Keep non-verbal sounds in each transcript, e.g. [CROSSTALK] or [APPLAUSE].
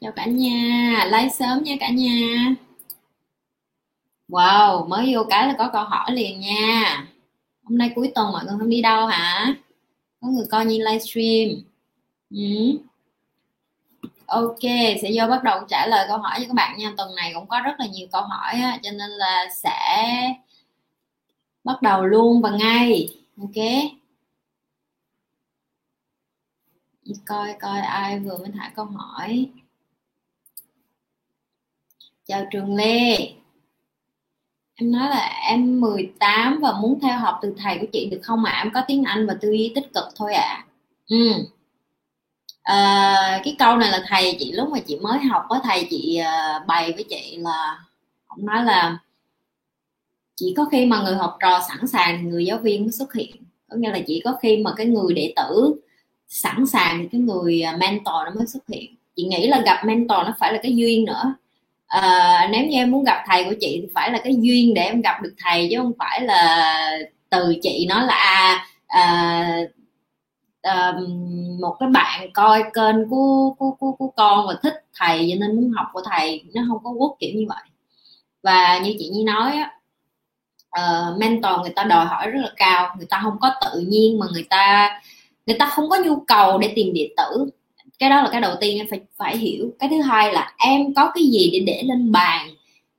chào cả nhà like sớm nha cả nhà. Wow mới vô cái là có câu hỏi liền nha. Hôm nay cuối tuần mọi người không đi đâu hả? Có người coi như livestream ừ. ok sẽ vô bắt đầu trả lời câu hỏi cho các bạn nha. Tuần này cũng có rất là nhiều câu hỏi á, cho nên là sẽ bắt đầu luôn và ngay. Ok. Coi coi ai vừa mới thả câu hỏi chào trường lê em nói là em 18 và muốn theo học từ thầy của chị được không ạ à? em có tiếng anh và tư duy tích cực thôi ạ à. ừ. à, cái câu này là thầy chị lúc mà chị mới học có thầy chị ờ, bày với chị là ông nói là chỉ có khi mà người học trò sẵn sàng thì người giáo viên mới xuất hiện có nghĩa là chỉ có khi mà cái người đệ tử sẵn sàng thì cái người ờ, mentor nó mới xuất hiện chị nghĩ là gặp mentor nó phải là cái duyên nữa uh, nếu như em muốn gặp thầy của chị thì phải là cái duyên để em gặp được thầy chứ không phải là từ chị nói là à, à, à, một cái bạn coi kênh của, của, của, của con và thích thầy cho nên muốn học của thầy. Nó không có quốc kiểu như vậy. Và như chị Nhi nói á uh, mentor người ta đòi hỏi rất là cao. Người ta không có tự nhiên mà người ta người ta không có nhu cầu để tìm địa tử cái đó là cái đầu tiên em phải phải hiểu. Cái thứ hai là em có cái gì để để lên bàn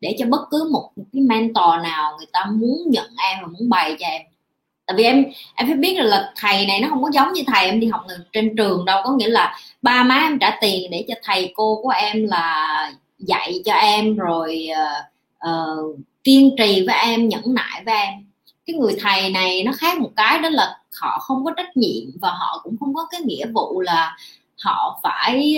để cho bất cứ một, một cái mentor nào người ta muốn nhận em và muốn bày cho em. Tại vì em em phải biết là, thầy này nó không có giống như thầy em đi học trên trường đâu. Có nghĩa là ba má em trả tiền để cho thầy cô của em là dạy cho em rồi uh, uh, kiên trì với em nhẫn nại với em. Cái người thầy này nó khác một cái đó là họ không có trách nhiệm và họ cũng không có cái nghĩa vụ là họ phải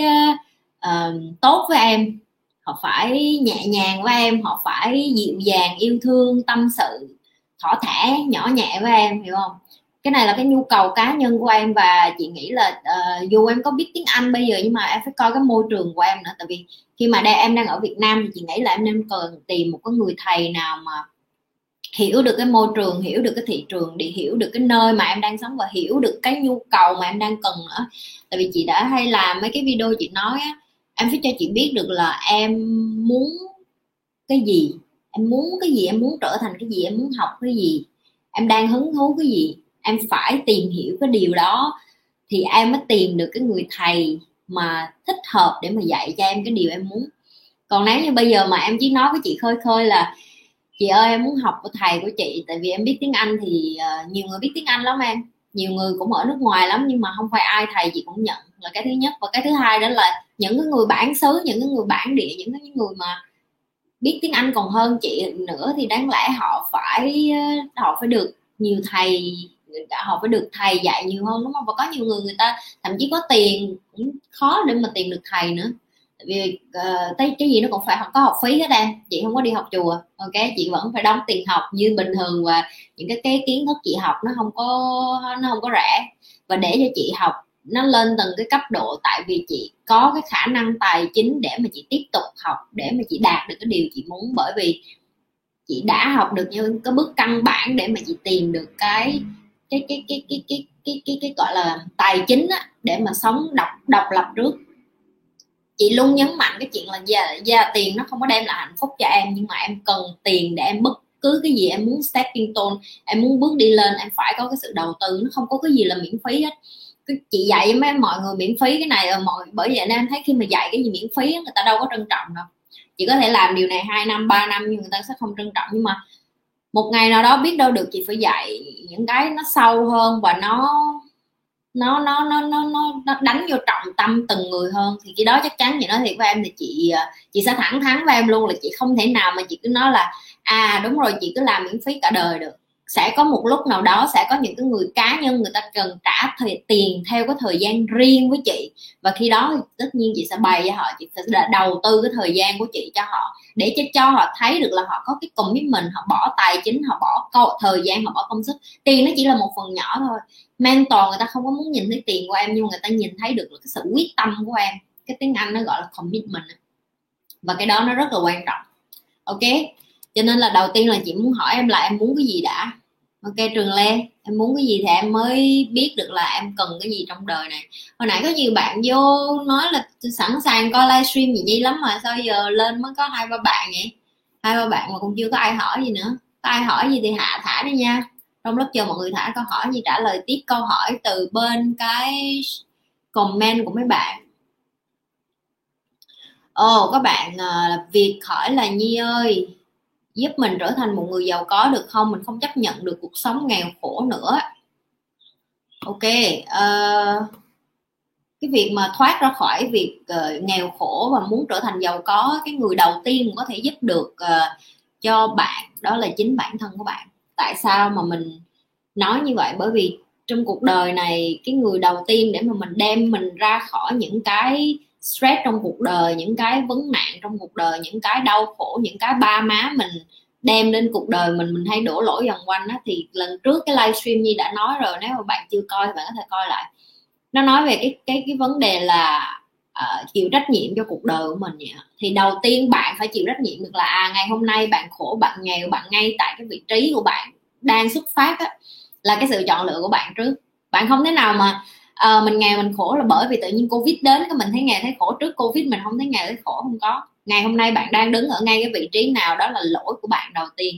uh, tốt với em họ phải nhẹ nhàng với em họ phải dịu dàng yêu thương tâm sự thỏ thẻ nhỏ nhẹ với em hiểu không? Cái này là cái nhu cầu cá nhân của em và chị nghĩ là uh, dù em có biết tiếng Anh bây giờ nhưng mà em phải coi cái môi trường của em nữa. Tại vì khi mà đây em đang ở Việt Nam thì chị nghĩ là em nên cần tìm một cái người thầy nào mà hiểu được cái môi trường hiểu được cái thị trường để hiểu được cái nơi mà em đang sống và hiểu được cái nhu cầu mà em đang cần nữa tại vì chị đã hay làm mấy cái video chị nói á em phải cho chị biết được là em muốn cái gì em muốn cái gì em muốn trở thành cái gì em muốn học cái gì em đang hứng thú cái gì em phải tìm hiểu cái điều đó. Thì em mới tìm được cái người thầy mà thích hợp để mà dạy cho em cái điều em muốn. Còn nếu như bây giờ mà em chỉ nói với chị khơi khơi là chị ơi em muốn học của thầy của chị tại vì em biết tiếng anh thì uh, nhiều người biết tiếng anh lắm em nhiều người cũng ở nước ngoài lắm, nhưng mà không phải ai thầy gì cũng nhận. Là cái thứ nhất. Và cái thứ hai đó là những cái người bản xứ, những cái người bản địa, những cái người mà biết tiếng anh còn hơn chị nữa thì đáng lẽ họ phải họ phải được nhiều thầy, họ phải được thầy dạy nhiều hơn, đúng không? Và có nhiều người người ta thậm chí có tiền cũng khó để mà tìm được thầy nữa vì uh, cái gì nó cũng phải có học phí hết em. Chị không có đi học chùa. Ok chị vẫn phải đóng tiền học như bình thường và những cái cái kiến thức chị học nó không có nó không có rẻ. Và để cho chị học nó lên từng cái cấp độ tại vì chị có cái khả năng tài chính để mà chị tiếp tục học để mà chị đạt được cái điều chị muốn. Bởi vì chị đã học được những cái bước căn bản để mà chị tìm được cái cái cái cái cái cái cái cái, cái gọi là tài chính á, để mà sống độc độc lập trước chị luôn nhấn mạnh cái chuyện là giờ giờ tiền nó không có đem lại hạnh phúc cho em, nhưng mà em cần tiền để em bất cứ cái gì em muốn stepping stone, em muốn bước đi lên, em phải có cái sự đầu tư, nó không có cái gì là miễn phí hết. Chị dạy mấy mọi người miễn phí cái này ờ, mọi, bởi vậy nên em thấy khi mà dạy cái gì miễn phí người ta đâu có trân trọng đâu. Chị có thể làm điều này hai năm, ba năm nhưng người ta sẽ không trân trọng, nhưng mà một ngày nào đó biết đâu được chị phải dạy những cái nó sâu hơn và nó nó nó nó nó nó, nó đánh vô trọng tâm từng người hơn. Thì cái đó chắc chắn chị nói thiệt với em thì chị à, chị sẽ thẳng thắn với em luôn là chị không thể nào mà chị cứ nói là à đúng rồi chị cứ làm miễn phí cả đời được. Sẽ có một lúc nào đó sẽ có những cái người cá nhân người ta cần trả thời, tiền theo cái thời gian riêng với chị. Và khi đó thì tất nhiên chị sẽ bày cho họ chị sẽ đầu tư cái thời gian của chị cho họ để cho cho họ thấy được là họ có cái cùng với mình họ bỏ tài chính họ bỏ thời gian họ bỏ công sức. Tiền nó chỉ là một phần nhỏ thôi mentor người ta không có muốn nhìn thấy tiền của em, nhưng mà người ta nhìn thấy được là cái sự quyết tâm của em. Cái tiếng anh nó gọi là commitment và cái đó nó rất là quan trọng. Ok? Cho nên là đầu tiên là chị muốn hỏi em là em muốn cái gì đã? Ok, trường lê, em muốn cái gì thì em mới biết được là em cần cái gì trong đời này. Hồi nãy có nhiều bạn vô nói là sẵn sàng coi livestream gì nhi lắm mà sao giờ lên mới có hai ba bạn vậy? Hai ba bạn mà cũng chưa có ai hỏi gì nữa. Có ai hỏi gì thì hạ thả đi nha trong lớp chờ mọi người thả câu hỏi gì trả lời tiếp câu hỏi từ bên cái comment của mấy bạn. Ồ oh, các bạn à, việc hỏi là nhi ơi giúp mình trở thành một người giàu có được không? Mình không chấp nhận được cuộc sống nghèo khổ nữa. Ok uh, cái việc mà thoát ra khỏi việc uh, nghèo khổ và muốn trở thành giàu có cái người đầu tiên có thể giúp được uh, cho bạn đó là chính bản thân của bạn tại sao mà mình nói như vậy? Bởi vì trong cuộc đời này, cái người đầu tiên để mà mình đem mình ra khỏi những cái stress trong cuộc đời, những cái vấn nạn trong cuộc đời, những cái đau khổ, những cái ba má mình đem lên cuộc đời mình mình hay đổ lỗi vòng quanh á, thì lần trước cái livestream như đã nói rồi, nếu mà bạn chưa coi thì bạn có thể coi lại. Nó nói về cái cái cái vấn đề là uh, chịu trách nhiệm cho cuộc đời của mình vậy. thì đầu tiên bạn phải chịu trách nhiệm được là à, ngày hôm nay bạn khổ bạn nghèo bạn ngay tại cái vị trí của bạn đang xuất phát á, là cái sự chọn lựa của bạn trước. Bạn không thể nào mà uh, mình nghèo mình khổ là bởi vì tự nhiên covid đến cái mình thấy nghèo thấy khổ. Trước covid mình không thấy nghèo thấy khổ không có. Ngày hôm nay bạn đang đứng ở ngay cái vị trí nào đó là lỗi của bạn đầu tiên.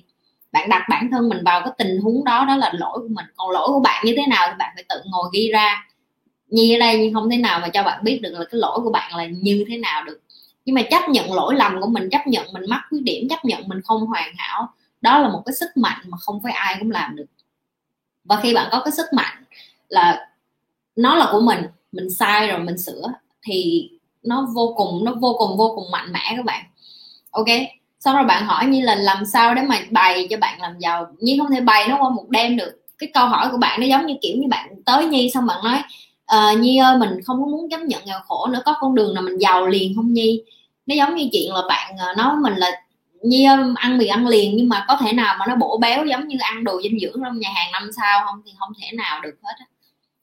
Bạn đặt bản thân mình vào cái tình huống đó đó là lỗi của mình. Còn lỗi của bạn như thế nào thì bạn phải tự ngồi ghi ra như ở đây nhưng không thể nào mà cho bạn biết được là cái lỗi của bạn là như thế nào được. Nhưng mà chấp nhận lỗi lầm của mình, chấp nhận mình mắc khuyết điểm, chấp nhận mình không hoàn hảo, đó là một cái sức mạnh mà không phải ai cũng làm được. Và khi bạn có cái sức mạnh là nó là của mình mình sai rồi mình sửa thì nó vô cùng, nó vô cùng vô cùng mạnh mẽ các bạn. Ok? Sau rồi bạn hỏi như là làm sao để mà bày cho bạn làm giàu? Nhưng không thể bày nó qua một đêm được. Cái câu hỏi của bạn nó giống như kiểu như bạn tới nhi xong bạn nói à, nhi ơi mình không có muốn chấp nhận nghèo khổ nữa có con đường nào mình giàu liền không nhi? Nó giống như chuyện là bạn ờ, nói mình là nhi ăn mì ăn liền nhưng mà có thể nào mà nó bổ béo giống như ăn đồ dinh dưỡng trong nhà hàng năm sao không? Thì không thể nào được hết á.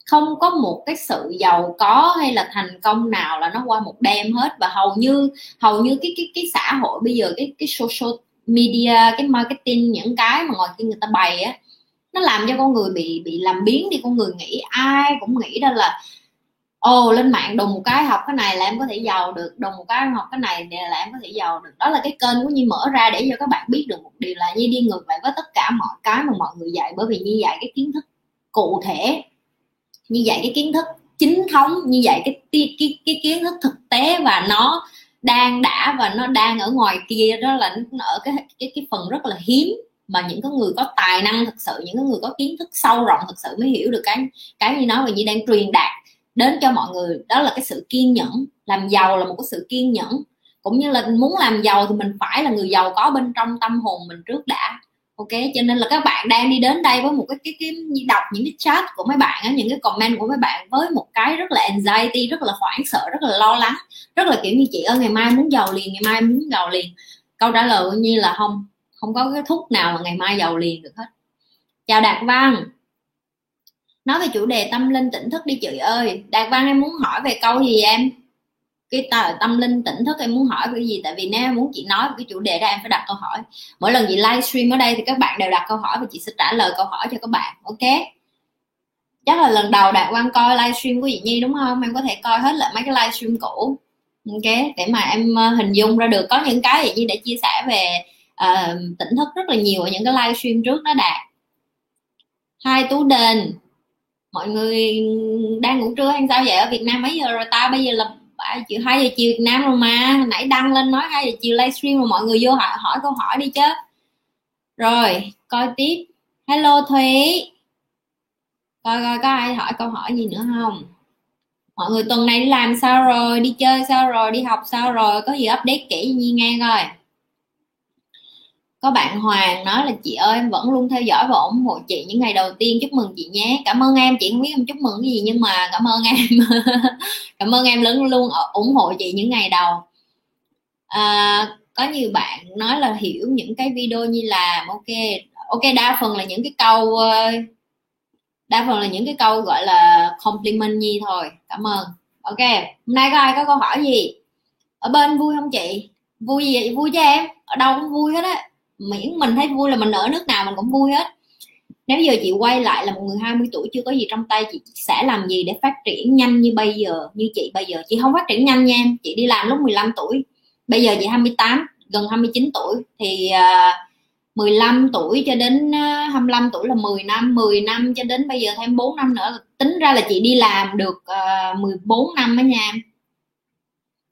Không có một cái sự giàu có hay là thành công nào là nó qua một đêm hết và hầu như hầu như cái cái cái xã hội bây giờ cái cái social media cái marketing những cái mà ngoài kia người ta bày á nó làm cho con người bị bị làm biến đi con người nghĩ ai cũng nghĩ đó là ồ oh, lên mạng đùng một cái học cái này là em có thể giàu được đùng một cái học cái này là em có thể giàu được. Đó là cái kênh của nhi mở ra để cho các bạn biết được một điều là nhi đi ngược lại với tất cả mọi cái mà mọi người dạy bởi vì nhi dạy cái kiến thức cụ thể. Như dạy cái kiến thức chính thống như vậy cái cái cái, cái kiến thức thực tế và nó đang đã và nó đang ở ngoài kia đó là nó ở cái cái cái phần rất là hiếm mà những cái người có tài năng thực sự những cái người có kiến thức sâu rộng thực sự mới hiểu được cái cái như nói và như đang truyền đạt đến cho mọi người. Đó là cái sự kiên nhẫn làm giàu là một cái sự kiên nhẫn. Cũng như là muốn làm giàu thì mình phải là người giàu có bên trong tâm hồn mình trước đã. Ok? Cho nên là các bạn đang đi đến đây với một cái cái, cái đọc những cái chat của mấy bạn á những cái comment của mấy bạn với một cái rất là anxiety rất là hoảng sợ rất là lo lắng. Rất là kiểu như chị ơi ngày mai muốn giàu liền ngày mai muốn giàu liền. Câu trả lời như là không không có cái thuốc nào mà ngày mai giàu liền được hết. Chào đạt văn. Nói về chủ đề tâm linh tỉnh thức đi chị ơi. Đạt văn, em muốn hỏi về câu gì em? Cái tâm linh tỉnh thức em muốn hỏi cái gì? Tại vì nếu em muốn chị nói về cái chủ đề đó, em phải đặt câu hỏi. Mỗi lần chị livestream ở đây thì các bạn đều đặt câu hỏi và chị sẽ trả lời câu hỏi cho các bạn, ok? Chắc là lần đầu đạt quan coi livestream của chị nhi đúng không? Em có thể coi hết lại mấy cái livestream cũ, ok? Để mà em ờ, hình dung ra được. Có những cái chị nhi đã chia sẻ về uh, tỉnh thức rất là nhiều ở những cái livestream trước đó đạt. Hai tú đền. Mọi người đang ngủ trưa hay sao vậy? Ở việt nam mấy giờ rồi ta? Bây giờ là chiều hai giờ chiều Việt Nam rồi mà. Nãy đăng lên nói hai giờ chiều livestream mà mọi người vô hỏi, hỏi câu hỏi đi chứ. Rồi coi tiếp. Hello Thúy. Coi coi có ai hỏi câu hỏi gì nữa không? Mọi người tuần này đi làm sao rồi? Đi chơi sao rồi? Đi học sao rồi? Có gì update kỹ như nghe coi có bạn Hoàng nói là chị ơi em vẫn luôn theo dõi và ủng hộ chị những ngày đầu tiên. Chúc mừng chị nhé. Cảm ơn em chị không biết em chúc mừng cái gì nhưng mà cảm ơn em. [LAUGHS] Cảm ơn em lớn luôn ủng hộ chị những ngày đầu. À, có nhiều bạn nói là hiểu những cái video như là ok ok đa phần là những cái câu ờ, đa phần là những cái câu gọi là compliment nhi thôi. Cảm ơn. Ok hôm nay có ai có câu hỏi gì? Ở bên vui không chị? Vui gì? Vậy? vui cho em? Ở đâu cũng vui hết á miễn mình thấy vui là mình ở nước nào mình cũng vui hết. Nếu giờ chị quay lại là một người 20 tuổi chưa có gì trong tay chị sẽ làm gì để phát triển nhanh như bây giờ như chị bây giờ? Chị không phát triển nhanh nha em chị đi làm lúc 15 tuổi. Bây giờ chị 28 gần 29 tuổi thì à, uh, 15 tuổi cho đến à, 25 tuổi là 10 năm 10 năm cho đến bây giờ thêm 4 năm nữa tính ra là chị đi làm được à, uh, 14 năm đó nha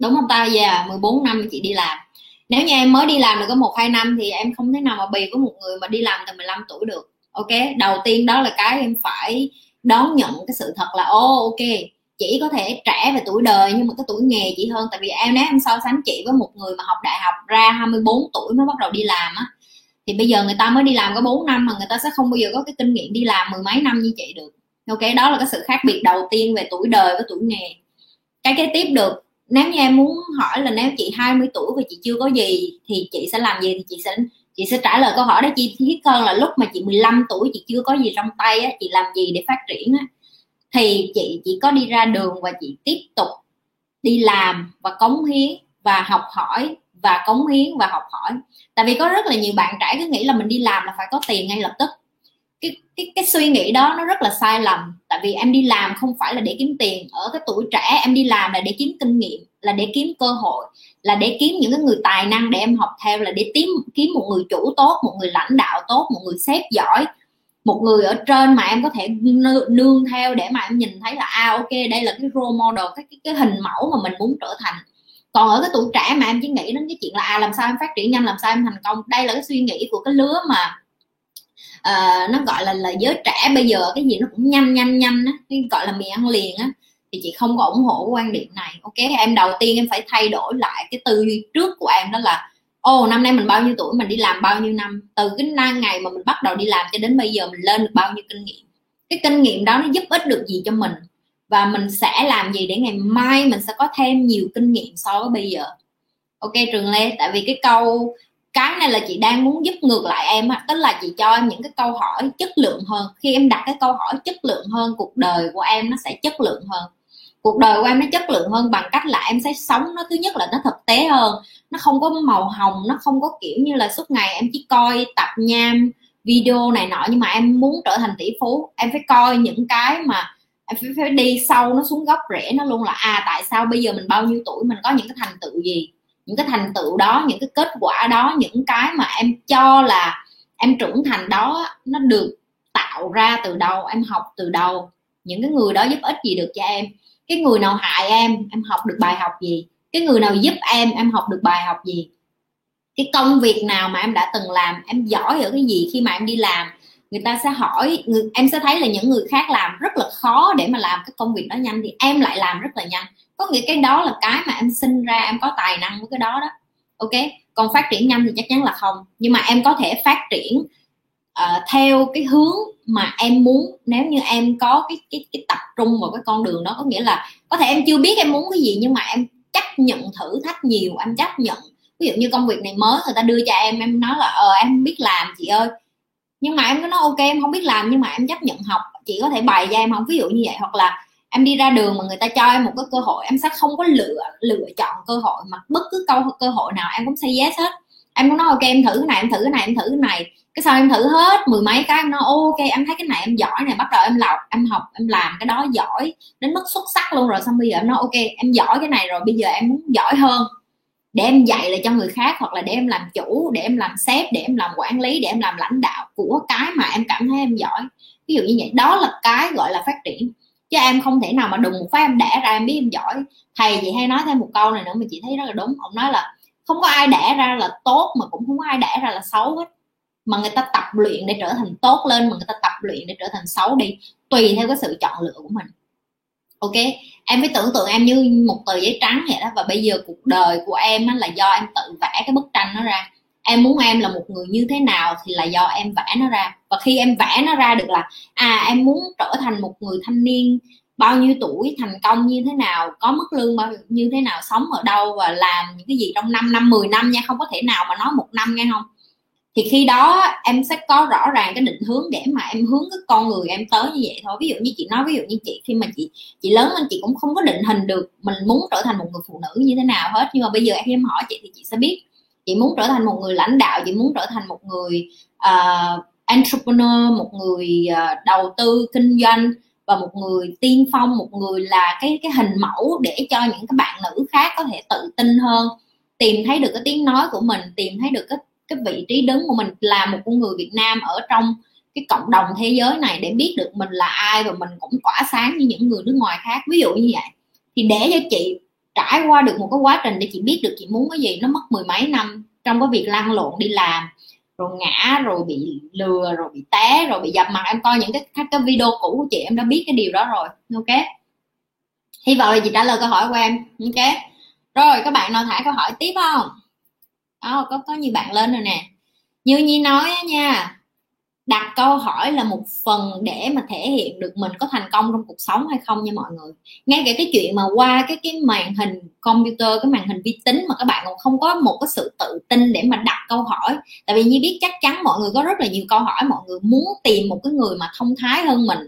đúng không ta? Giờ yeah, 14 năm chị đi làm nếu như em mới đi làm được có một hai năm thì em không thể nào mà bì với một người mà đi làm từ 15 tuổi được ok? Đầu tiên đó là cái em phải đón nhận cái sự thật là ô oh, ok chỉ có thể trẻ về tuổi đời nhưng mà cái tuổi nghề chị hơn. Tại vì em nếu em so sánh chị với một người mà học đại học ra 24 tuổi mới bắt đầu đi làm á thì bây giờ người ta mới đi làm có 4 năm mà người ta sẽ không bao giờ có cái kinh nghiệm đi làm mười mấy năm như chị được ok? Đó là cái sự khác biệt đầu tiên về tuổi đời với tuổi nghề. Cái kế tiếp được nếu như em muốn hỏi là nếu chị 20 tuổi và chị chưa có gì thì chị sẽ làm gì thì chị sẽ chị sẽ trả lời câu hỏi đó. Chi tiết hơn là lúc mà chị 15 tuổi chị chưa có gì trong tay á, chị làm gì để phát triển á, thì chị chỉ có đi ra đường và chị tiếp tục đi làm và cống hiến và học hỏi và cống hiến và học hỏi. Tại vì có rất là nhiều bạn trẻ cứ nghĩ là mình đi làm là phải có tiền ngay lập tức cái cái cái suy nghĩ đó nó rất là sai lầm. Tại vì em đi làm không phải là để kiếm tiền. Ở cái tuổi trẻ em đi làm là để kiếm kinh nghiệm là để kiếm cơ hội là để kiếm những cái người tài năng để em học theo là để kiếm kiếm một người chủ tốt một người lãnh đạo tốt một người sếp giỏi một người ở trên mà em có thể nương theo để mà em nhìn thấy là à ok đây là cái role model cái cái, cái hình mẫu mà mình muốn trở thành. Còn ở cái tuổi trẻ mà em chỉ nghĩ đến cái chuyện là à làm sao em phát triển nhanh làm sao em thành công. Đây là cái suy nghĩ của cái lứa mà uh, nó gọi là là giới trẻ. Bây giờ cái gì nó cũng nhanh nhanh nhanh á. Cái gọi là mì ăn liền á. Thì chị không có ủng hộ quan điểm này. Ok em đầu tiên em phải thay đổi lại cái tư duy trước của em đó là ô năm nay mình bao nhiêu tuổi mình đi làm bao nhiêu năm? Từ cái ngày mà mình bắt đầu đi làm cho đến bây giờ mình lên được bao nhiêu kinh nghiệm? Cái kinh nghiệm đó nó giúp ích được gì cho mình? Và mình sẽ làm gì để ngày mai mình sẽ có thêm nhiều kinh nghiệm so với bây giờ? Ok trường lê tại vì cái câu cái này là chị đang muốn giúp ngược lại em á tức là chị cho em những cái câu hỏi chất lượng hơn. Khi em đặt cái câu hỏi chất lượng hơn cuộc đời của em nó sẽ chất lượng hơn. Cuộc đời của em nó chất lượng hơn bằng cách là em sẽ sống nó thứ nhất là nó thực tế hơn. Nó không có màu hồng nó không có kiểu như là suốt ngày em chỉ coi tập nham video này nọ nhưng mà em muốn trở thành tỷ phú. Em phải coi những cái mà em phải, phải đi sâu nó xuống gốc rễ nó luôn là à tại sao bây giờ mình bao nhiêu tuổi mình có những cái thành tựu gì? Những cái thành tựu đó những cái kết quả đó những cái mà em cho là em trưởng thành đó nó được tạo ra từ đâu em học từ đâu. Những cái người đó giúp ích gì được cho em? Cái người nào hại em em học được bài học gì? Cái người nào giúp em em học được bài học gì? Cái công việc nào mà em đã từng làm em giỏi ở cái gì khi mà em đi làm? Người ta sẽ hỏi người, em sẽ thấy là những người khác làm rất là khó để mà làm cái công việc đó nhanh thì em lại làm rất là nhanh có nghĩa cái đó là cái mà em sinh ra em có tài năng với cái đó đó. Ok? Còn phát triển nhanh thì chắc chắn là không. Nhưng mà em có thể phát triển uh, theo cái hướng mà em muốn. Nếu như em có cái cái cái tập trung vào cái con đường đó có nghĩa là có thể em chưa biết em muốn cái gì nhưng mà em chấp nhận thử thách nhiều em chấp nhận. Ví dụ như công việc này mới người ta đưa cho em em nói là ờ em biết làm chị ơi. Nhưng mà em cứ nói ok em không biết làm nhưng mà em chấp nhận học chị có thể bày cho em không ví dụ như vậy hoặc là em đi ra đường mà người ta cho em một cái cơ hội, em sẽ không có lựa lựa chọn cơ hội mà bất cứ câu, cơ hội nào em cũng say yes hết. Em cũng nói, ok, em thử cái này, em thử cái này, em thử cái này. Cái sau em thử hết mười mấy cái, em nói, ok, em thấy cái này em giỏi này bắt đầu em lọc, em học, em làm cái đó giỏi, đến mức xuất sắc luôn rồi. Xong bây giờ em nói, ok, em giỏi cái này rồi, bây giờ em muốn giỏi hơn. Để em dạy lại cho người khác hoặc là để em làm chủ, để em làm sếp, để em làm quản lý, để em làm lãnh đạo của cái mà em cảm thấy em giỏi. Ví dụ như vậy. Đó là cái gọi là phát triển chứ em không thể nào mà đùng một phát em đẻ ra, em biết em giỏi. Thầy chị hay nói thêm một câu này nữa mà chị thấy rất là đúng. Ông nói là không có ai đẻ ra là tốt mà cũng không có ai đẻ ra là xấu hết. Mà người ta tập luyện để trở thành tốt lên, mà người ta tập luyện để trở thành xấu đi, tùy theo cái sự chọn lựa của mình. Ok? Em phải tưởng tượng em như một tờ giấy trắng vậy đó, và bây giờ cuộc đời của em là do em tự vẽ cái bức tranh nó ra em muốn em là một người như thế nào thì là do em vẽ nó ra. Và khi em vẽ nó ra được là à em muốn trở thành một người thanh niên, bao nhiêu tuổi, thành công như thế nào, có mức lương bao như thế nào, sống ở đâu và làm những cái gì trong 5 năm 10 năm nha, không có thể nào mà nói một năm nghe không? Thì khi đó em sẽ có rõ ràng cái định hướng để mà em hướng cái con người em tới như vậy thôi. Ví dụ như chị nói, ví dụ như chị, khi mà chị chị lớn lên chị cũng không có định hình được mình muốn trở thành một người phụ nữ như thế nào hết. Nhưng mà bây giờ em hỏi chị thì chị sẽ biết chị muốn trở thành một người lãnh đạo chị muốn trở thành một người uh, entrepreneur một người uh, đầu tư kinh doanh và một người tiên phong một người là cái cái hình mẫu để cho những các bạn nữ khác có thể tự tin hơn tìm thấy được cái tiếng nói của mình tìm thấy được cái cái vị trí đứng của mình là một con người Việt Nam ở trong cái cộng đồng thế giới này để biết được mình là ai và mình cũng tỏa sáng như những người nước ngoài khác. Ví dụ như vậy. Thì để cho chị trải qua được một cái quá trình để chị biết được chị muốn cái gì. Nó mất mười mấy năm trong cái việc lăn lộn đi làm rồi ngã rồi bị lừa rồi bị té rồi bị dập mặt. Em coi những cái các cái video cũ của chị em đã biết cái điều đó rồi. Ok? Hy vọng là chị trả lời câu hỏi của em. Ok? Rồi các bạn nào thả câu hỏi tiếp không? Đó, có có nhiều bạn lên rồi nè. Như nhi nói nha đặt câu hỏi là một phần để mà thể hiện được mình có thành công trong cuộc sống hay không nha mọi người. Ngay cả cái chuyện mà qua cái cái màn hình computer, cái màn hình vi tính mà các bạn còn không có một cái sự tự tin để mà đặt câu hỏi. Tại vì như biết chắc chắn mọi người có rất là nhiều câu hỏi, mọi người muốn tìm một cái người mà thông thái hơn mình,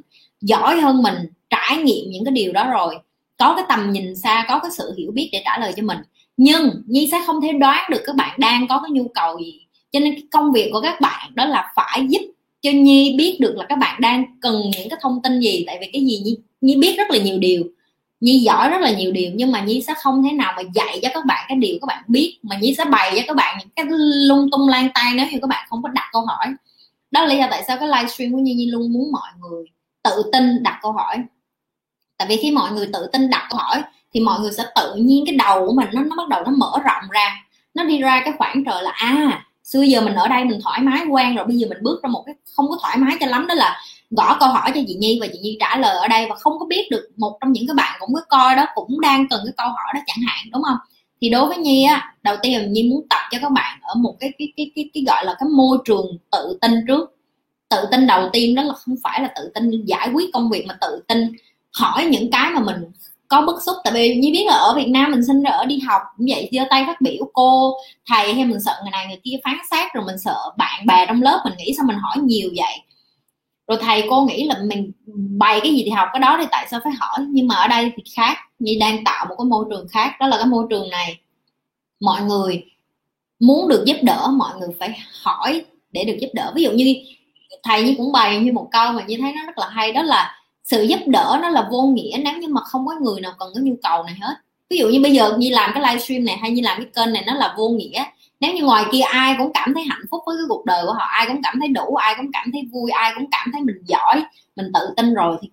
giỏi hơn mình, trải nghiệm những cái điều đó rồi. Có cái tầm nhìn xa, có cái sự hiểu biết để trả lời cho mình. Nhưng nhi sẽ không thể đoán được các bạn đang có cái nhu cầu gì. Cho nên cái công việc của các bạn đó là phải giúp cho nhi biết được là các bạn đang cần những cái thông tin gì tại vì cái gì nhi, nhi biết rất là nhiều điều. Nhi giỏi rất là nhiều điều nhưng mà nhi sẽ không thể nào mà dạy cho các bạn cái điều các bạn biết mà nhi sẽ bày cho các bạn những cái lung tung lan tay nếu như các bạn không có đặt câu hỏi. Đó là lý do tại sao cái livestream của nhi nhi luôn muốn mọi người tự tin đặt câu hỏi. Tại vì khi mọi người tự tin đặt câu hỏi thì mọi người sẽ tự nhiên cái đầu của mình nó nó bắt đầu nó mở rộng ra. Nó đi ra cái khoảng trời là à xưa giờ mình ở đây mình thoải mái quen rồi bây giờ mình bước ra một cái không có thoải mái cho lắm đó là gõ câu hỏi cho chị Nhi và chị Nhi trả lời ở đây và không có biết được một trong những cái bạn cũng có coi đó cũng đang cần cái câu hỏi đó chẳng hạn đúng không? Thì đối với Nhi á đầu tiên là Nhi muốn tập cho các bạn ở một cái cái cái cái, cái gọi là cái môi trường tự tin trước. Tự tin đầu tiên đó là không phải là tự tin giải quyết công việc mà tự tin hỏi những cái mà mình có bức xúc. Tại vì như biết là ở Việt Nam mình sinh ra ở đi học cũng vậy, giơ tay phát biểu, cô thầy hay mình sợ người này người kia phán xét rồi mình sợ bạn bè trong lớp mình nghĩ sao mình hỏi nhiều vậy? Rồi thầy cô nghĩ là mình bày cái gì thì học, cái đó thì tại sao phải hỏi? Nhưng mà ở đây thì khác, như đang tạo một cái môi trường khác, đó là cái môi trường này. Mọi người muốn được giúp đỡ, mọi người phải hỏi để được giúp đỡ. Ví dụ như thầy như cũng bày như một câu mà như thấy nó rất là hay, đó là sự giúp đỡ nó là vô nghĩa nếu như mà không có người nào cần có nhu cầu này hết. Ví dụ như bây giờ như làm cái livestream này hay như làm cái kênh này nó là vô nghĩa. Nếu như ngoài kia ai cũng cảm thấy hạnh phúc với cái cuộc đời của họ, ai cũng cảm thấy đủ, ai cũng cảm thấy vui, ai cũng cảm thấy mình giỏi, mình tự tin rồi thì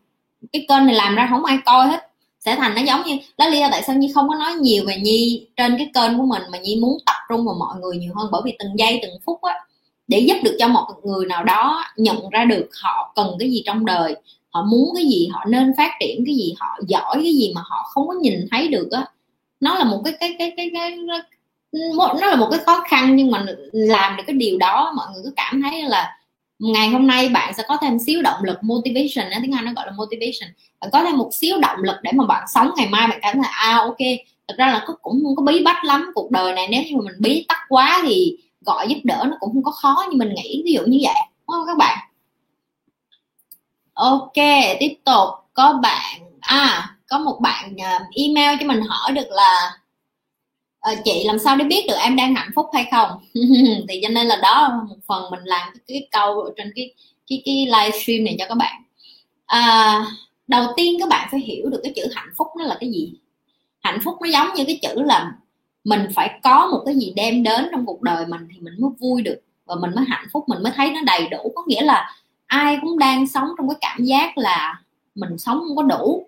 cái kênh này làm ra không ai coi hết. Sẽ thành nó giống như đó lý do tại sao nhi không có nói nhiều về nhi trên cái kênh của mình mà nhi muốn tập trung vào mọi người nhiều hơn? Bởi vì từng giây, từng phút á, để giúp được cho một người nào đó nhận ra được họ cần cái gì trong đời họ muốn cái gì họ nên phát triển cái gì họ giỏi cái gì mà họ không có nhìn thấy được á. Nó là một cái cái cái cái, cái, cái nó là một cái khó khăn nhưng mà làm được cái điều đó mọi người cứ cảm thấy là ngày hôm nay bạn sẽ có thêm xíu động lực motivation tiếng anh nó gọi là motivation. Bạn có thêm một xíu động lực để mà bạn sống ngày mai bạn cảm thấy à ok thật ra là cũng không có bí bách lắm cuộc đời này nếu như mà mình bí tắc quá thì gọi giúp đỡ nó cũng không có khó như mình nghĩ ví dụ như vậy. Đúng không các bạn? Ok tiếp tục. Có bạn à có một bạn à, email cho mình hỏi được là à, chị làm sao để biết được em đang hạnh phúc hay không? [LAUGHS] Thì cho nên là đó một phần mình làm cái, cái câu trên cái cái cái livestream này cho các bạn. À, đầu tiên các bạn phải hiểu được cái chữ hạnh phúc nó là cái gì. Hạnh phúc nó giống như cái chữ là mình phải có một cái gì đem đến trong cuộc đời mình thì mình mới vui được và mình mới hạnh phúc mình mới thấy nó đầy đủ. Có nghĩa là ai cũng đang sống trong cái cảm giác là mình sống không có đủ.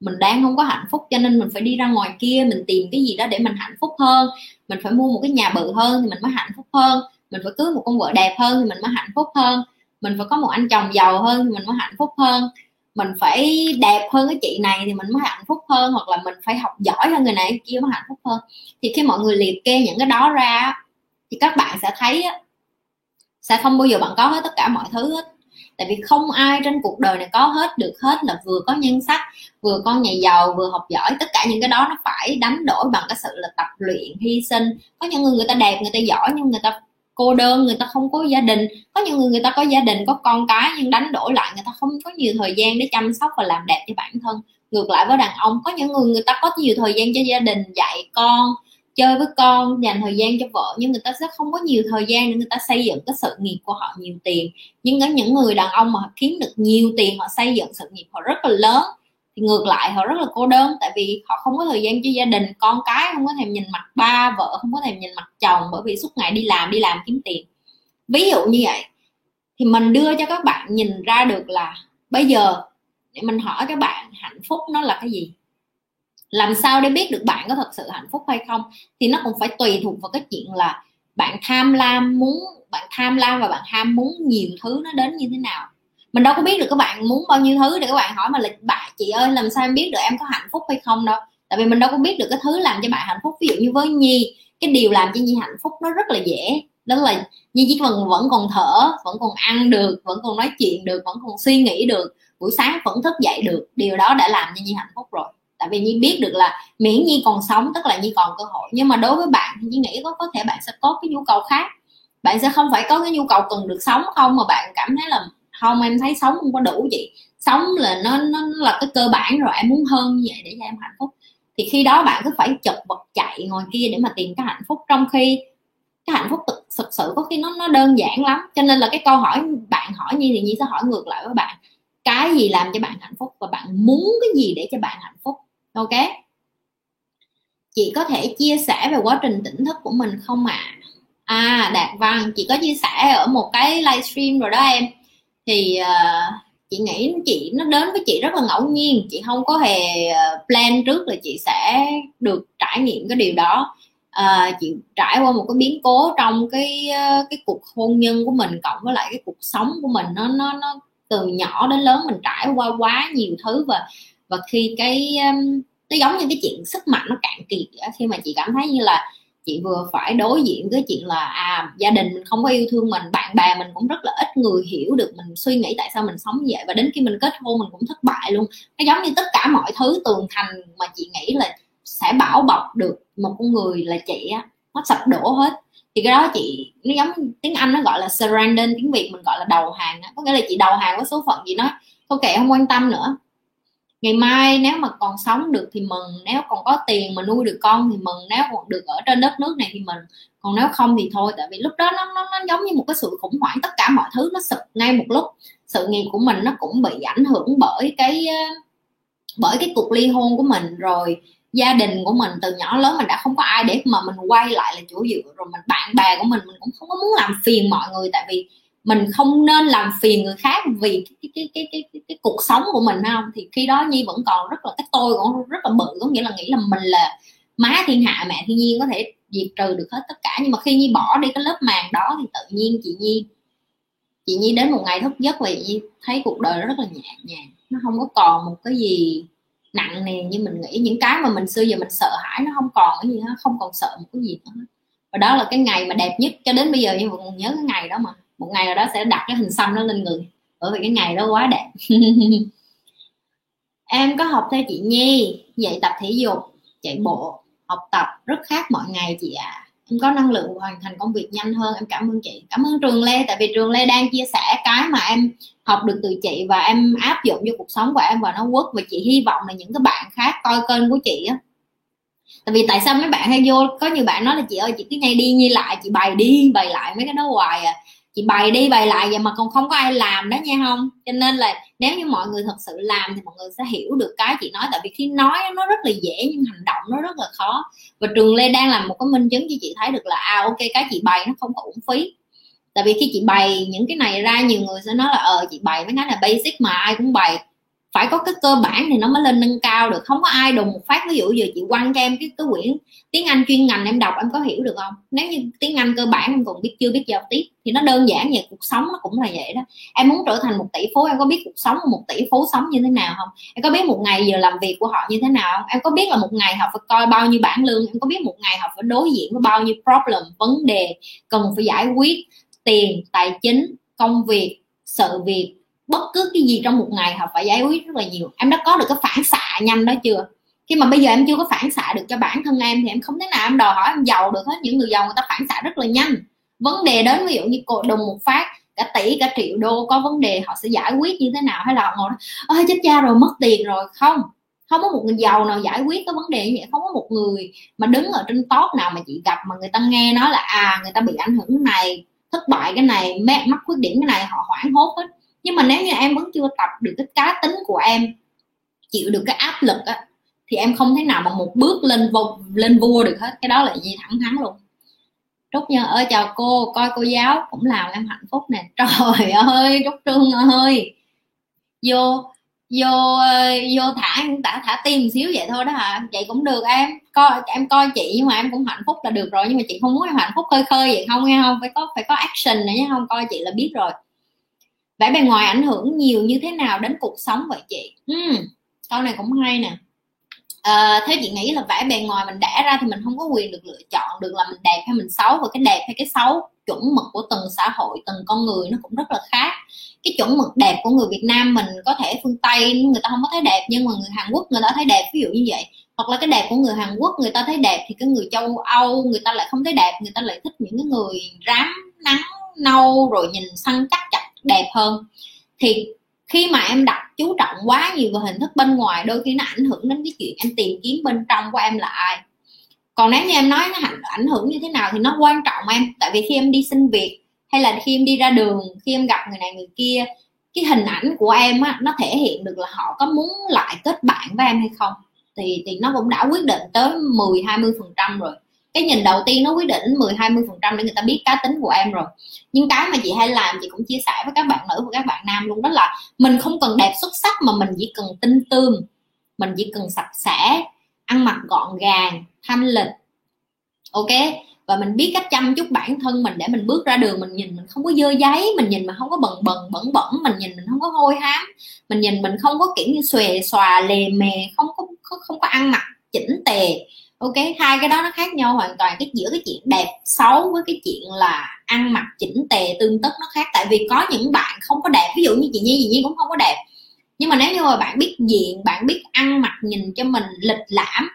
Mình đang không có hạnh phúc, cho nên mình phải đi ra ngoài kia, mình tìm cái gì đó để mình hạnh phúc hơn. Mình phải mua một cái nhà bự hơn thì mình mới hạnh phúc hơn. Mình phải cưới một con vợ đẹp hơn thì mình mới hạnh phúc hơn. Mình phải có một anh chồng giàu hơn thì mình mới hạnh phúc hơn. Mình phải đẹp hơn cái chị này thì mình mới hạnh phúc hơn, hoặc là mình phải học giỏi hơn người này người kia mới hạnh phúc hơn. Thì khi mọi người liệt kê những cái đó ra thì các bạn sẽ thấy sẽ không bao giờ bạn có hết tất cả mọi thứ hết tại vì không ai trên cuộc đời này có hết được hết là vừa có nhân sắc, vừa có nhà giàu, vừa học giỏi. Tất cả những cái đó nó phải đánh đổi bằng cái sự là tập luyện, hy sinh. Có những người người ta đẹp, người ta giỏi, nhưng người ta cô đơn, người ta không có gia đình. Có những người người ta có gia đình, có con cái, nhưng đánh đổi lại người ta không có nhiều thời gian để chăm sóc và làm đẹp cho bản thân. Ngược lại với đàn ông, có những người người ta có nhiều thời gian cho gia đình, dạy con chơi với con, dành thời gian cho vợ, nhưng người ta sẽ không có nhiều thời gian để người ta xây dựng cái sự nghiệp của họ nhiều tiền. Nhưng có những người đàn ông mà kiếm được nhiều tiền, họ xây dựng sự nghiệp họ rất là lớn, thì ngược lại họ rất là cô đơn, tại vì họ không có thời gian cho gia đình, con cái không có thèm nhìn mặt ba, vợ không có thèm nhìn mặt chồng bởi vì suốt ngày đi làm đi làm kiếm tiền. Ví dụ như vậy, thì mình đưa cho các bạn nhìn ra được là bây giờ để mình hỏi các bạn hạnh phúc nó là cái gì? Làm sao để biết được bạn có thật sự hạnh phúc hay không? Thì nó cũng phải tùy thuộc vào cái chuyện là bạn tham lam muốn, bạn tham lam và bạn ham muốn nhiều thứ nó đến như thế nào. Mình đâu có biết được các bạn muốn bao nhiêu thứ để các bạn hỏi mà là bạn chị ơi, làm sao em biết được em có hạnh phúc hay không đâu? Tại vì mình đâu có biết được cái thứ làm cho bạn hạnh phúc. Ví dụ như với nhi, cái điều làm cho nhi hạnh phúc nó rất là dễ. Đó là nhi chỉ cần vẫn còn thở, vẫn còn ăn được, vẫn còn nói chuyện được, vẫn còn suy nghĩ được, buổi sáng vẫn thức dậy được. Điều đó đã làm cho nhi hạnh phúc rồi tại vì nhi biết được là miễn nhi còn sống tức là nhi còn cơ hội. Nhưng mà đối với bạn thì nhi nghĩ có có thể bạn sẽ có cái nhu cầu khác. Bạn sẽ không phải có cái nhu cầu cần được sống không mà bạn cảm thấy là không em thấy sống không có đủ vậy. Sống là nó nó là cái cơ bản rồi em muốn hơn như vậy để cho em hạnh phúc. Thì khi đó bạn cứ phải chật vật chạy ngồi kia để mà tìm cái hạnh phúc. Trong khi cái hạnh phúc thực, thực sự có khi nó nó đơn giản lắm. Cho nên là cái câu hỏi bạn hỏi như thì nhi sẽ hỏi ngược lại với bạn. Cái gì làm cho bạn hạnh phúc và bạn muốn cái gì để cho bạn hạnh phúc? Ok. Chị có thể chia sẻ về quá trình tỉnh thức của mình không ạ? À? à đạt văn chị có chia sẻ ở một cái livestream rồi đó em. Thì uh, chị nghĩ chị nó đến với chị rất là ngẫu nhiên. Chị không có hề ờ, plan trước là chị sẽ được trải nghiệm cái điều đó. À, chị trải qua một cái biến cố trong cái cái cuộc hôn nhân của mình cộng với lại cái cuộc sống của mình. Nó nó nó từ nhỏ đến lớn mình trải qua quá nhiều thứ. Và và khi cái nó giống như cái chuyện sức mạnh nó cạn kiệt khi mà chị cảm thấy như là chị vừa phải đối diện với chuyện là à gia đình mình không có yêu thương mình, bạn bè mình cũng rất là ít người hiểu được mình suy nghĩ tại sao mình sống như vậy, và đến khi mình kết hôn mình cũng thất bại luôn. Nó giống như tất cả mọi thứ tường thành mà chị nghĩ là sẽ bảo bọc được một con người là chị á. Nó sập đổ hết. Thì cái đó chị, nó giống tiếng anh nó gọi là surrender tiếng việt mình gọi là đầu hàng có nghĩa là chị đầu hàng với số phận gì nói thôi kệ, không quan tâm nữa ngày mai nếu mà còn sống được thì mừng nếu còn có tiền mà nuôi được con thì mừng nếu còn được ở trên đất nước này thì mình còn nếu không thì thôi tại vì lúc đó nó, nó, nó giống như một cái sự khủng hoảng tất cả mọi thứ nó sụp ngay một lúc. Sự nghiệp của mình nó cũng bị ảnh hưởng bởi cái ờ, bởi cái cuộc ly hôn của mình rồi gia đình của mình từ nhỏ lớn mình đã không có ai để mà mình quay lại là chỗ dựa rồi mình bạn bè của mình mình cũng không có muốn làm phiền mọi người. Tại vì mình không nên làm phiền người khác vì cái cái cái cái cái, cái cuộc sống của mình không? Thì khi đó nhi vẫn còn rất là cái tôi còn rất là bự có nghĩa là nghĩ là mình là má thiên hạ mẹ thiên nhiên có thể diệt trừ được hết tất cả. Nhưng mà khi nhi bỏ đi cái lớp màng đó thì tự nhiên chị nhi chị nhi đến một ngày thức giấc và nhi thấy cuộc đời rất là nhẹ nhàng nó không có còn một cái gì nặng nề như mình nghĩ. Những cái mà mình xưa giờ mình sợ hãi nó không còn cái gì hết không còn sợ một cái gì nữa và đó là cái ngày mà đẹp nhất cho đến bây giờ. Nhưng vẫn nhớ cái ngày đó mà một ngày nào đó sẽ đặt cái hình xăm nó lên người. Bởi vì cái ngày đó quá đẹp. [LAUGHS] Em có học theo chị Nhi, dạy tập thể dục, chạy bộ, học tập, rất khác mọi ngày chị ạ. À. em có năng lượng hoàn thành công việc nhanh hơn, em cảm ơn chị. Cảm ơn trường lê, tại vì trường lê đang chia sẻ cái mà em học được từ chị và em áp dụng cho cuộc sống của em và nó quất. Và chị hy vọng là những cái bạn khác coi kênh của chị á. Tại vì tại sao mấy bạn hay vô, có nhiều bạn nói là chị ơi, chị cứ ngay đi như lại, chị bày đi, bày lại mấy cái đó hoài à chị bày đi bày lại vậy mà còn không có ai làm đó nha không cho nên là nếu như mọi người thật sự làm thì mọi người sẽ hiểu được cái chị nói. Tại vì khi nói nó rất là dễ nhưng hành động nó rất là khó. Và trường lê đang làm một cái minh chứng cho chị thấy được là à ok, cái chị bày nó không có uổng phí. Tại vì khi chị bày những cái này ra, nhiều người sẽ nói là ờ chị bày mấy cái là basic mà ai cũng bày phải có cái cơ bản thì nó mới lên nâng cao được. Không có ai đùng một phát, ví dụ giờ chị quăng cho em cái cái quyển tiếng anh chuyên ngành em đọc, em có hiểu được không? Nếu như tiếng anh cơ bản em còn biết, chưa biết giao tiếp thì nó đơn giản vậy, cuộc sống nó cũng là vậy đó. Em muốn trở thành một tỷ phú, em có biết cuộc sống của một tỷ phú sống như thế nào không? Em có biết một ngày giờ làm việc của họ như thế nào không? Em có biết là một ngày họ phải coi bao nhiêu bản lương? Em có biết một ngày họ phải đối diện với bao nhiêu problem, vấn đề cần phải giải quyết? Tiền, tài chính, công việc, sự việc bất cứ cái gì trong một ngày họ phải giải quyết rất là nhiều. Em đã có được cái phản xạ nhanh đó chưa? Khi mà bây giờ em chưa có phản xạ được cho bản thân em thì em không thể nào em đòi hỏi em giàu được hết. Những người giàu người ta phản xạ rất là nhanh. Vấn đề đến ví dụ như cột đùng một phát, cả tỷ, cả triệu đô, có vấn đề họ sẽ giải quyết như thế nào? Hay là ngồi ơi chết cha rồi, mất tiền rồi. Không. Không có một người giàu nào giải quyết cái vấn đề như vậy. Không có một người mà đứng ở trên top nào mà chị gặp mà người ta nghe nói là à người ta bị ảnh hưởng cái này, thất bại cái này mắc khuyết điểm cái này, họ hoảng hốt hết nhưng mà nếu như em vẫn chưa tập được cái cá tính của em chịu được cái áp lực á thì em không thể nào mà một bước lên vô, lên vua được hết. Cái đó là gì thẳng thắn luôn. Trúc nhân ơi chào cô coi cô giáo cũng làm em hạnh phúc nè. [LAUGHS] Trời ơi trúc trương ơi. Vô vô ờ, vô thả thả thả tim một xíu vậy thôi đó hả? Vậy cũng được em. Coi em coi chị nhưng mà em cũng hạnh phúc là được rồi. Nhưng mà chị không muốn em hạnh phúc khơi khơi vậy không nghe không? Phải có phải có action nữa nhé. Không coi chị là biết rồi vẻ bề ngoài ảnh hưởng nhiều như thế nào đến cuộc sống vậy chị? Uhm, câu này cũng hay nè. Ờ, à, thế chị nghĩ là vẻ bề ngoài mình đẻ ra thì mình không có quyền được lựa chọn được là mình đẹp hay mình xấu và cái đẹp hay cái xấu chuẩn mực của từng xã hội từng con người nó cũng rất là khác. Cái chuẩn mực đẹp của người Việt Nam mình có thể phương Tây người ta không có thấy đẹp nhưng mà người Hàn Quốc người ta thấy đẹp ví dụ như vậy. Hoặc là cái đẹp của người Hàn Quốc người ta thấy đẹp thì cái người châu Âu người ta lại không thấy đẹp người ta lại thích những cái người rám nắng nâu rồi nhìn săn chắc chặt đẹp hơn. Thì khi mà em đặt chú trọng quá nhiều vào hình thức bên ngoài, đôi khi nó ảnh hưởng đến cái chuyện em tìm kiếm bên trong của em là ai. Còn nếu như em nói nó ảnh hưởng như thế nào thì nó quan trọng em. Tại vì khi em đi xin việc, hay là khi em đi ra đường, khi em gặp người này người kia, cái hình ảnh của em á, nó thể hiện được là họ có muốn lại kết bạn với em hay không. Thì thì nó cũng đã quyết định tới 10 20 phần trăm rồi cái nhìn đầu tiên nó quyết định 10 20 phần trăm để người ta biết cá tính của em rồi. Nhưng cái mà chị hay làm chị cũng chia sẻ với các bạn nữ và các bạn nam luôn đó là mình không cần đẹp xuất sắc mà mình chỉ cần tinh tươm mình chỉ cần sạch sẽ ăn mặc gọn gàng thanh lịch. Ok? Và mình biết cách chăm chút bản thân mình để mình bước ra đường mình nhìn mình không có dơ giấy mình nhìn mình không có bần bần bẩn bẩn mình nhìn mình không có hôi hám mình nhìn mình không có kiểu như xòe xòa lề mề không có không, không có ăn mặc chỉnh tề ok, hai cái đó nó khác nhau hoàn toàn. Cái giữa cái chuyện đẹp xấu với cái chuyện là ăn mặc chỉnh tề tương tất nó khác. Tại vì có những bạn không có đẹp. Ví dụ như chị nhi chị nhi cũng không có đẹp. Nhưng mà nếu như mà bạn biết diện bạn biết ăn mặc nhìn cho mình lịch lãm,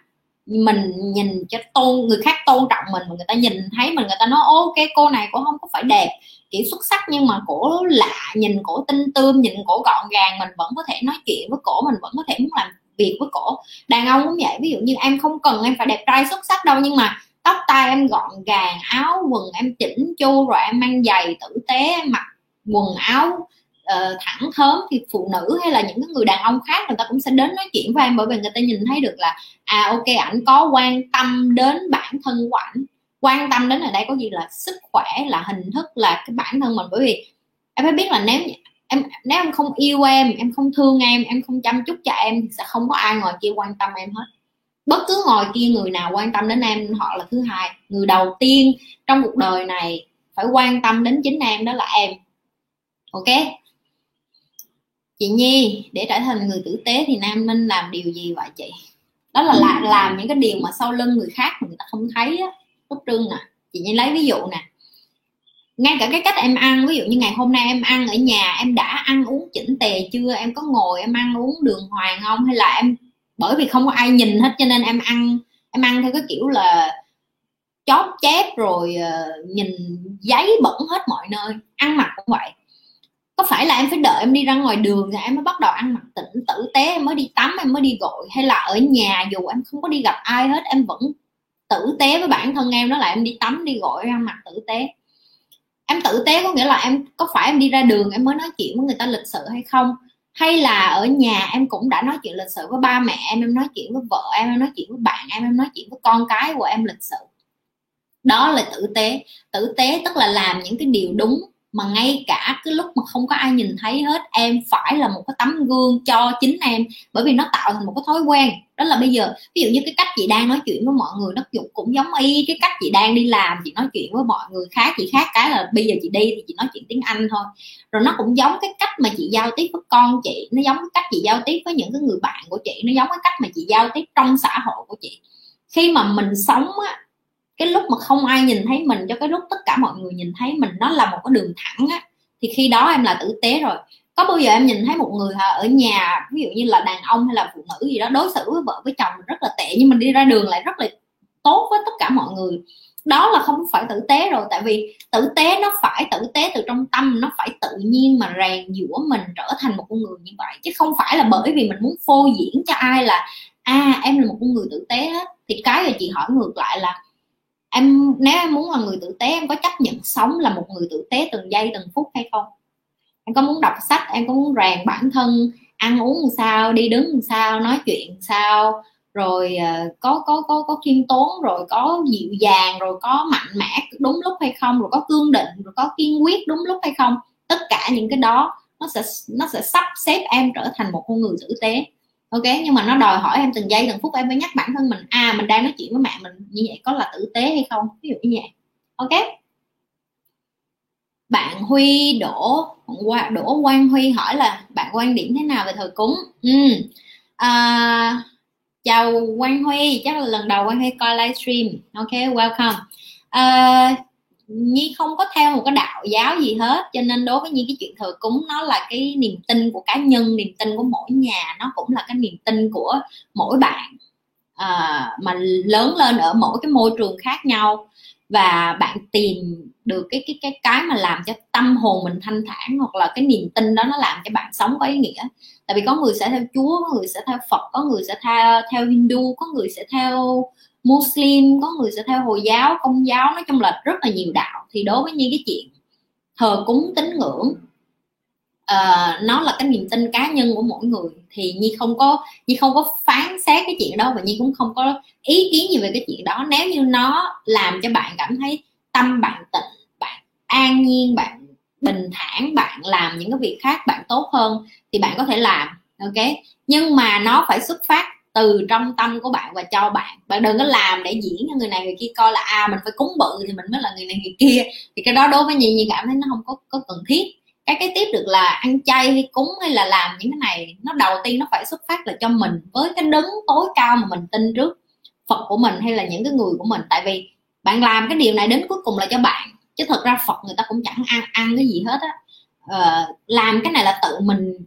mình nhìn cho tôn, người khác tôn trọng mình người ta nhìn thấy mình, người ta nói, ok, cô này cũng không có phải đẹp. Kiểu xuất sắc nhưng mà cổ lạ, nhìn cổ tinh tươm, nhìn cổ gọn gàng, mình vẫn có thể nói chuyện với cổ, mình vẫn có thể muốn làm việc với cổ. Đàn ông cũng vậy ví dụ như em không cần em phải đẹp trai xuất sắc đâu nhưng mà tóc tai em gọn gàng áo quần em chỉnh chu rồi em mang giày tử tế em mặc quần áo uh, thẳng thớm thì phụ nữ hay là những cái người đàn ông khác người ta cũng sẽ đến nói chuyện với em bởi vì người ta nhìn thấy được là à ok ảnh có quan tâm đến bản thân của ảnh. Quan tâm đến ở đây có gì là sức khỏe là hình thức là cái bản thân mình. Bởi vì em phải biết là nếu em nếu em không yêu em em không thương em em không chăm chút cho em sẽ không có ai ngoài kia quan tâm em hết. Bất cứ ngoài kia người nào quan tâm đến em họ là thứ hai người đầu tiên trong cuộc đời này phải quan tâm đến chính em đó là em. Ok? Chị nhi để trở thành người tử tế thì nam nên làm điều gì vậy chị? Đó là làm, làm những cái điều mà sau lưng người khác người ta không thấy á. Trương nè chị nhi lấy ví dụ nè ngay cả cái cách em ăn ví dụ như ngày hôm nay em ăn ở nhà em đã ăn uống chỉnh tề chưa? Em có ngồi em ăn uống đường hoàng không? Hay là em bởi vì không có ai nhìn hết cho nên em ăn em ăn theo cái kiểu là chóp chép rồi uh, nhìn giấy bẩn hết mọi nơi ăn mặc cũng vậy. Có phải là em phải đợi em đi ra ngoài đường rồi em mới bắt đầu ăn mặc tỉnh tử tế em mới đi tắm em mới đi gội? Hay là ở nhà dù em không có đi gặp ai hết em vẫn tử tế với bản thân em đó là em đi tắm đi gội ăn mặc tử tế? Em tử tế có nghĩa là em, có phải em đi ra đường em mới nói chuyện với người ta lịch sự hay không? Hay là ở nhà em cũng đã nói chuyện lịch sự với ba mẹ em em nói chuyện với vợ em em nói chuyện với bạn em em nói chuyện với con cái của em lịch sự? Đó là tử tế. Tử tế tức là làm những cái điều đúng mà ngay cả cái lúc mà không có ai nhìn thấy hết, em phải là một cái tấm gương cho chính em bởi vì nó tạo thành một cái thói quen đó là bây giờ, ví dụ như cái cách chị đang nói chuyện với mọi người nó cũng cũng giống y cái cách chị đang đi làm, chị nói chuyện với mọi người khác, chị khác cái là bây giờ chị đi thì chị nói chuyện tiếng anh thôi. Rồi nó cũng giống cái cách mà chị giao tiếp với con chị, nó giống cái cách chị giao tiếp với những cái người bạn của chị, nó giống cái cách mà chị giao tiếp trong xã hội của chị. Khi mà mình sống á, cái lúc mà không ai nhìn thấy mình, cho cái lúc tất cả mọi người nhìn thấy mình, nó là một cái đường thẳng á, thì khi đó em là tử tế rồi có bao giờ em nhìn thấy một người ở nhà, ví dụ như là đàn ông hay là phụ nữ gì đó đối xử với vợ, với chồng rất là tệ, nhưng mình đi ra đường lại rất là tốt với tất cả mọi người? Đó là không phải tử tế rồi, tại vì tử tế nó phải tử tế từ trong tâm, nó phải tự nhiên mà rèn giữa mình trở thành một con người như vậy, chứ không phải là bởi vì mình muốn phô diễn cho ai là à em là một con người tử tế hết thì cái là chị hỏi ngược lại là, em, nếu em muốn là người tử tế, em có chấp nhận sống là một người tử tế từng giây, từng phút hay không? Em có muốn đọc sách em có muốn rèn bản thân ăn uống làm sao đi đứng làm sao nói chuyện làm sao rồi uh, có có có có khiêm tốn rồi có dịu dàng rồi có mạnh mẽ đúng lúc hay không rồi có cương định rồi có kiên quyết đúng lúc hay không tất cả những cái đó nó sẽ nó sẽ sắp xếp em trở thành một con người tử tế. Ok nhưng mà nó đòi hỏi em từng giây từng phút em phải nhắc bản thân mình à mình đang nói chuyện với mẹ mình như vậy có là tử tế hay không? Ví dụ như vậy. Ok? Bạn Huy Đỗ Đỗ Quang Huy hỏi là bạn quan điểm thế nào về thờ cúng? Ừ. à, chào Quang Huy chắc là lần đầu Quang Huy coi livestream. Ok welcome. À, Nhi không có theo một cái đạo giáo gì hết cho nên đối với Nhi cái chuyện thờ cúng nó là cái niềm tin của cá nhân niềm tin của mỗi nhà nó cũng là cái niềm tin của mỗi bạn. À, mà lớn lên ở mỗi cái môi trường khác nhau và bạn tìm được cái cái cái cái mà làm cho tâm hồn mình thanh thản hoặc là cái niềm tin đó nó làm cho bạn sống có ý nghĩa. Tại vì có người sẽ theo chúa, có người sẽ theo phật, có người sẽ theo theo hindu, có người sẽ theo muslim, có người sẽ theo hồi giáo, công giáo. Nói chung là rất là nhiều đạo. Thì đối với như cái chuyện thờ cúng tín ngưỡng uh, nó là cái niềm tin cá nhân của mỗi người. Thì nhi không có nhi không có phán xét cái chuyện đó và nhi cũng không có ý kiến gì về cái chuyện đó. Nếu như nó làm cho bạn cảm thấy tâm bạn tịnh bạn an nhiên bạn bình thản bạn làm những cái việc khác bạn tốt hơn thì bạn có thể làm ok? Nhưng mà nó phải xuất phát từ trong tâm của bạn và cho bạn. Bạn đừng có làm để diễn cho người này người kia coi là à mình phải cúng bự thì mình mới là người này người kia. Thì cái đó đối với nhi nhi cảm thấy nó không có có cần thiết cái cái tiếp được là ăn chay hay cúng hay là làm những cái này nó đầu tiên nó phải xuất phát là cho mình với cái đấng tối cao mà mình tin trước phật của mình hay là những cái người của mình. Tại vì bạn làm cái điều này đến cuối cùng là cho bạn chứ thật ra phật người ta cũng chẳng ăn ăn cái gì hết á. Ờ, làm cái này là tự mình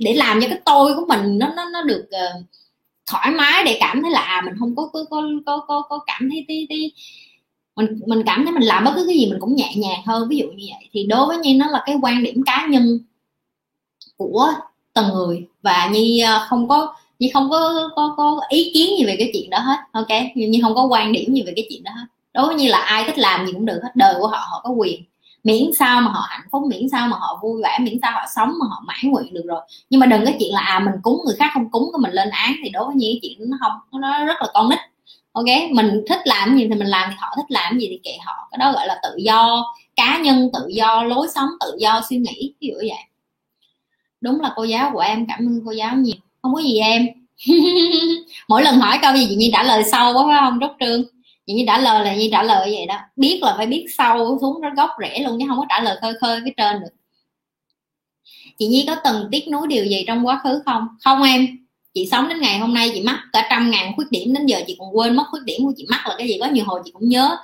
để làm cho cái tôi của mình nó nó nó được uh, thoải mái để cảm thấy là à, mình không có có có có có, có cảm thấy tí, tí mình mình cảm thấy mình làm bất cứ cái gì mình cũng nhẹ nhàng hơn, ví dụ như vậy. Thì đối với nhi, nó là cái quan điểm cá nhân của từng người. Và nhi ờ, không có, nhi không có có có ý kiến gì về cái chuyện đó hết, ok? Nhi không có quan điểm gì về cái chuyện đó hết. Đối với như là ai thích làm gì cũng được hết, đời của họ họ có quyền. Miễn sao mà họ hạnh phúc, miễn sao mà họ vui vẻ, miễn sao họ sống mà họ mãn nguyện được rồi. Nhưng mà đừng cái chuyện là à mình cúng người khác không cúng, cái mình lên án. Thì đối với những chuyện nó không, nó rất là con nít ok? Mình thích làm gì thì mình làm, thì họ thích làm gì thì kệ họ. Cái đó gọi là tự do. Cá nhân tự do, lối sống tự do, suy nghĩ, ví dụ vậy. Đúng là cô giáo của em, cảm ơn cô giáo nhiều. Không có gì em. [LAUGHS] Mỗi lần hỏi câu gì chị nhi trả lời sâu quá, phải không rất trương? Chị nhi trả lời là nhi trả lời vậy đó. Biết là phải biết sâu, xuống nó gốc rễ luôn, chứ không có trả lời khơi khơi cái trên được. Chị nhi có từng tiếc nuối điều gì trong quá khứ không? Không em chị sống đến ngày hôm nay chị mắc cả trăm ngàn khuyết điểm, đến giờ chị còn quên mất khuyết điểm của chị mắc là cái gì có nhiều hồi chị cũng nhớ.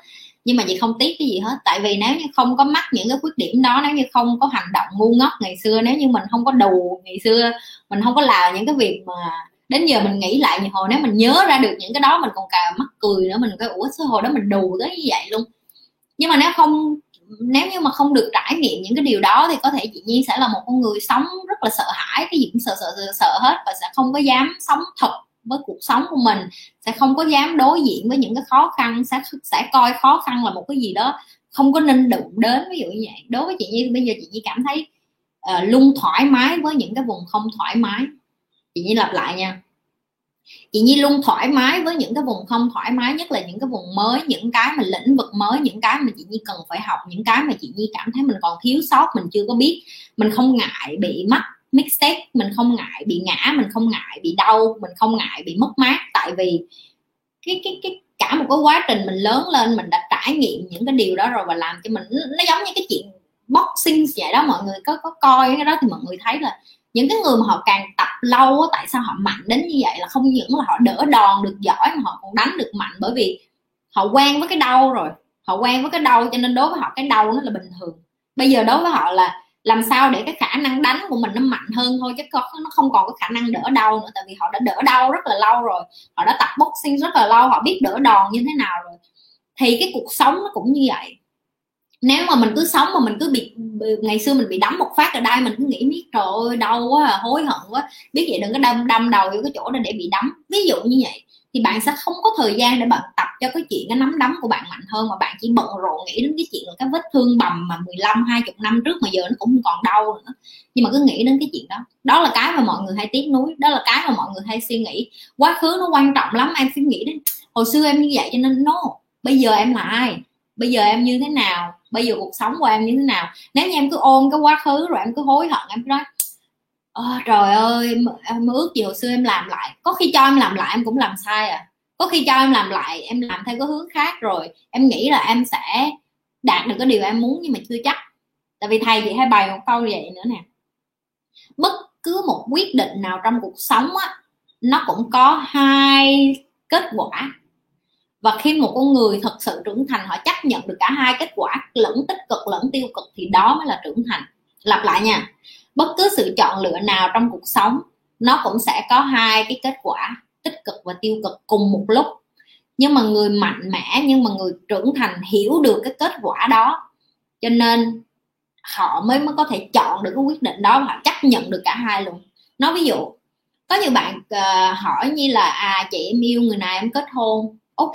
Nhưng mà chị không tiếc cái gì hết, tại vì nếu như không có mắc những cái khuyết điểm đó, nếu như không có hành động ngu ngốc ngày xưa, nếu như mình không có đù ngày xưa, mình không có làm những cái việc mà đến giờ mình nghĩ lại nhiều hồi, nếu mình nhớ ra được những cái đó, mình còn cà mắc cười nữa, mình cái ủa số hồi đó mình đù tới như vậy luôn? Nhưng mà nếu không nếu như mà không được trải nghiệm những cái điều đó thì có thể chị Nhi sẽ là một con người sống rất là sợ hãi cái gì cũng sợ sợ sợ, sợ hết và sẽ không có dám sống thật với cuộc sống của mình sẽ không có dám đối diện với những cái khó khăn sẽ sẽ coi khó khăn là một cái gì đó không có nên đụng đến. Ví dụ như vậy. Đối với chị Nhi bây giờ chị Nhi cảm thấy uh, luôn thoải mái với những cái vùng không thoải mái. Chị Nhi lặp lại nha chị Nhi luôn thoải mái với những cái vùng không thoải mái, nhất là những cái vùng mới, những cái mà lĩnh vực mới, những cái mà chị Nhi cần phải học, những cái mà chị Nhi cảm thấy mình còn thiếu sót, mình chưa có biết. Mình không ngại bị mắc mistake, mình không ngại bị ngã, mình không ngại bị đau, mình không ngại bị mất mát. Tại vì cái cái cái cả một cái quá trình mình lớn lên, mình đã trải nghiệm những cái điều đó rồi và làm cho mình, nó giống như cái chuyện boxing vậy đó, mọi người có có coi cái đó thì mọi người thấy là những cái người mà họ càng tập lâu á, tại sao họ mạnh đến như vậy là không những là họ đỡ đòn được giỏi mà họ còn đánh được mạnh. Bởi vì họ quen với cái đau rồi, họ quen với cái đau cho nên đối với họ cái đau nó là bình thường. Bây giờ đối với họ là làm sao để cái khả năng đánh của mình nó mạnh hơn thôi chứ nó không còn có khả năng đỡ đau nữa, tại vì họ đã đỡ đau rất là lâu rồi, họ đã tập boxing rất là lâu, họ biết đỡ đòn như thế nào rồi. Thì cái cuộc sống nó cũng như vậy nếu mà mình cứ sống mà mình cứ bị ngày xưa mình bị đấm một phát ở đây mình cứ nghĩ biết trời ơi đau quá à, hối hận quá. Biết vậy đừng có đâm đâm đầu vô cái chỗ đó để bị đấm. Ví dụ như vậy thì bạn sẽ không có thời gian để bạn tập cho cái chuyện cái nắm đấm của bạn mạnh hơn mà bạn chỉ bận rộn nghĩ đến cái chuyện là cái vết thương bầm mà 15 20 năm trước mà giờ nó cũng không còn đau nữa. Nhưng mà cứ nghĩ đến cái chuyện đó. Đó là cái mà mọi người hay tiếc nuối đó là cái mà mọi người hay suy nghĩ. Quá khứ nó quan trọng lắm em suy nghĩ đến hồi xưa em như vậy cho nên no bây giờ em là ai? Bây giờ em như thế nào? Bây giờ cuộc sống của em như thế nào? Nếu như em cứ ôn cái quá khứ rồi em cứ hối hận em cứ nói oh, trời ơi em, em ước gì hồi xưa em làm lại. Có khi cho em làm lại em cũng làm sai à. Có khi cho em làm lại em làm theo cái hướng khác rồi em nghĩ là em sẽ đạt được cái điều em muốn nhưng mà chưa chắc. Tại vì thầy chị hay bày một câu như vậy nữa nè. Bất cứ một quyết định nào trong cuộc sống á nó cũng có hai kết quả và khi một con người thật sự trưởng thành họ chấp nhận được cả hai kết quả lẫn tích cực lẫn tiêu cực thì đó mới là trưởng thành. Lặp lại nha bất cứ sự chọn lựa nào trong cuộc sống nó cũng sẽ có hai cái kết quả tích cực và tiêu cực cùng một lúc. Nhưng mà người mạnh mẽ nhưng mà người trưởng thành hiểu được cái kết quả đó cho nên họ mới mới có thể chọn được cái quyết định đó và chấp nhận được cả hai luôn. Nói ví dụ có nhiều bạn uh, hỏi như là à chị em yêu người này em kết hôn ok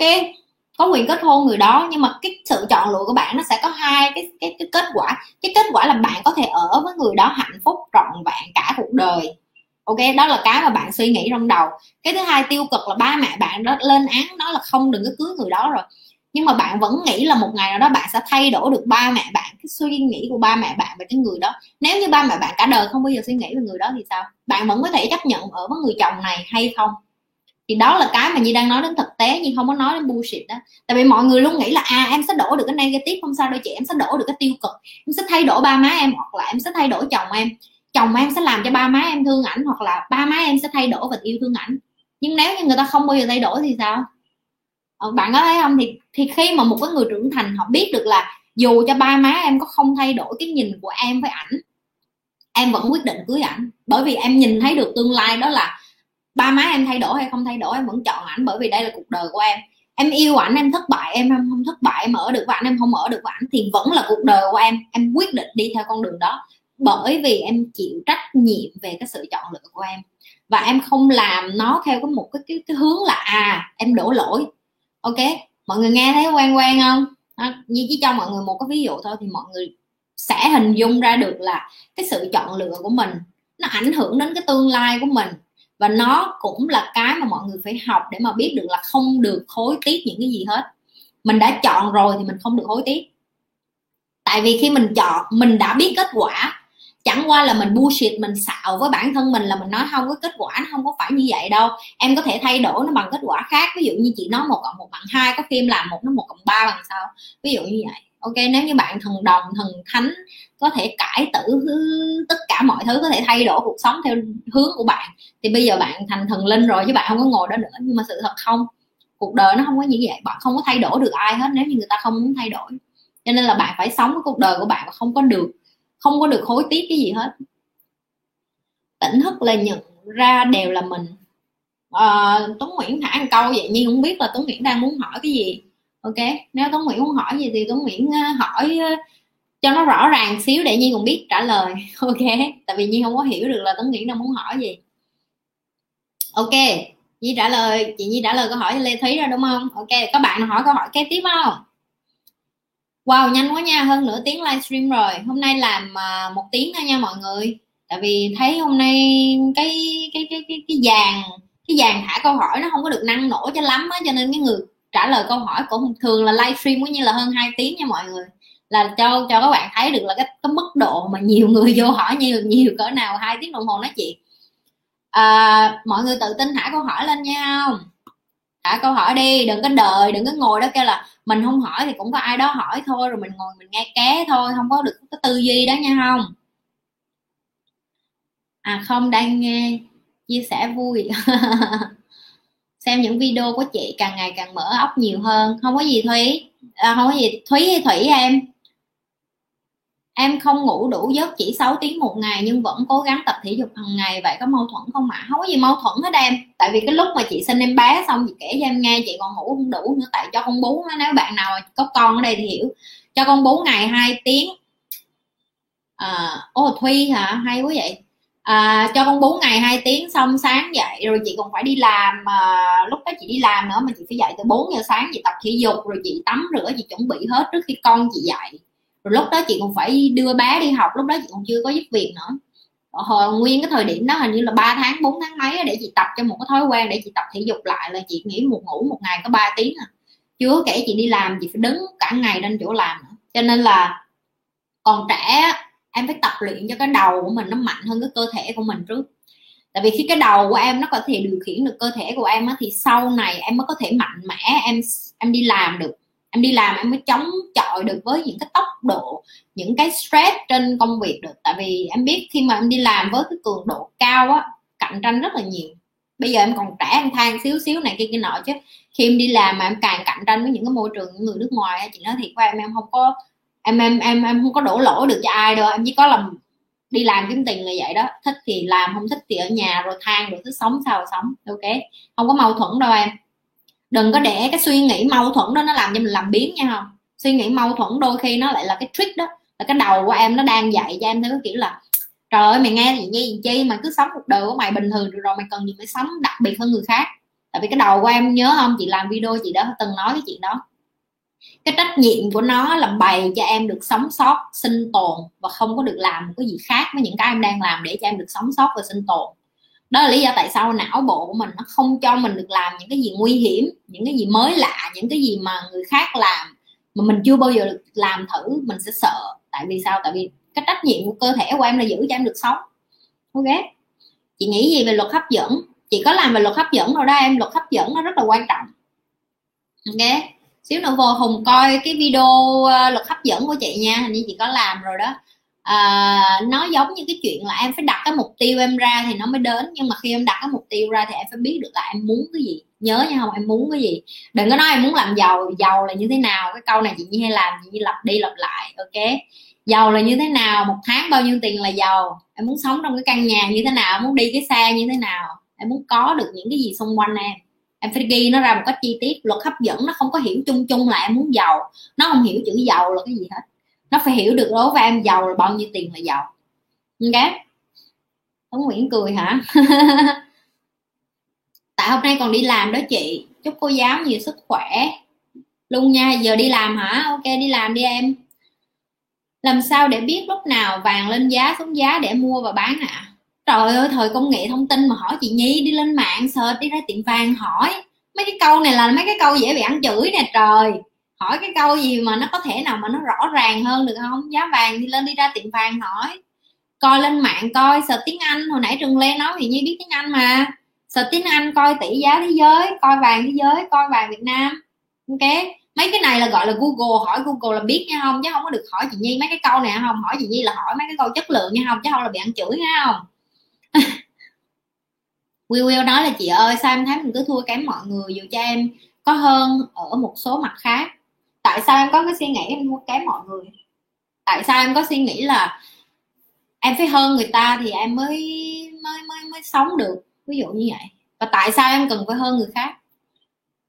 có quyền kết hôn người đó nhưng mà cái sự chọn lựa của bạn nó sẽ có hai cái cái, cái kết quả. Cái kết quả là bạn có thể ở với người đó hạnh phúc trọn vẹn cả cuộc đời. Ok đó là cái mà bạn suy nghĩ trong đầu. Cái thứ hai tiêu cực là ba mẹ bạn đó lên án nó là không đừng có cưới người đó rồi. Nhưng mà bạn vẫn nghĩ là một ngày nào đó bạn sẽ thay đổi được ba mẹ bạn cái suy nghĩ của ba mẹ bạn về cái người đó. Nếu như ba mẹ bạn cả đời không bao giờ suy nghĩ về người đó thì sao? Bạn vẫn có thể chấp nhận ở với người chồng này hay không? Thì đó là cái mà như đang nói đến thực tế nhưng không có nói đến bullshit đó. Tại vì mọi người luôn nghĩ là à em sẽ đổ được cái negative không sao đâu chị, em sẽ đổ được cái tiêu cực. Em sẽ thay đổi ba má em, hoặc là em sẽ thay đổi chồng em. Chồng em sẽ làm cho ba má em thương ảnh, hoặc là ba má em sẽ thay đổi và yêu thương ảnh. Nhưng nếu như người ta không bao giờ thay đổi thì sao? Ờ, bạn có thấy không? Thì thì khi mà một cái người trưởng thành, họ biết được là dù cho ba má em có không thay đổi cái nhìn của em với ảnh, em vẫn quyết định cưới ảnh. Bởi vì em nhìn thấy được tương lai đó là ba má em thay đổi hay không thay đổi em vẫn chọn ảnh bởi vì đây là cuộc đời của em. Em yêu ảnh em thất bại em em không thất bại em ở được với ảnh em không ở được với ảnh thì vẫn là cuộc đời của em. Em quyết định đi theo con đường đó bởi vì em chịu trách nhiệm về cái sự chọn lựa của em. Và em không làm nó theo cái một cái cái, cái hướng là à em đổ lỗi. Ok mọi người nghe thấy quen quen không? À, như chỉ cho mọi người một cái ví dụ thôi thì mọi người sẽ hình dung ra được là cái sự chọn lựa của mình nó ảnh hưởng đến cái tương lai của mình và nó cũng là cái mà mọi người phải học để mà biết được là không được hối tiếc những cái gì hết. Mình đã chọn rồi thì mình không được hối tiếc. Tại vì khi mình chọn, mình đã biết kết quả. Chẳng qua là mình bullshit, mình xạo với bản thân mình là mình nói không có kết quả nó không có phải như vậy đâu. Em có thể thay đổi nó bằng kết quả khác. Ví dụ như chị nói một cộng một bằng hai, có phim làm một nó một cộng ba bằng sao? Ví dụ như vậy. Ok, nếu như bạn thần đồng, thần thánh có thể cải tử tất cả mọi thứ có thể thay đổi cuộc sống theo hướng của bạn. Thì bây giờ bạn thành thần linh rồi chứ bạn không có ngồi đó nữa. Nhưng mà sự thật không cuộc đời nó không có như vậy. Bạn không có thay đổi được ai hết nếu như người ta không muốn thay đổi. Cho nên là bạn phải sống cái cuộc đời của bạn và không có được không có được hối tiếc cái gì hết. Tỉnh thức là nhận ra đều là mình. À, tuấn nguyễn thả một câu vậy nhưng không biết là tuấn nguyễn đang muốn hỏi cái gì. Ok nếu tuấn nguyễn muốn hỏi gì thì tuấn nguyễn ờ, hỏi ờ, cho nó rõ ràng xíu để nhi còn biết trả lời. [LAUGHS] Ok, tại vì nhi không có hiểu được là tuấn nghĩ đang muốn hỏi gì. Ok, nhi trả lời, chị nhi trả lời câu hỏi lê thúy rồi đúng không? Ok, các bạn hỏi câu hỏi kế tiếp không? Wow, nhanh quá nha, hơn nửa tiếng livestream rồi. Hôm nay làm à, một tiếng thôi nha mọi người. Tại vì thấy hôm nay cái cái cái cái cái dàn cái dàn thả câu hỏi nó không có được năng nổ cho lắm á, cho nên cái người trả lời câu hỏi cũng thường là livestream cũng như là hơn 2 tiếng nha mọi người là cho cho các bạn thấy được là cái, cái mức độ mà nhiều người vô hỏi nhiều nhiều cỡ nào hai tiếng đồng hồ nói chuyện. À, mọi người tự tin thả câu hỏi lên nha. Không thả câu hỏi đi đừng có đợi đừng có ngồi đó kêu là mình không hỏi thì cũng có ai đó hỏi thôi rồi mình ngồi mình nghe ké thôi không có được cái tư duy đó nha không? À không đang nghe chia sẻ vui. [LAUGHS] Xem những video của chị càng ngày càng mở óc nhiều hơn. Không có gì thúy. À, không có gì thúy hay thủy em? Em không ngủ đủ giấc chỉ 6 tiếng một ngày nhưng vẫn cố gắng tập thể dục hàng ngày. Vậy có mâu thuẫn không ạ? Không có gì mâu thuẫn hết em. Tại vì cái lúc mà chị sinh em bé xong chị kể cho em nghe chị còn ngủ không đủ nữa. Tại cho con bú nếu bạn nào có con ở đây thì hiểu. Cho con bú ngày 2 tiếng. À, ô Thuy hả? Hay quá vậy. À, cho con bú ngày 2 tiếng xong sáng dậy rồi chị còn phải đi làm à, lúc đó chị đi làm nữa mà chị phải dậy từ 4 giờ sáng chị tập thể dục rồi chị tắm rửa chị chuẩn bị hết trước khi con chị dậy rồi lúc đó chị còn phải đưa bé đi học lúc đó chị còn chưa có giúp việc nữa. Hồi nguyên cái thời điểm đó hình như là 3 tháng 4 tháng mấy để chị tập cho một cái thói quen để chị tập thể dục lại là chị nghỉ một ngủ một ngày có 3 tiếng à. Chưa kể chị đi làm chị phải đứng cả ngày lên chỗ làm nữa. cho nên là còn trẻ em phải tập luyện cho cái đầu của mình nó mạnh hơn cái cơ thể của mình trước. Tại vì khi cái đầu của em nó có thể điều khiển được cơ thể của em á, thì sau này em mới có thể mạnh mẽ em em đi làm được em đi làm em mới chống chọi được với những cái tốc độ, những cái stress trên công việc được. Tại vì em biết khi mà em đi làm với cái cường độ cao á, cạnh tranh rất là nhiều. Bây giờ em còn trẻ, em than xíu xíu này kia kia nọ chứ. Khi em đi làm mà em càng cạnh tranh với những cái môi trường những người nước ngoài chị nói thiệt với em em không có, em em em em không có đổ lỗi được cho ai đâu. Em chỉ có làm, đi làm kiếm tiền là vậy đó. Thích thì làm, không thích thì ở nhà rồi than rồi thích sống sao sống. Ok? Không có mâu thuẫn đâu em đừng có để cái suy nghĩ mâu thuẫn đó nó làm cho mình làm biến nha. Không suy nghĩ mâu thuẫn đôi khi nó lại là cái trick đó, là cái đầu của em nó đang dạy cho em theo cái kiểu là, trời ơi, mày nghe gì gì chi mà cứ sống cuộc đời của mày bình thường được rồi, mày cần gì phải sống đặc biệt hơn người khác? Tại vì cái đầu của em nhớ không? Chị làm video, chị đã từng nói cái chuyện đó. Cái trách nhiệm của nó là bày cho em được sống sót, sinh tồn và không có được làm cái gì khác với những cái em đang làm để cho em được sống sót và sinh tồn đó là lý do tại sao não bộ của mình nó không cho mình được làm những cái gì nguy hiểm, những cái gì mới lạ, những cái gì mà người khác làm mà mình chưa bao giờ được làm thử, mình sẽ sợ. Tại vì sao? Tại vì cái trách nhiệm của cơ thể của em là giữ cho em được sống. Ok? Chị nghĩ gì về luật hấp dẫn? Chị có làm về luật hấp dẫn rồi đó em. Luật hấp dẫn nó rất là quan trọng. Ok? Xíu nữa vô hùng coi cái video ờ, luật hấp dẫn của chị nha. Hình như chị có làm rồi đó à, nó giống như cái chuyện là em phải đặt cái mục tiêu em ra thì nó mới đến. Nhưng mà khi em đặt cái mục tiêu ra thì em phải biết được là em muốn cái gì. Nhớ nha không em muốn cái gì. Đừng có nói em muốn làm giàu giàu là như thế nào cái câu này chị như hay làm chị như lặp đi lặp lại ok? Giàu là như thế nào một tháng bao nhiêu tiền là giàu? Em muốn sống trong cái căn nhà như thế nào em muốn đi cái xe như thế nào? Em muốn có được những cái gì xung quanh em? Em phải ghi nó ra một cách chi tiết luật hấp dẫn nó không có hiểu chung chung là em muốn giàu. Nó không hiểu chữ giàu là cái gì hết nó phải hiểu được đối với em giàu là bao nhiêu tiền là giàu. Ok? Ông Nguyễn cười hả? [LAUGHS] Tại hôm nay còn đi làm đó chị. Chúc cô giáo nhiều sức khỏe. Luôn nha, giờ đi làm hả? Ok, đi làm đi em. Làm sao để biết lúc nào vàng lên giá xuống giá để mua và bán ạ? À? trời ơi, thời công nghệ thông tin mà hỏi chị nhi đi lên mạng, search, đi ra tiệm vàng hỏi. Mấy cái câu này là mấy cái câu dễ bị ăn chửi nè, trời hỏi cái câu gì mà nó có thể nào mà nó rõ ràng hơn được không? Giá vàng đi lên đi ra tiệm vàng hỏi. Coi lên mạng coi, sợ tiếng anh. Hồi nãy trường lê nói thì nhi biết tiếng anh mà. Sợ tiếng anh coi tỷ giá thế giới, coi vàng thế giới, coi vàng việt nam. Ok? Mấy cái này là gọi là google. Hỏi google là biết nha không? Chứ không có được hỏi chị nhi mấy cái câu này không? Hỏi chị nhi là hỏi mấy cái câu chất lượng nha không? Chứ không là bị ăn chửi nha không? [LAUGHS] Will Will nói là, chị ơi sao em thấy mình cứ thua kém mọi người. Dù cho em có hơn ở một số mặt khác tại sao em có cái suy nghĩ em thua kém mọi người? Tại sao em có suy nghĩ là em phải hơn người ta thì em mới mới mới mới sống được? Ví dụ như vậy. Và tại sao em cần phải hơn người khác?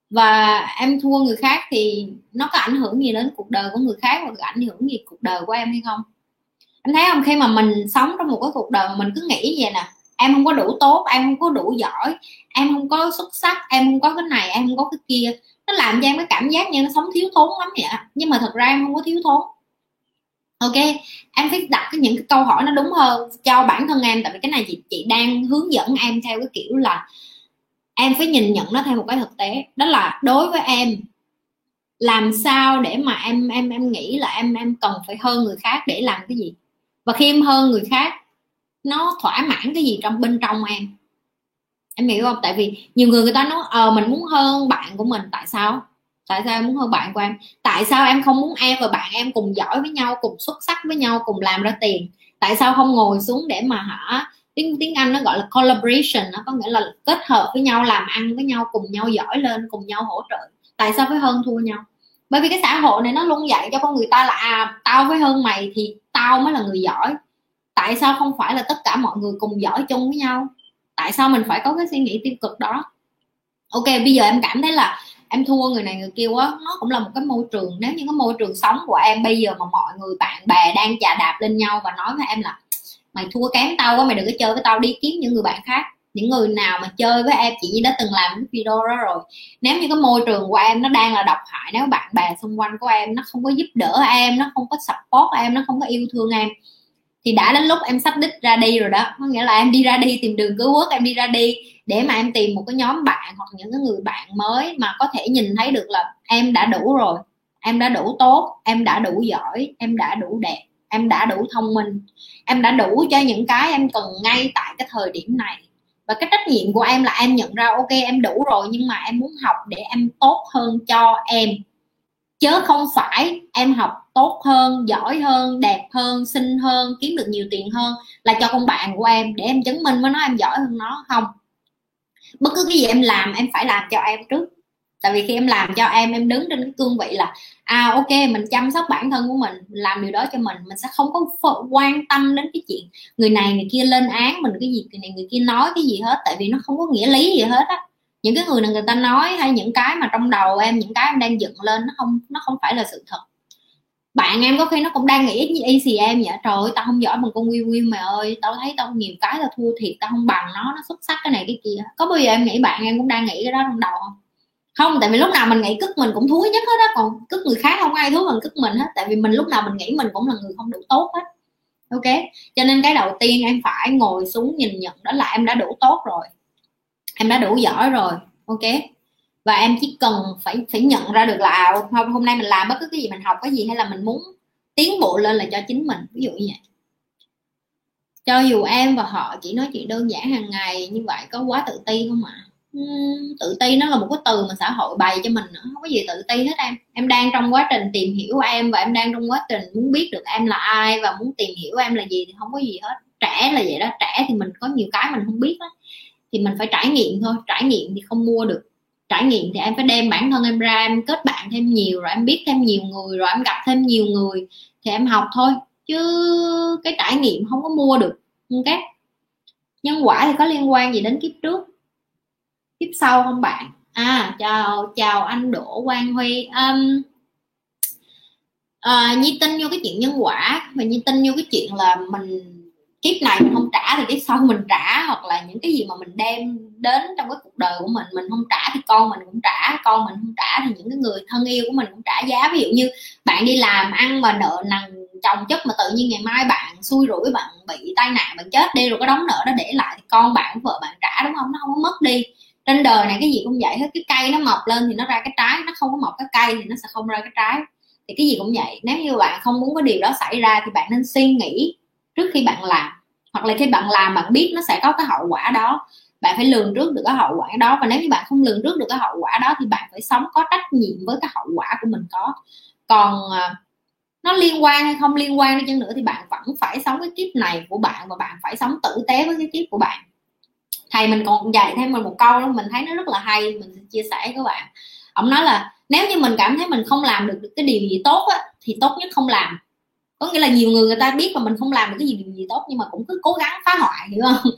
Và em thua người khác thì nó có ảnh hưởng gì đến cuộc đời của người khác và có ảnh hưởng gì cuộc đời của em hay không? Em thấy không? Khi mà mình sống trong một cái cuộc đời mà mình cứ nghĩ vậy nè, em không có đủ tốt, em không có đủ giỏi, em không có xuất sắc, em không có cái này, em không có cái kia nó làm cho em cái cảm giác như nó sống thiếu thốn lắm vậy nhưng mà thật ra em không có thiếu thốn. Ok, em phải đặt cái những cái câu hỏi nó đúng hơn cho bản thân em. Tại vì cái này chị chị đang hướng dẫn em theo cái kiểu là em phải nhìn nhận nó theo một cái thực tế. Đó là đối với em, làm sao để mà em em em nghĩ là em em cần phải hơn người khác để làm cái gì? Và khi em hơn người khác, nó thỏa mãn cái gì trong bên trong em? Em hiểu không? Tại vì nhiều người người ta nói ờ mình muốn hơn bạn của mình. Tại sao? Tại sao em muốn hơn bạn của em? Tại sao em không muốn em và bạn em cùng giỏi với nhau, cùng xuất sắc với nhau, cùng làm ra tiền? Tại sao không ngồi xuống để mà hả, tiếng tiếng anh nó gọi là collaboration, nó có nghĩa là kết hợp với nhau, làm ăn với nhau, cùng nhau giỏi lên, cùng nhau hỗ trợ? Tại sao phải hơn thua nhau? Bởi vì cái xã hội này nó luôn dạy cho con người ta là à tao phải hơn mày thì tao mới là người giỏi. Tại sao không phải là tất cả mọi người cùng giỏi chung với nhau? Tại sao mình phải có cái suy nghĩ tiêu cực đó? Ok, bây giờ em cảm thấy là em thua người này người kia quá. Nó cũng là một cái môi trường, nếu như cái môi trường sống của em bây giờ mà mọi người bạn bè đang chà đạp lên nhau và nói với em là, mày thua kém tao quá, mày đừng có chơi với tao đi, kiếm những người bạn khác. Những người nào mà chơi với em, chị như đã từng làm cái video đó rồi. Nếu như cái môi trường của em nó đang là độc hại, nếu bạn bè xung quanh của em nó không có giúp đỡ em, nó không có support em, nó không có yêu thương em thì đã đến lúc em sắp đích ra đi rồi đó. Có nghĩa là em đi ra đi, tìm đường cứu quốc, em đi ra đi để mà em tìm một cái nhóm bạn hoặc những cái người bạn mới mà có thể nhìn thấy được là em đã đủ rồi, em đã đủ tốt, em đã đủ giỏi, em đã đủ đẹp, em đã đủ thông minh, em đã đủ cho những cái em cần ngay tại cái thời điểm này. Và cái trách nhiệm của em là em nhận ra, ok, em đủ rồi nhưng mà em muốn học để em tốt hơn cho em chứ không phải em học tốt hơn, giỏi hơn, đẹp hơn, xinh hơn, kiếm được nhiều tiền hơn là cho con bạn của em để em chứng minh với nó em giỏi hơn nó, không. Bất cứ cái gì em làm, em phải làm cho em trước. Tại vì khi em làm cho em em đứng trên cái cương vị là à ok, mình chăm sóc bản thân của mình làm điều đó cho mình mình sẽ không có quan tâm đến cái chuyện người này, người kia lên án mình, cái gì, người này, người kia nói cái gì hết, tại vì nó không có nghĩa lý gì hết á những cái người này người ta nói hay những cái mà trong đầu em, những cái em đang dựng lên, nó không nó không phải là sự thật. Bạn em có khi nó cũng đang nghĩ như y xì em vậy, trời ơi, tao không giỏi bằng con Will Will mày ơi, tao thấy tao nhiều cái tao thua thiệt, tao không bằng nó nó xuất sắc cái này cái kia. Có bao giờ em nghĩ bạn em cũng đang nghĩ cái đó trong đầu không? Không, tại vì lúc nào mình nghĩ cất mình cũng thúi nhất hết đó còn cất người khác không ai thúi bằng cất mình hết, tại vì mình lúc nào mình nghĩ mình cũng là người không đủ tốt hết. Ok, cho nên cái đầu tiên em phải ngồi xuống nhìn nhận, đó là em đã đủ tốt rồi em đã đủ giỏi rồi, ok và em chỉ cần phải phải nhận ra được là à, hôm hôm nay mình làm bất cứ cái gì mình học, cái gì hay là mình muốn tiến bộ lên là cho chính mình, ví dụ như vậy cho dù em và họ chỉ nói chuyện đơn giản hàng ngày như vậy, có quá tự ti không ạ à? tự ti nó là một cái từ mà xã hội bày cho mình nữa, không có gì tự ti hết em em đang trong quá trình tìm hiểu em và em đang trong quá trình muốn biết được em là ai và muốn tìm hiểu em là gì thì không có gì hết trẻ là vậy đó, trẻ thì mình có nhiều cái mình không biết đó thì mình phải trải nghiệm thôi. Trải nghiệm thì không mua được. Trải nghiệm thì em phải đem bản thân em ra em kết bạn thêm nhiều rồi em biết thêm nhiều người rồi em gặp thêm nhiều người thì em học thôi. Chứ cái trải nghiệm không có mua được. Ok nhân quả thì có liên quan gì đến kiếp trước? Kiếp sau không bạn? À chào chào anh đỗ quang huy. Um, uh, nhi tin vô cái chuyện nhân quả. Và nhi tin vô cái chuyện là mình kiếp này mình không trả thì kiếp sau mình trả, hoặc là những cái gì mà mình đem đến trong cái cuộc đời của mình mình không trả thì con mình cũng trả, con mình không trả thì những cái người thân yêu của mình cũng trả giá. Ví dụ như bạn đi làm ăn mà nợ nần chồng chất mà tự nhiên ngày mai bạn xui rủi, bạn bị tai nạn, bạn chết đi rồi có đóng nợ đó để lại thì con bạn, vợ bạn trả, đúng không? Nó không có mất đi. Trên đời này cái gì cũng vậy hết, cái cây nó mọc lên thì nó ra cái trái, nó không có mọc cái cây thì nó sẽ không ra cái trái. Thì cái gì cũng vậy. Nếu như bạn không muốn có điều đó xảy ra thì bạn nên suy nghĩ trước khi bạn làm. Hoặc là khi bạn làm bạn biết nó sẽ có cái hậu quả đó. Bạn phải lường trước được cái hậu quả đó. Và nếu như bạn không lường trước được cái hậu quả đó thì bạn phải sống có trách nhiệm với cái hậu quả của mình có. Còn à, nó liên quan hay không liên quan đi chăng nữa thì bạn vẫn phải sống cái kiếp này của bạn và bạn phải sống tử tế với cái kiếp của bạn. Thầy mình còn dạy thêm mình một câu đó mình thấy nó rất là hay mình chia sẻ với các bạn. Ông nói là nếu như mình cảm thấy mình không làm được cái điều gì tốt á, thì tốt nhất không làm có nghĩa là nhiều người người ta biết mà mình không làm được cái gì điều gì tốt, nhưng mà cũng cứ cố gắng phá hoại, hiểu không?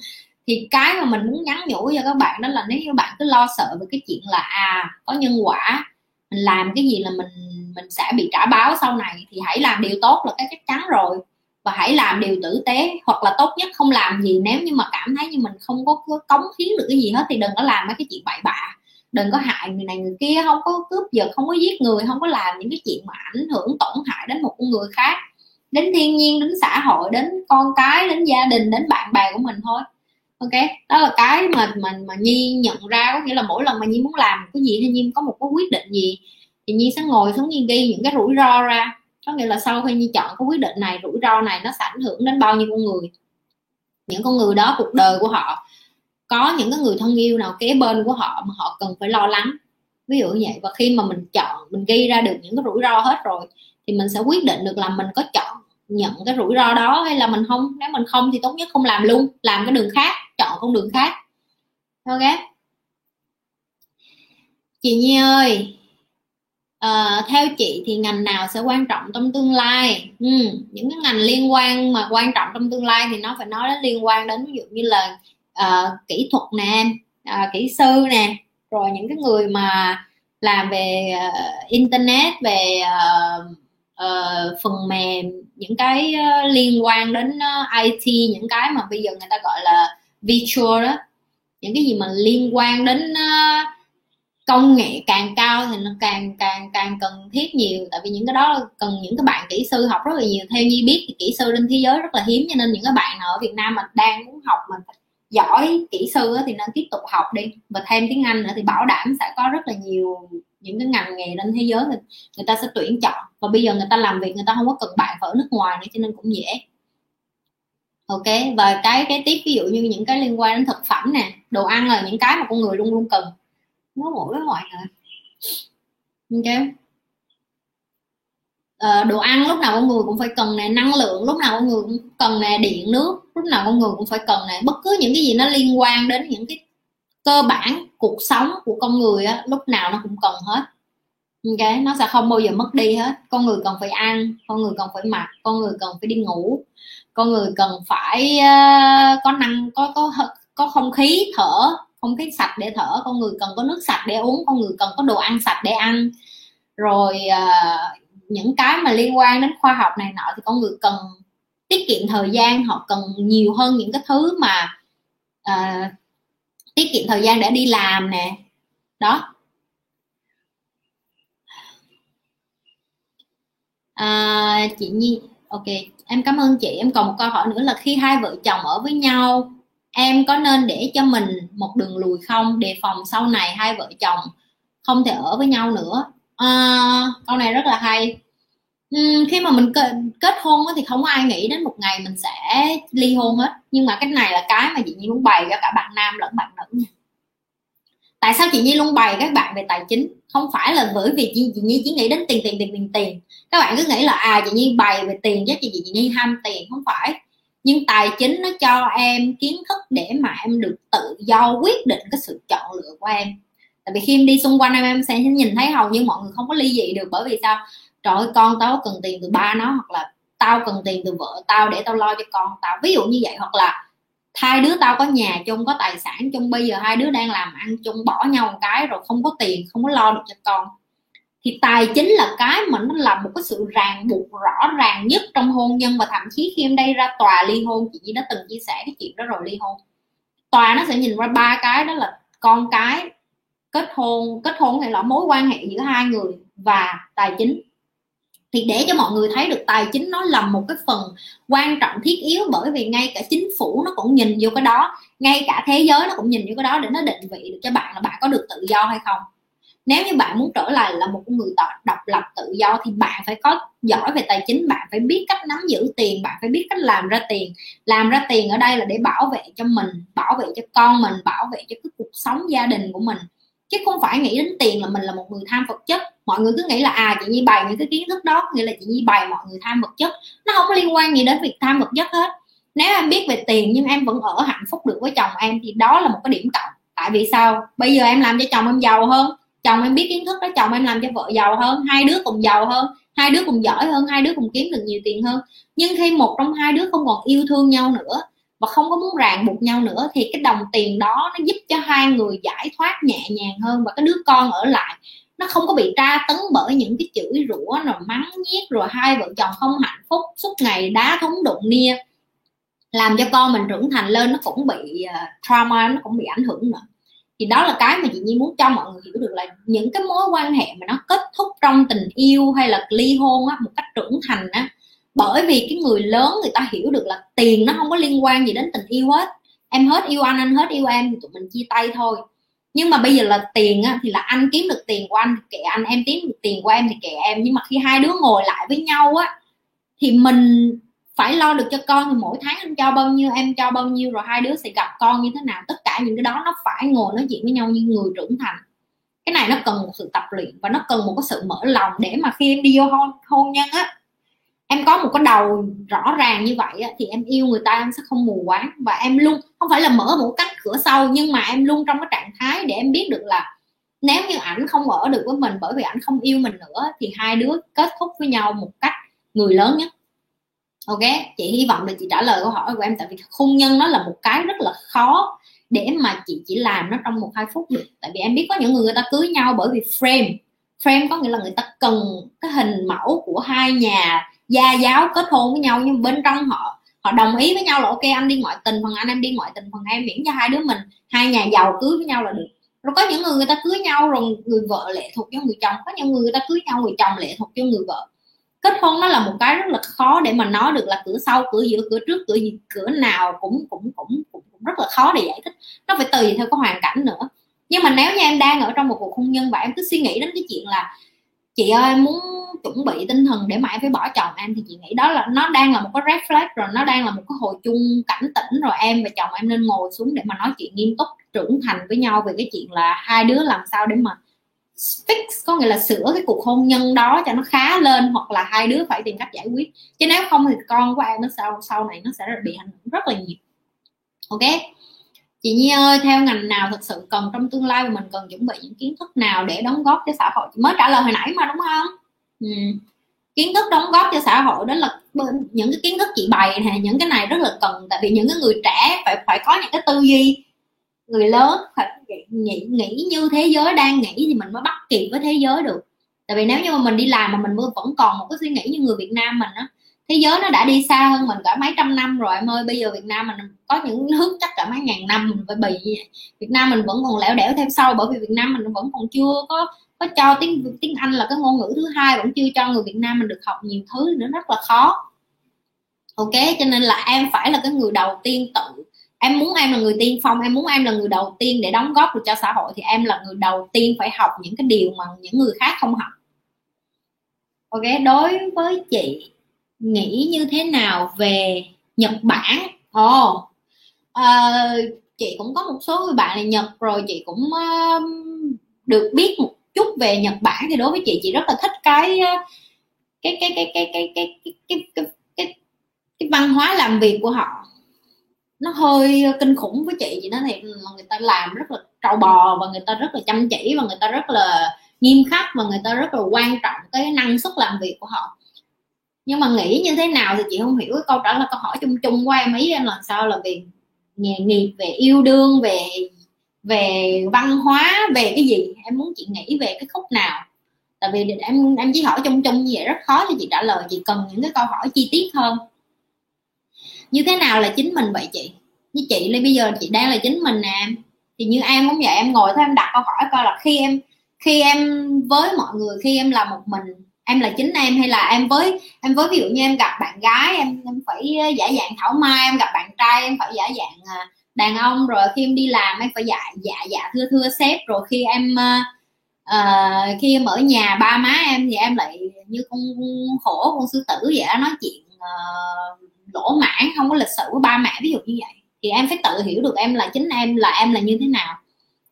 Thì cái mà mình muốn nhắn nhủ cho các bạn đó là nếu như bạn cứ lo sợ về cái chuyện là à có nhân quả, mình làm cái gì là mình mình sẽ bị trả báo sau này, thì hãy làm điều tốt là cái chắc chắn rồi. Và hãy làm điều tử tế, hoặc là tốt nhất không làm gì, nếu như mà cảm thấy như mình không có cống hiến được cái gì hết thì đừng có làm mấy cái chuyện bậy bạ. Đừng có hại người này người kia, không có cướp giật, không có giết người, không có làm những cái chuyện mà ảnh hưởng, tổn hại đến một con người khác đến thiên nhiên, đến xã hội, đến con cái, đến gia đình, đến bạn bè của mình thôi. Ok, đó là cái mà mình mà nhi nhận ra, có nghĩa là mỗi lần mà nhi muốn làm cái gì hay nhi có một cái quyết định gì thì nhi sẽ ngồi xuống nhi ghi những cái rủi ro ra. Có nghĩa là sau khi nhi chọn cái quyết định này, rủi ro này nó sẽ ảnh hưởng đến bao nhiêu con người. Những con người đó, cuộc đời của họ, có những cái người thân yêu nào kế bên của họ mà họ cần phải lo lắng. Ví dụ như vậy. Và khi mà mình chọn, mình ghi ra được những cái rủi ro hết rồi thì mình sẽ quyết định được là mình có chọn nhận cái rủi ro đó hay là mình không? Nếu mình không thì tốt nhất không làm luôn làm cái đường khác chọn con đường khác. Ok. Chị Nhi ơi uh, theo chị thì ngành nào sẽ quan trọng trong tương lai? Ừ, những cái ngành liên quan mà quan trọng trong tương lai thì nó phải nói đến liên quan đến ví dụ như là uh, kỹ thuật nè uh, kỹ sư nè rồi những cái người mà làm về uh, internet về uh, uh, phần mềm những cái uh, liên quan đến ờ, uh, IT những cái mà bây giờ người ta gọi là virtual đó. Những cái gì mà liên quan đến uh, công nghệ càng cao thì nó càng càng càng cần thiết nhiều. Tại vì những cái đó cần những cái bạn kỹ sư học rất là nhiều. Theo như biết thì kỹ sư trên thế giới rất là hiếm cho nên những cái bạn ở Việt Nam mà đang muốn học mà giỏi kỹ sư thì nên tiếp tục học đi. Và thêm tiếng Anh nữa thì bảo đảm sẽ có rất là nhiều những cái ngành nghề trên thế giới thì người ta sẽ tuyển chọn. Và bây giờ người ta làm việc người ta không có cần bạn ở nước ngoài nữa cho nên cũng dễ. Ok và cái cái tiếp ví dụ như những cái liên quan đến thực phẩm nè đồ ăn là những cái mà con người luôn luôn cần. Nó mỗi với mọi người ok. À, đồ ăn lúc nào con người cũng phải cần nè năng lượng lúc nào con người cũng cần nè điện nước lúc nào con người cũng phải cần nè. Bất cứ những cái gì nó liên quan đến những cái cơ bản cuộc sống của con người á lúc nào nó cũng cần hết. Ok nó sẽ không bao giờ mất đi hết. Con người cần phải ăn con người cần phải mặc con người cần phải đi ngủ con người cần phải uh, có năng có có có không khí thở không khí sạch để thở. Con người cần có nước sạch để uống con người cần có đồ ăn sạch để ăn. Rồi uh, những cái mà liên quan đến khoa học này nọ thì con người cần tiết kiệm thời gian họ cần nhiều hơn những cái thứ mà uh, tiết kiệm thời gian để đi làm nè. Đó. À, chị nhi ok. Em cảm ơn chị. Em còn một câu hỏi nữa là khi hai vợ chồng ở với nhau em có nên để cho mình một đường lùi không? Đề phòng sau này hai vợ chồng không thể ở với nhau nữa. À, câu này rất là hay uhm, khi mà mình kết hôn thì không có ai nghĩ đến một ngày mình sẽ ly hôn hết. Nhưng mà cái này là cái mà chị nhi muốn bày cho cả bạn nam lẫn bạn nữ nha. Tại sao chị nhi luôn bày các bạn về tài chính? Không phải là bởi vì chị, chị nhi chỉ nghĩ đến tiền tiền tiền tiền tiền. Các bạn cứ nghĩ là à chị nhi bày về tiền chứ chị, chị, chị nhi ham tiền. Không phải. Nhưng tài chính nó cho em kiến thức để mà em được tự do quyết định cái sự chọn lựa của em. Tại vì khi em đi xung quanh em em sẽ nhìn thấy hầu như mọi người không có ly dị được. Bởi vì sao? Trời ơi, con tao cần tiền từ ba nó, hoặc là tao cần tiền từ vợ tao để tao lo cho con tao. Ví dụ như vậy, hoặc là hai đứa tao có nhà chung, có tài sản chung, bây giờ hai đứa đang làm ăn chung, bỏ nhau một cái rồi không có tiền, không có lo được cho con. Thì tài chính là cái mà nó là một cái sự ràng buộc rõ ràng nhất trong hôn nhân và thậm chí khi em đây ra tòa ly hôn, chị đã từng chia sẻ cái chuyện đó rồi, ly hôn. Tòa nó sẽ nhìn ra ba cái, đó là con cái, kết hôn kết hôn hay là mối quan hệ giữa hai người và tài chính thì để cho mọi người thấy được tài chính nó là một cái phần quan trọng, thiết yếu, bởi vì ngay cả chính phủ nó cũng nhìn vô cái đó, ngay cả thế giới nó cũng nhìn vô cái đó để nó định vị được cho bạn là bạn có được tự do hay không. Nếu như bạn muốn trở lại là một người độc lập, tự do thì bạn phải có giỏi về tài chính, bạn phải biết cách nắm giữ tiền, bạn phải biết cách làm ra tiền. Làm ra tiền ở đây là để bảo vệ cho mình, bảo vệ cho con mình, bảo vệ cho cái cuộc sống gia đình của mình chứ không phải nghĩ đến tiền là mình là một người tham vật chất. Mọi người cứ nghĩ là à chị nhi bày những cái kiến thức đó, nghĩa là chị nhi bày mọi người tham vật chất. Nó không có liên quan gì đến việc tham vật chất hết. Nếu em biết về tiền nhưng em vẫn ở hạnh phúc được với chồng em thì đó là một cái điểm cộng. Tại vì sao? Bây giờ em làm cho chồng em giàu hơn, chồng em biết kiến thức đó, chồng em làm cho vợ giàu hơn, hai đứa cùng giàu hơn, hai đứa cùng giỏi hơn, hai đứa cùng kiếm được nhiều tiền hơn. Nhưng khi một trong hai đứa không còn yêu thương nhau nữa và không có muốn ràng buộc nhau nữa thì cái đồng tiền đó nó giúp cho hai người giải thoát nhẹ nhàng hơn và cái đứa con ở lại nó không có bị tra tấn bởi những cái chửi rủa rồi mắng nhiếc rồi hai vợ chồng không hạnh phúc suốt ngày đá thúng đụng nia làm cho con mình trưởng thành lên nó cũng bị uh, trauma nó cũng bị ảnh hưởng nữa. Thì đó là cái mà chị Nhi muốn cho mọi người hiểu được là những cái mối quan hệ mà nó kết thúc trong tình yêu hay là ly hôn á một cách trưởng thành á bởi vì cái người lớn người ta hiểu được là tiền nó không có liên quan gì đến tình yêu hết. Em hết yêu anh anh hết yêu em thì tụi mình chia tay thôi. Nhưng mà bây giờ là tiền á, thì là anh kiếm được tiền của anh thì kệ anh em kiếm được tiền của em thì kệ em. Nhưng mà khi hai đứa ngồi lại với nhau á thì mình phải lo được cho con thì mỗi tháng anh cho bao nhiêu em cho bao nhiêu rồi hai đứa sẽ gặp con như thế nào. Tất cả những cái đó nó phải ngồi nói chuyện với nhau như người trưởng thành. Cái này nó cần một sự tập luyện và nó cần một cái sự mở lòng để mà khi em đi vô hôn, hôn nhân á em có một cái đầu rõ ràng như vậy thì em yêu người ta, em sẽ không mù quáng. Và em luôn, không phải là mở một cánh cửa sau nhưng mà em luôn trong cái trạng thái để em biết được là nếu như ảnh không ở được với mình, bởi vì ảnh không yêu mình nữa, thì hai đứa kết thúc với nhau một cách người lớn nhất. Ok? Chị hy vọng là chị trả lời câu hỏi của em, tại vì hôn nhân nó là một cái rất là khó để mà chị chỉ làm nó trong một hai phút được. Tại vì em biết có những người người ta cưới nhau bởi vì frame. Frame có nghĩa là người ta cần cái hình mẫu của hai nhà gia giáo kết hôn với nhau nhưng bên trong họ họ đồng ý với nhau là ok anh đi ngoại tình phần anh em đi ngoại tình phần em miễn cho hai đứa mình hai nhà giàu cưới với nhau là được. Rồi có những người người ta cưới nhau rồi người vợ lệ thuộc cho người chồng có những người người ta cưới nhau người chồng lệ thuộc cho người vợ. Kết hôn nó là một cái rất là khó để mà nói được là cửa sau cửa giữa cửa trước cửa gì cửa nào cũng cũng cũng cũng, cũng rất là khó để giải thích. Nó phải tùy theo cái hoàn cảnh nữa. Nhưng mà nếu như em đang ở trong một cuộc hôn nhân và em cứ suy nghĩ đến cái chuyện là chị ơi, muốn chuẩn bị tinh thần để mà em phải bỏ chồng em thì chị nghĩ đó là, nó đang là một cái red flag, rồi nó đang là một cái hồi chung cảnh tỉnh rồi em và chồng em nên ngồi xuống để mà nói chuyện nghiêm túc, trưởng thành với nhau về cái chuyện là hai đứa làm sao để mà fix, có nghĩa là sửa cái cuộc hôn nhân đó cho nó khá lên hoặc là hai đứa phải tìm cách giải quyết. Chứ nếu không thì con của em nó sau sau này nó sẽ bị ảnh hưởng rất là nhiều. Ok? Chị Nhi ơi theo ngành nào thực sự cần trong tương lai và mình cần chuẩn bị những kiến thức nào để đóng góp cho xã hội? Chị mới trả lời hồi nãy mà đúng không? Ừ. kiến thức đóng góp cho xã hội đó là những cái kiến thức chị bày này những cái này rất là cần. Tại vì những cái người trẻ phải phải có những cái tư duy. Người lớn phải nghĩ, nghĩ như thế giới đang nghĩ thì mình mới bắt kịp với thế giới được. Tại vì nếu như mà mình đi làm mà mình vẫn còn một cái suy nghĩ như người Việt Nam mình á thế giới nó đã đi xa hơn mình cả mấy trăm năm rồi em ơi. Bây giờ Việt Nam mình có những nước chắc cả mấy ngàn năm mình phải bị. Việt Nam mình vẫn còn lẻo đẻo theo sau, bởi vì Việt Nam mình vẫn còn chưa có có cho tiếng tiếng Anh là cái ngôn ngữ thứ hai, vẫn chưa cho người Việt Nam mình được học nhiều thứ nữa rất là khó. Ok, cho nên là em phải là cái người đầu tiên tự, em muốn em là người tiên phong, em muốn em là người đầu tiên để đóng góp được cho xã hội thì em là người đầu tiên phải học những cái điều mà những người khác không học. Ok, đối với chị nghĩ như thế nào về Nhật Bản ồ oh, uh, chị cũng có một số người bạn là Nhật rồi chị cũng uh, được biết một chút về Nhật Bản thì đối với chị chị rất là thích cái cái cái cái cái cái cái cái cái cái, cái, cái văn hóa làm việc của họ nó hơi kinh khủng với chị chị nói thiệt là người ta làm rất là trâu bò và người ta rất là chăm chỉ và người ta rất là nghiêm khắc và người ta rất là quan trọng cái năng suất làm việc của họ nhưng mà nghĩ như thế nào thì chị không hiểu cái câu trả lời, câu hỏi chung chung của em ý, em là sau là về nghề nghiệp, về yêu đương, về về văn hóa, về cái gì? Em muốn chị nghĩ về cái khúc nào? Tại vì em em chỉ hỏi chung chung như vậy, rất khó cho chị trả lời, chị cần những cái câu hỏi chi tiết hơn. Như thế nào là chính mình vậy chị? Như chị là bây giờ chị đang là chính mình nè. Em thì như em cũng vậy, em ngồi thôi em đặt câu hỏi coi là khi em khi em với mọi người, khi em là một mình em là chính em hay là em với em với ví dụ như em gặp bạn gái em em phải ờ, giả dạng thảo mai em gặp bạn trai em phải giả dạng ờ, đàn ông rồi khi em đi làm em phải dạ dạ dạ thưa thưa sếp rồi khi em uh, khi em ở nhà ba má em thì em lại như con khổ con sư tử vậy nói chuyện uh, lỗ mãn không có lịch sự với ba mẹ ví dụ như vậy. Thì em phải tự hiểu được em là chính em là em là như thế nào.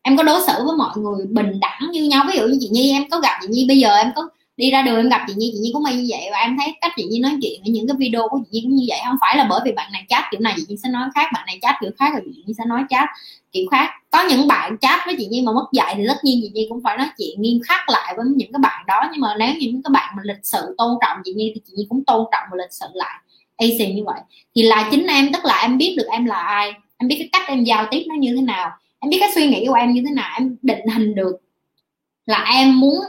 Em có đối xử với mọi người bình đẳng như nhau ví dụ như chị nhi em có gặp chị nhi bây giờ em có đi ra đường em gặp chị nhi chị nhi cũng may như vậy và em thấy cách chị nhi nói chuyện ở những cái video của chị nhi cũng như vậy. Không phải là bởi vì bạn này chat kiểu này chị nhi sẽ nói khác, bạn này chat kiểu khác rồi chị nhi sẽ nói chat kiểu khác. Có những bạn chat với chị nhi mà mất dạy thì tất nhiên chị nhi cũng phải nói chuyện nghiêm khắc lại với những cái bạn đó. Nhưng mà nếu những cái bạn mà lịch sự tôn trọng chị nhi thì chị nhi cũng tôn trọng và lịch sự lại. Easy như vậy. Thì là chính em, tức là em biết được em là ai, em biết cái cách em giao tiếp nó như thế nào, em biết cái suy nghĩ của em như thế nào, em định hình được là em muốn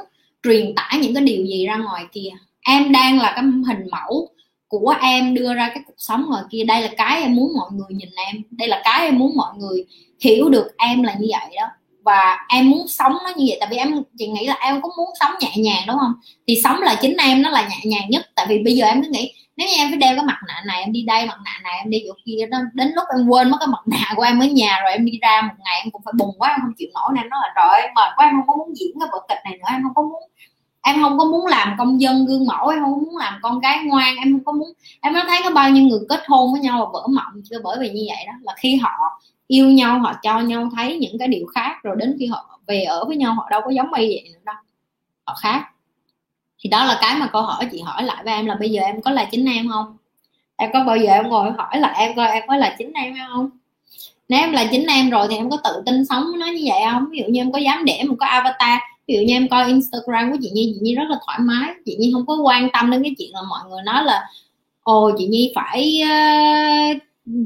truyền tải những cái điều gì ra ngoài kia. Em đang là cái hình mẫu của em đưa ra cái cuộc sống ngoài kia. Đây là cái em muốn mọi người nhìn em. Đây là cái em muốn mọi người hiểu được em là như vậy đó. Và em muốn sống nó như vậy. Tại vì em chị nghĩ là em cũng muốn sống nhẹ nhàng, đúng không? Thì sống là chính em, nó là nhẹ nhàng nhất. Tại vì bây giờ em cứ nghĩ, nếu như em phải đeo cái mặt nạ này, em đi đây, mặt nạ này, em đi chỗ kia đó đến lúc em quên mất cái mặt nạ của em ở nhà rồi em đi ra một ngày, em cũng phải bùng quá, em không chịu nổi nên nó là trời ơi, mệt quá, em không có muốn diễn cái vở kịch này nữa, em không có muốn em không có muốn làm công dân gương mẫu, em không có muốn làm con gái ngoan, em không có muốn, em nó thấy có bao nhiêu người kết hôn với nhau và vỡ mộng chưa bởi vì như vậy đó. Là khi họ yêu nhau, họ cho nhau thấy những cái điều khác, rồi đến khi họ về ở với nhau, họ đâu có giống y vậy nữa đâu. Họ khác. Thì đó là cái mà câu hỏi, chị hỏi lại với em là bây giờ em có là chính em không? Em có bao giờ em ngồi hỏi lại em coi em có là chính em không? Nếu em là chính em rồi thì em có tự tin sống nó như vậy không? Ví dụ như em có dám để một cái avatar ví dụ như em coi instagram của chị nhi chị nhi rất là thoải mái chị nhi không có quan tâm đến cái chuyện là mọi người nói là ồ chị nhi phải uh,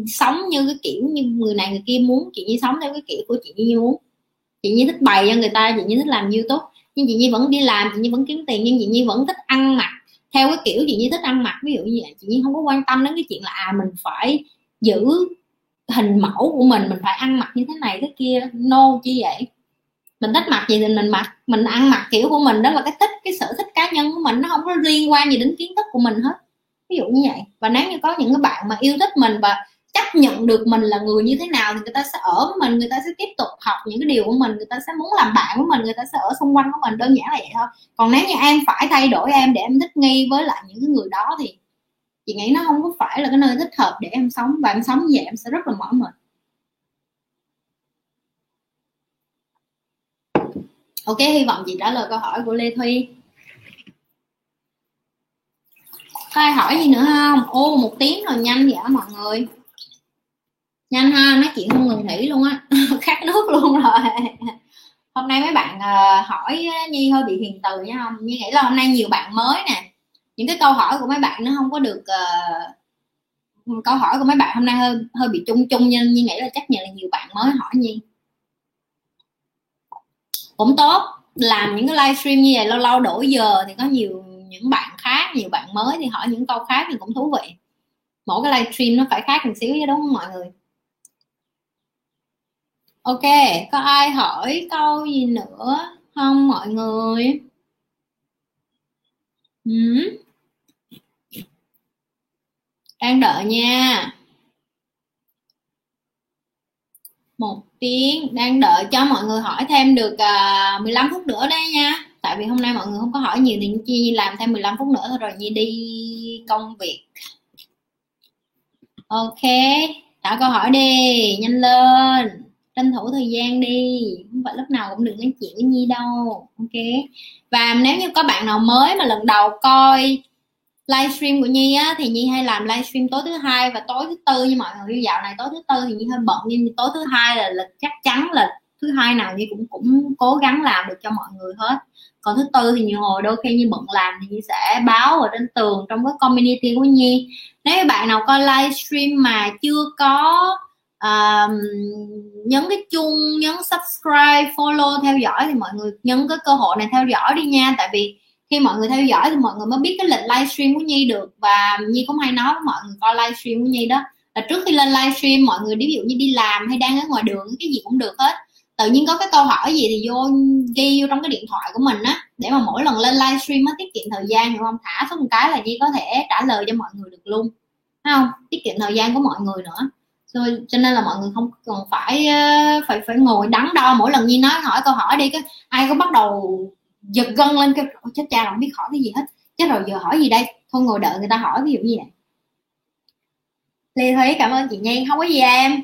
sống như cái kiểu như người này người kia muốn chị nhi sống theo cái kiểu của chị nhi muốn chị nhi thích bày cho người ta chị nhi thích làm youtube nhưng chị nhi vẫn đi làm chị nhi vẫn kiếm tiền nhưng chị nhi vẫn thích ăn mặc theo cái kiểu chị nhi thích ăn mặc ví dụ như vậy chị nhi không có quan tâm đến cái chuyện là à mình phải giữ hình mẫu của mình mình phải ăn mặc như thế này thế kia no chi vậy mình thích mặc gì thì mình mặc. Mình ăn mặc kiểu của mình đó là cái thích, cái sở thích cá nhân của mình. Nó không có liên quan gì đến kiến thức của mình hết. Ví dụ như vậy. Và nếu như có những cái bạn mà yêu thích mình và chấp nhận được mình là người như thế nào thì người ta sẽ ở với mình, người ta sẽ tiếp tục học những cái điều của mình, người ta sẽ muốn làm bạn với mình, người ta sẽ ở xung quanh của mình. Đơn giản là vậy thôi. Còn nếu như em phải thay đổi em để em thích nghi với lại những cái người đó thì chị nghĩ nó không có phải là cái nơi thích hợp để em sống. Và em sống như vậy em sẽ rất là mỏi mệt. Ok hy vọng chị trả lời câu hỏi của lê thuy có ai hỏi gì nữa không? Ô một tiếng rồi nhanh vậy mọi người. Nhanh ha nói chuyện không ngừng nghỉ luôn á. [LAUGHS] Khát nước luôn rồi. Hôm nay mấy bạn ờ, hỏi nhi hơi bị hiền từ nha không nhi nghĩ là hôm nay nhiều bạn mới nè. Những cái câu hỏi của mấy bạn nó không có được uh, câu hỏi của mấy bạn hôm nay hơi hơi bị chung chung nên nhi nghĩ là chắc nhờ là nhiều bạn mới hỏi nhi cũng tốt. Làm những cái livestream như vậy, lâu lâu đổi giờ thì có nhiều những bạn khác, nhiều bạn mới thì hỏi những câu khác thì cũng thú vị. Mỗi cái livestream nó phải khác một xíu chứ, đúng không mọi người? Ok, có ai hỏi câu gì nữa không mọi người? Ừ. đang đợi nha. Một tiếng. Đang đợi cho mọi người hỏi thêm được à, uh, 15 phút nữa đấy nha. Tại vì hôm nay mọi người không có hỏi nhiều thì chi làm thêm 15 phút nữa thôi rồi nhi đi công việc. Ok. Tạo câu hỏi đi. Nhanh lên. Tranh thủ thời gian đi. Không phải lúc nào cũng được nói chuyện với nhi đâu. Ok. Và nếu như có bạn nào mới mà lần đầu coi livestream của nhi á thì nhi hay làm livestream tối thứ hai và tối thứ tư nhưng mọi người dạo này tối thứ tư thì nhi hơi bận nhưng tối thứ hai là lịch chắc chắn là thứ hai nào nhi cũng cũng cố gắng làm được cho mọi người hết. Còn thứ tư thì nhiều hồi đôi khi như bận làm thì nhi sẽ báo ở trên tường trong cái community của nhi. Nếu bạn nào coi livestream mà chưa có uh, nhấn cái chuông nhấn subscribe follow theo dõi thì mọi người nhấn cái cơ hội này theo dõi đi nha. Tại vì khi mọi người theo dõi thì mọi người mới biết cái lịch livestream của Nhi được. Và Nhi cũng hay nói với mọi người coi livestream của Nhi đó. Là trước khi lên livestream mọi người, ví dụ như đi làm hay đang ở ngoài đường, cái gì cũng được hết. Tự nhiên có cái câu hỏi gì thì vô ghi vô trong cái điện thoại của mình á, để mà mỗi lần lên livestream á tiết kiệm thời gian, hiểu không? Thả xuống một cái là Nhi có thể trả lời cho mọi người được luôn Thấy không? Tiết kiệm thời gian của mọi người nữa. Rồi cho nên là mọi người không cần phải ờ, phải phải ngồi đắn đo mỗi lần Nhi nói hỏi câu hỏi đi, cái ai có bắt đầu giật gân lên cái chết cha không biết hỏi cái gì hết. Chết rồi, giờ hỏi gì đây? Thôi ngồi đợi người ta hỏi, ví dụ như vậy. Lê Thúy cảm ơn chị Nhi không có gì em.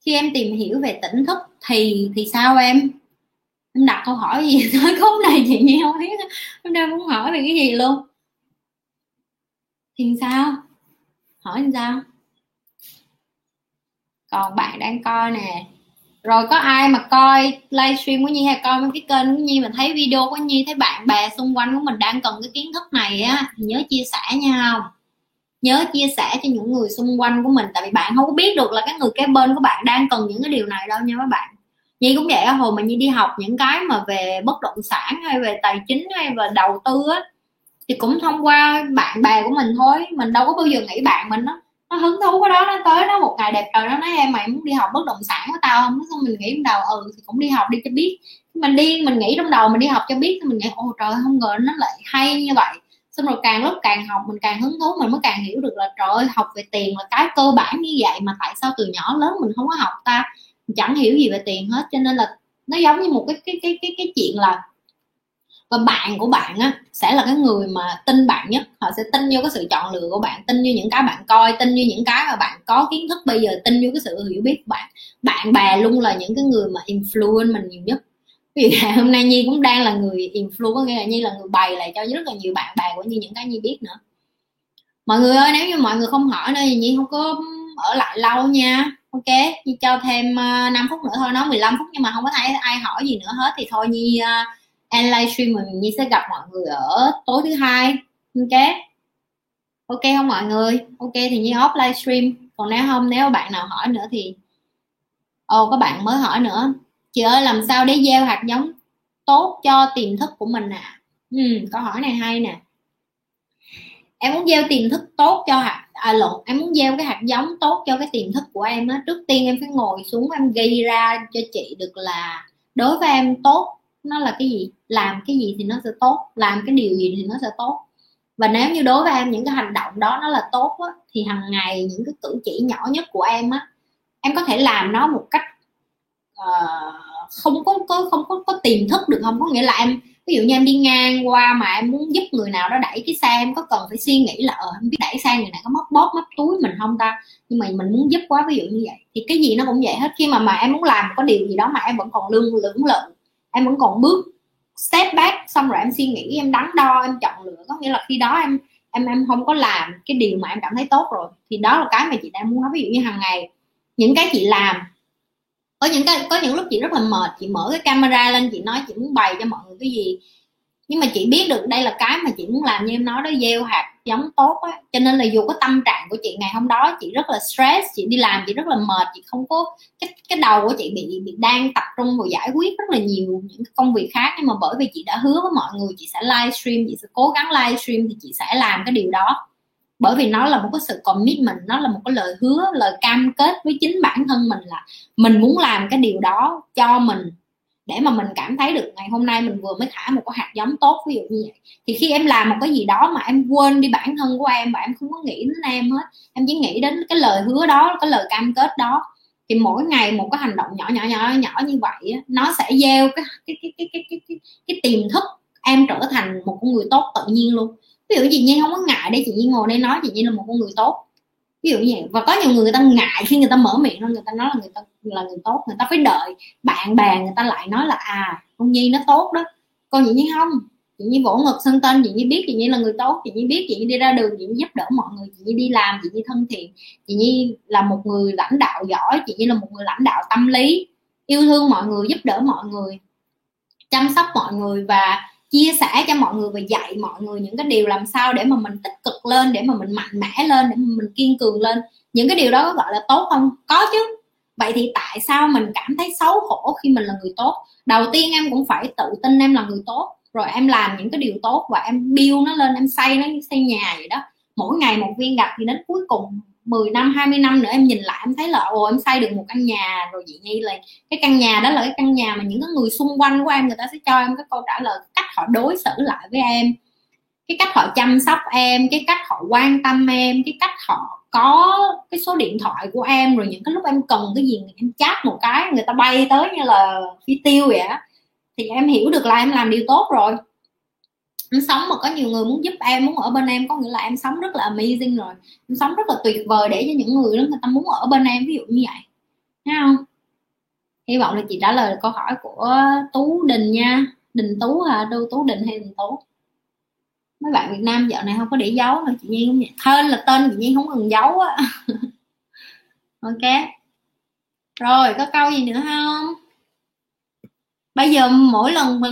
Khi em tìm hiểu về tỉnh thức thì thì sao em? Em đặt câu hỏi gì [LAUGHS] tới khúc này chị Nhi không biết. Em đang muốn hỏi về cái gì luôn. Thì sao? Hỏi làm sao? Còn bạn đang coi nè rồi có ai mà coi livestream của Nhi hay coi mấy cái kênh của Nhi mà thấy video của Nhi, thấy bạn bè xung quanh của mình đang cần cái kiến thức này á, thì nhớ chia sẻ nha. Không nhớ chia sẻ cho những người xung quanh của mình, tại vì bạn không có biết được là cái người kế bên của bạn đang cần những cái điều này đâu nha các bạn. Nhi cũng vậy hồi mà Nhi đi học những cái mà về bất động sản hay về tài chính hay về đầu tư á, thì cũng thông qua bạn bè của mình thôi. Mình đâu có bao giờ nghĩ bạn mình đó nó hứng thú cái đó, nó tới nó một ngày đẹp trời, nó nói em mày muốn đi học bất động sản với tao không? Xong mình nghĩ trong đầu ừ thì cũng đi học đi cho biết. Mình đi, mình nghĩ trong đầu mình đi học cho biết, thì mình nghĩ, ồ, trời không ngờ nó lại hay như vậy. Xong rồi càng lúc càng học, mình càng hứng thú, mình mới càng hiểu được là, trời ơi, học về tiền là cái cơ bản như vậy mà tại sao từ nhỏ lớn mình không có học ta? Mình chẳng hiểu gì về tiền hết. Cho nên là nó giống như một cái cái cái cái cái chuyện là và bạn của bạn á sẽ là cái người mà tin bạn nhất. Họ sẽ tin vô cái sự chọn lựa của bạn tin vô những cái bạn coi tin vô những cái mà bạn có kiến thức bây giờ tin vô cái sự hiểu biết của bạn. Bạn bè luôn là những cái người mà influence mình nhiều nhất. Vì [LAUGHS] hôm nay nhi cũng đang là người influence có nghĩa là nhi là người bày lại cho rất là nhiều bạn bè của nhi những cái nhi biết nữa. Mọi người ơi nếu như mọi người không hỏi nữa thì nhi không có ở lại lâu nha. Ok Nhi cho thêm ờ, 5 phút nữa thôi nói 15 phút nhưng mà không có thấy ai hỏi gì nữa hết thì thôi Nhi uh, end livestream mình Nhi sẽ gặp mọi người ở tối thứ hai. Ok? Ok không mọi người? Ok thì Nhi off livestream còn nếu không nếu bạn nào hỏi nữa thì ồ oh, có bạn mới hỏi nữa. Chị ơi làm sao để gieo hạt giống tốt cho tiềm thức của mình à ừ, câu hỏi này hay nè. Em muốn gieo tiềm thức tốt cho hạt à lộn em muốn gieo cái hạt giống tốt cho cái tiềm thức của em á. Trước tiên em phải ngồi xuống em ghi ra cho chị được là đối với em tốt nó là cái gì? Làm cái gì thì nó sẽ tốt làm cái điều gì thì nó sẽ tốt. Và nếu như đối với em những cái hành động đó nó là tốt á, thì hàng ngày những cái cử chỉ nhỏ nhất của em á em có thể làm nó một cách uh, không có, có không có có tiềm thức được không? Có nghĩa là em ví dụ như em đi ngang qua mà em muốn giúp người nào đó đẩy cái xe em có cần phải suy nghĩ là ờ em biết đẩy xe người này có móc bóp móc túi mình không ta? Nhưng mà mình muốn giúp quá ví dụ như vậy thì cái gì nó cũng vậy hết. Khi mà mà em muốn làm có điều gì đó mà em vẫn còn lương lưỡng lự em vẫn còn bước step back, xong rồi em suy nghĩ, em đắn đo, em chọn lựa. Có nghĩa là khi đó em em em không có làm cái điều mà em cảm thấy tốt rồi. Thì đó là cái mà chị đang muốn nói. Ví dụ như hàng ngày, những cái chị làm, có những cái, có những lúc chị rất là mệt, chị mở cái camera lên, chị nói chị muốn bày cho mọi người cái gì nhưng mà chị biết được đây là cái mà chị muốn làm như em nói đó, gieo hạt giống tốt á. Cho nên là dù có tâm trạng của chị ngày hôm đó, chị rất là stress, chị đi làm chị rất là mệt, chị không có, cái cái đầu của chị bị bị đang tập trung vào giải quyết rất là nhiều những công việc khác. Nhưng mà bởi vì chị đã hứa với mọi người chị sẽ livestream chị sẽ cố gắng livestream thì chị sẽ làm cái điều đó. Bởi vì nó là một cái sự commitment, nó là một cái lời hứa, lời cam kết với chính bản thân mình là mình muốn làm cái điều đó cho mình để mà mình cảm thấy được ngày hôm nay mình vừa mới thả một cái hạt giống tốt ví dụ như vậy. Thì khi em làm một cái gì đó mà em quên đi bản thân của em và em không có nghĩ đến em hết em chỉ nghĩ đến cái lời hứa đó cái lời cam kết đó thì mỗi ngày một cái hành động nhỏ nhỏ nhỏ nhỏ như vậy nó sẽ gieo cái cái cái cái cái cái, cái, cái tiềm thức em trở thành một con người tốt tự nhiên luôn. Ví dụ chị Nhi không có ngại để chị Nhi ngồi đây nói chị Nhi là một con người tốt. Ví dụ như vậy. Và có nhiều người người ta ngại khi người ta mở miệng người ta nói là người ta là người tốt, người ta phải đợi. Bạn bè người ta lại nói là à con Nhi nó tốt đó. Còn chị Nhi không? Chị Nhi vỗ ngực xưng tên, chị Nhi biết chị Nhi là người tốt, chị Nhi biết chị Nhi đi ra đường, chị Nhi giúp đỡ mọi người, chị Nhi đi làm, chị Nhi thân thiện. Chị Nhi là một người lãnh đạo giỏi, chị Nhi là một người lãnh đạo tâm lý, yêu thương mọi người, giúp đỡ mọi người, chăm sóc mọi người và chia sẻ cho mọi người và dạy mọi người những cái điều làm sao để mà mình tích cực lên, để mà mình mạnh mẽ lên, để mà mình kiên cường lên. Những cái điều đó có gọi là tốt không? Có chứ vậy thì tại sao mình cảm thấy xấu hổ khi mình là người tốt? Đầu tiên em cũng phải tự tin em là người tốt. Rồi em làm những cái điều tốt và em build nó lên, em xây nó như xây nhà vậy đó. Mỗi ngày một viên gạch thì đến cuối cùng 10 năm 20 năm nữa em nhìn lại em thấy là, ồ, em xây được một căn nhà rồi chị Nhi là cái căn nhà đó là cái căn nhà mà những cái người xung quanh của em, người ta sẽ cho em cái câu trả lời cách họ đối xử lại với em, cái cách họ chăm sóc em, cái cách họ quan tâm em, cái cách họ có cái số điện thoại của em, rồi những cái lúc em cần cái gì em chat một cái, người ta bay tới như là phi tiêu vậy á. Thì em hiểu được là em làm điều tốt rồi. Em sống mà có nhiều người muốn giúp em, muốn ở bên em, có nghĩa là em sống rất là amazing rồi. Em sống rất là tuyệt vời để cho những người đó người ta muốn ở bên em, ví dụ như vậy. Thấy không? Hy vọng là chị trả lời câu hỏi của tú đình nha. Đình tú hả? Đâu tú đình hay đình tú? Mấy bạn việt nam dạo này không có để dấu mà chị nhiên không vậy. Là tên chị nhiên không cần giấu á. [LAUGHS] Ok. Rồi, có câu gì nữa không? Bây giờ mỗi lần mà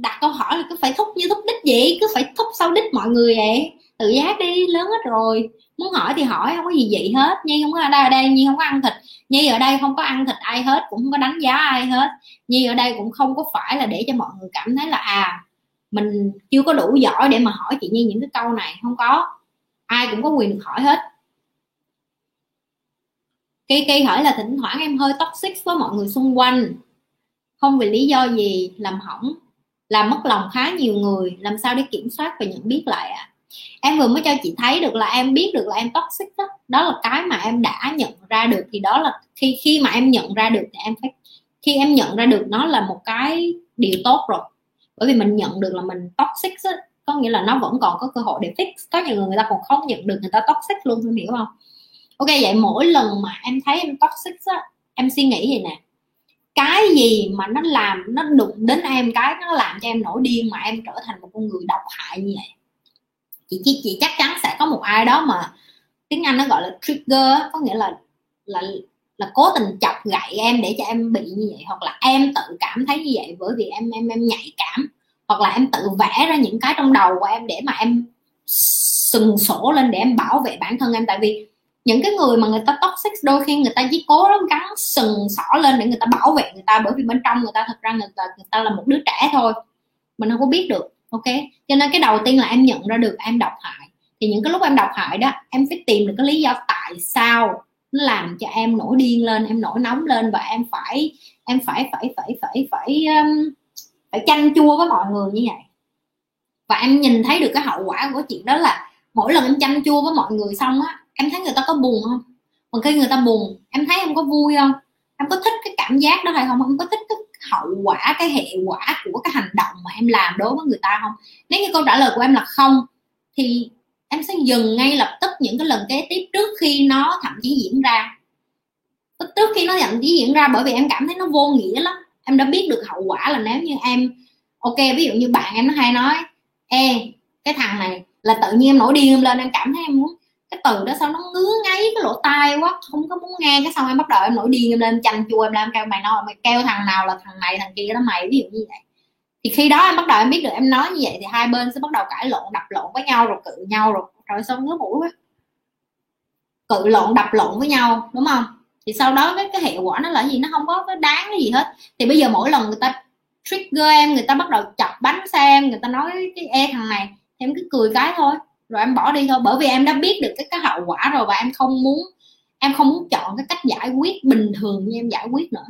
đặt câu hỏi là cứ phải thúc như thúc đích vậy? Cứ phải thúc sau đích mọi người vậy? Tự giác đi, lớn hết rồi. Muốn hỏi thì hỏi, không có gì vậy hết. Nhi không có ở đây ở đây nhi không có ăn thịt. Nhi ở đây không có ăn thịt ai hết, cũng không có đánh giá ai hết. Nhi ở đây cũng không có phải là để cho mọi người cảm thấy là à mình chưa có đủ giỏi để mà hỏi chị nhi những cái câu này, không có. Ai cũng có quyền được hỏi hết. Cây cây hỏi là thỉnh thoảng em hơi toxic với mọi người xung quanh. Không vì lý do gì, làm hỏng, làm mất lòng khá nhiều người, làm sao để kiểm soát và nhận biết lại ạ. À? em vừa mới cho chị thấy được là em biết được là em toxic đó. Đó là cái mà em đã nhận ra được, thì đó là khi khi mà em nhận ra được thì em phải, khi em nhận ra được nó là một cái điều tốt rồi bởi vì mình nhận được là mình toxic đó, có nghĩa là nó vẫn còn có cơ hội để fix. Có nhiều người người ta còn không nhận được người ta toxic luôn em hiểu không? Ok vậy mỗi lần mà em thấy em toxic á em suy nghĩ gì nè. Cái gì mà nó làm nó đụng đến em cái nó làm cho em nổi điên mà em trở thành một con người độc hại như vậy? Chị chị, chị chắc chắn sẽ có một ai đó mà tiếng anh nó gọi là trigger có nghĩa là là là cố tình chọc gậy em để cho em bị như vậy, hoặc là em tự cảm thấy như vậy bởi vì em em em nhạy cảm, hoặc là em tự vẽ ra những cái trong đầu của em để mà em sừng sổ lên để em bảo vệ bản thân em. Tại vì những cái người mà người ta toxic đôi khi người ta chỉ cố gắng sừng sỏ lên để người ta bảo vệ người ta, bởi vì bên trong người ta thật ra người ta người ta là một đứa trẻ thôi, mình không có biết được, ok? Cho nên cái đầu tiên là em nhận ra được, em độc hại. Thì những cái lúc em độc hại đó, em phải tìm được cái lý do tại sao nó làm cho em nổi điên lên em nổi nóng lên và em phải em phải phải phải phải phải um, phải chanh chua với mọi người như vậy. Và em nhìn thấy được cái hậu quả của chuyện đó là mỗi lần em chanh chua với mọi người xong á em thấy người ta có buồn không? Còn khi người ta buồn em thấy em có vui không? Em có thích cái cảm giác đó hay không? Em có thích cái hậu quả cái hệ quả của cái hành động mà em làm đối với người ta không? Nếu như câu trả lời của em là không thì em sẽ dừng ngay lập tức những cái lần kế tiếp trước khi nó thậm chí diễn ra. Trước khi nó thậm chí diễn ra, bởi vì em cảm thấy nó vô nghĩa lắm. Em đã biết được hậu quả là nếu như em, ok, ví dụ như bạn em nó hay nói, ê, cái thằng này là tự nhiên em nổi điên em lên. Em cảm thấy em muốn, cái từ đó sao nó ngứa ngáy, cái lỗ tai quá, không có muốn nghe, cái xong em bắt đầu em nổi điên em lên chanh chua, em làm kêu mày nói, mày kêu thằng nào là thằng này, thằng kia đó mày. Ví dụ như vậy thì khi đó em bắt đầu em biết được em nói như vậy thì hai bên sẽ bắt đầu cãi lộn, đập lộn với nhau rồi cự nhau rồi rồi xong ngứa mũi quá. Cự lộn, đập lộn với nhau, đúng không? Thì sau đó cái cái hiệu quả nó là gì? Nó không có cái đáng cái gì hết. Thì bây giờ mỗi lần người ta trigger em, người ta bắt đầu chọc bánh xe em, người ta nói cái e thằng này em cứ cười cái thôi. Rồi em bỏ đi thôi, bởi vì em đã biết được cái cái hậu quả rồi và em không muốn, em không muốn chọn cái cách giải quyết bình thường như em giải quyết nữa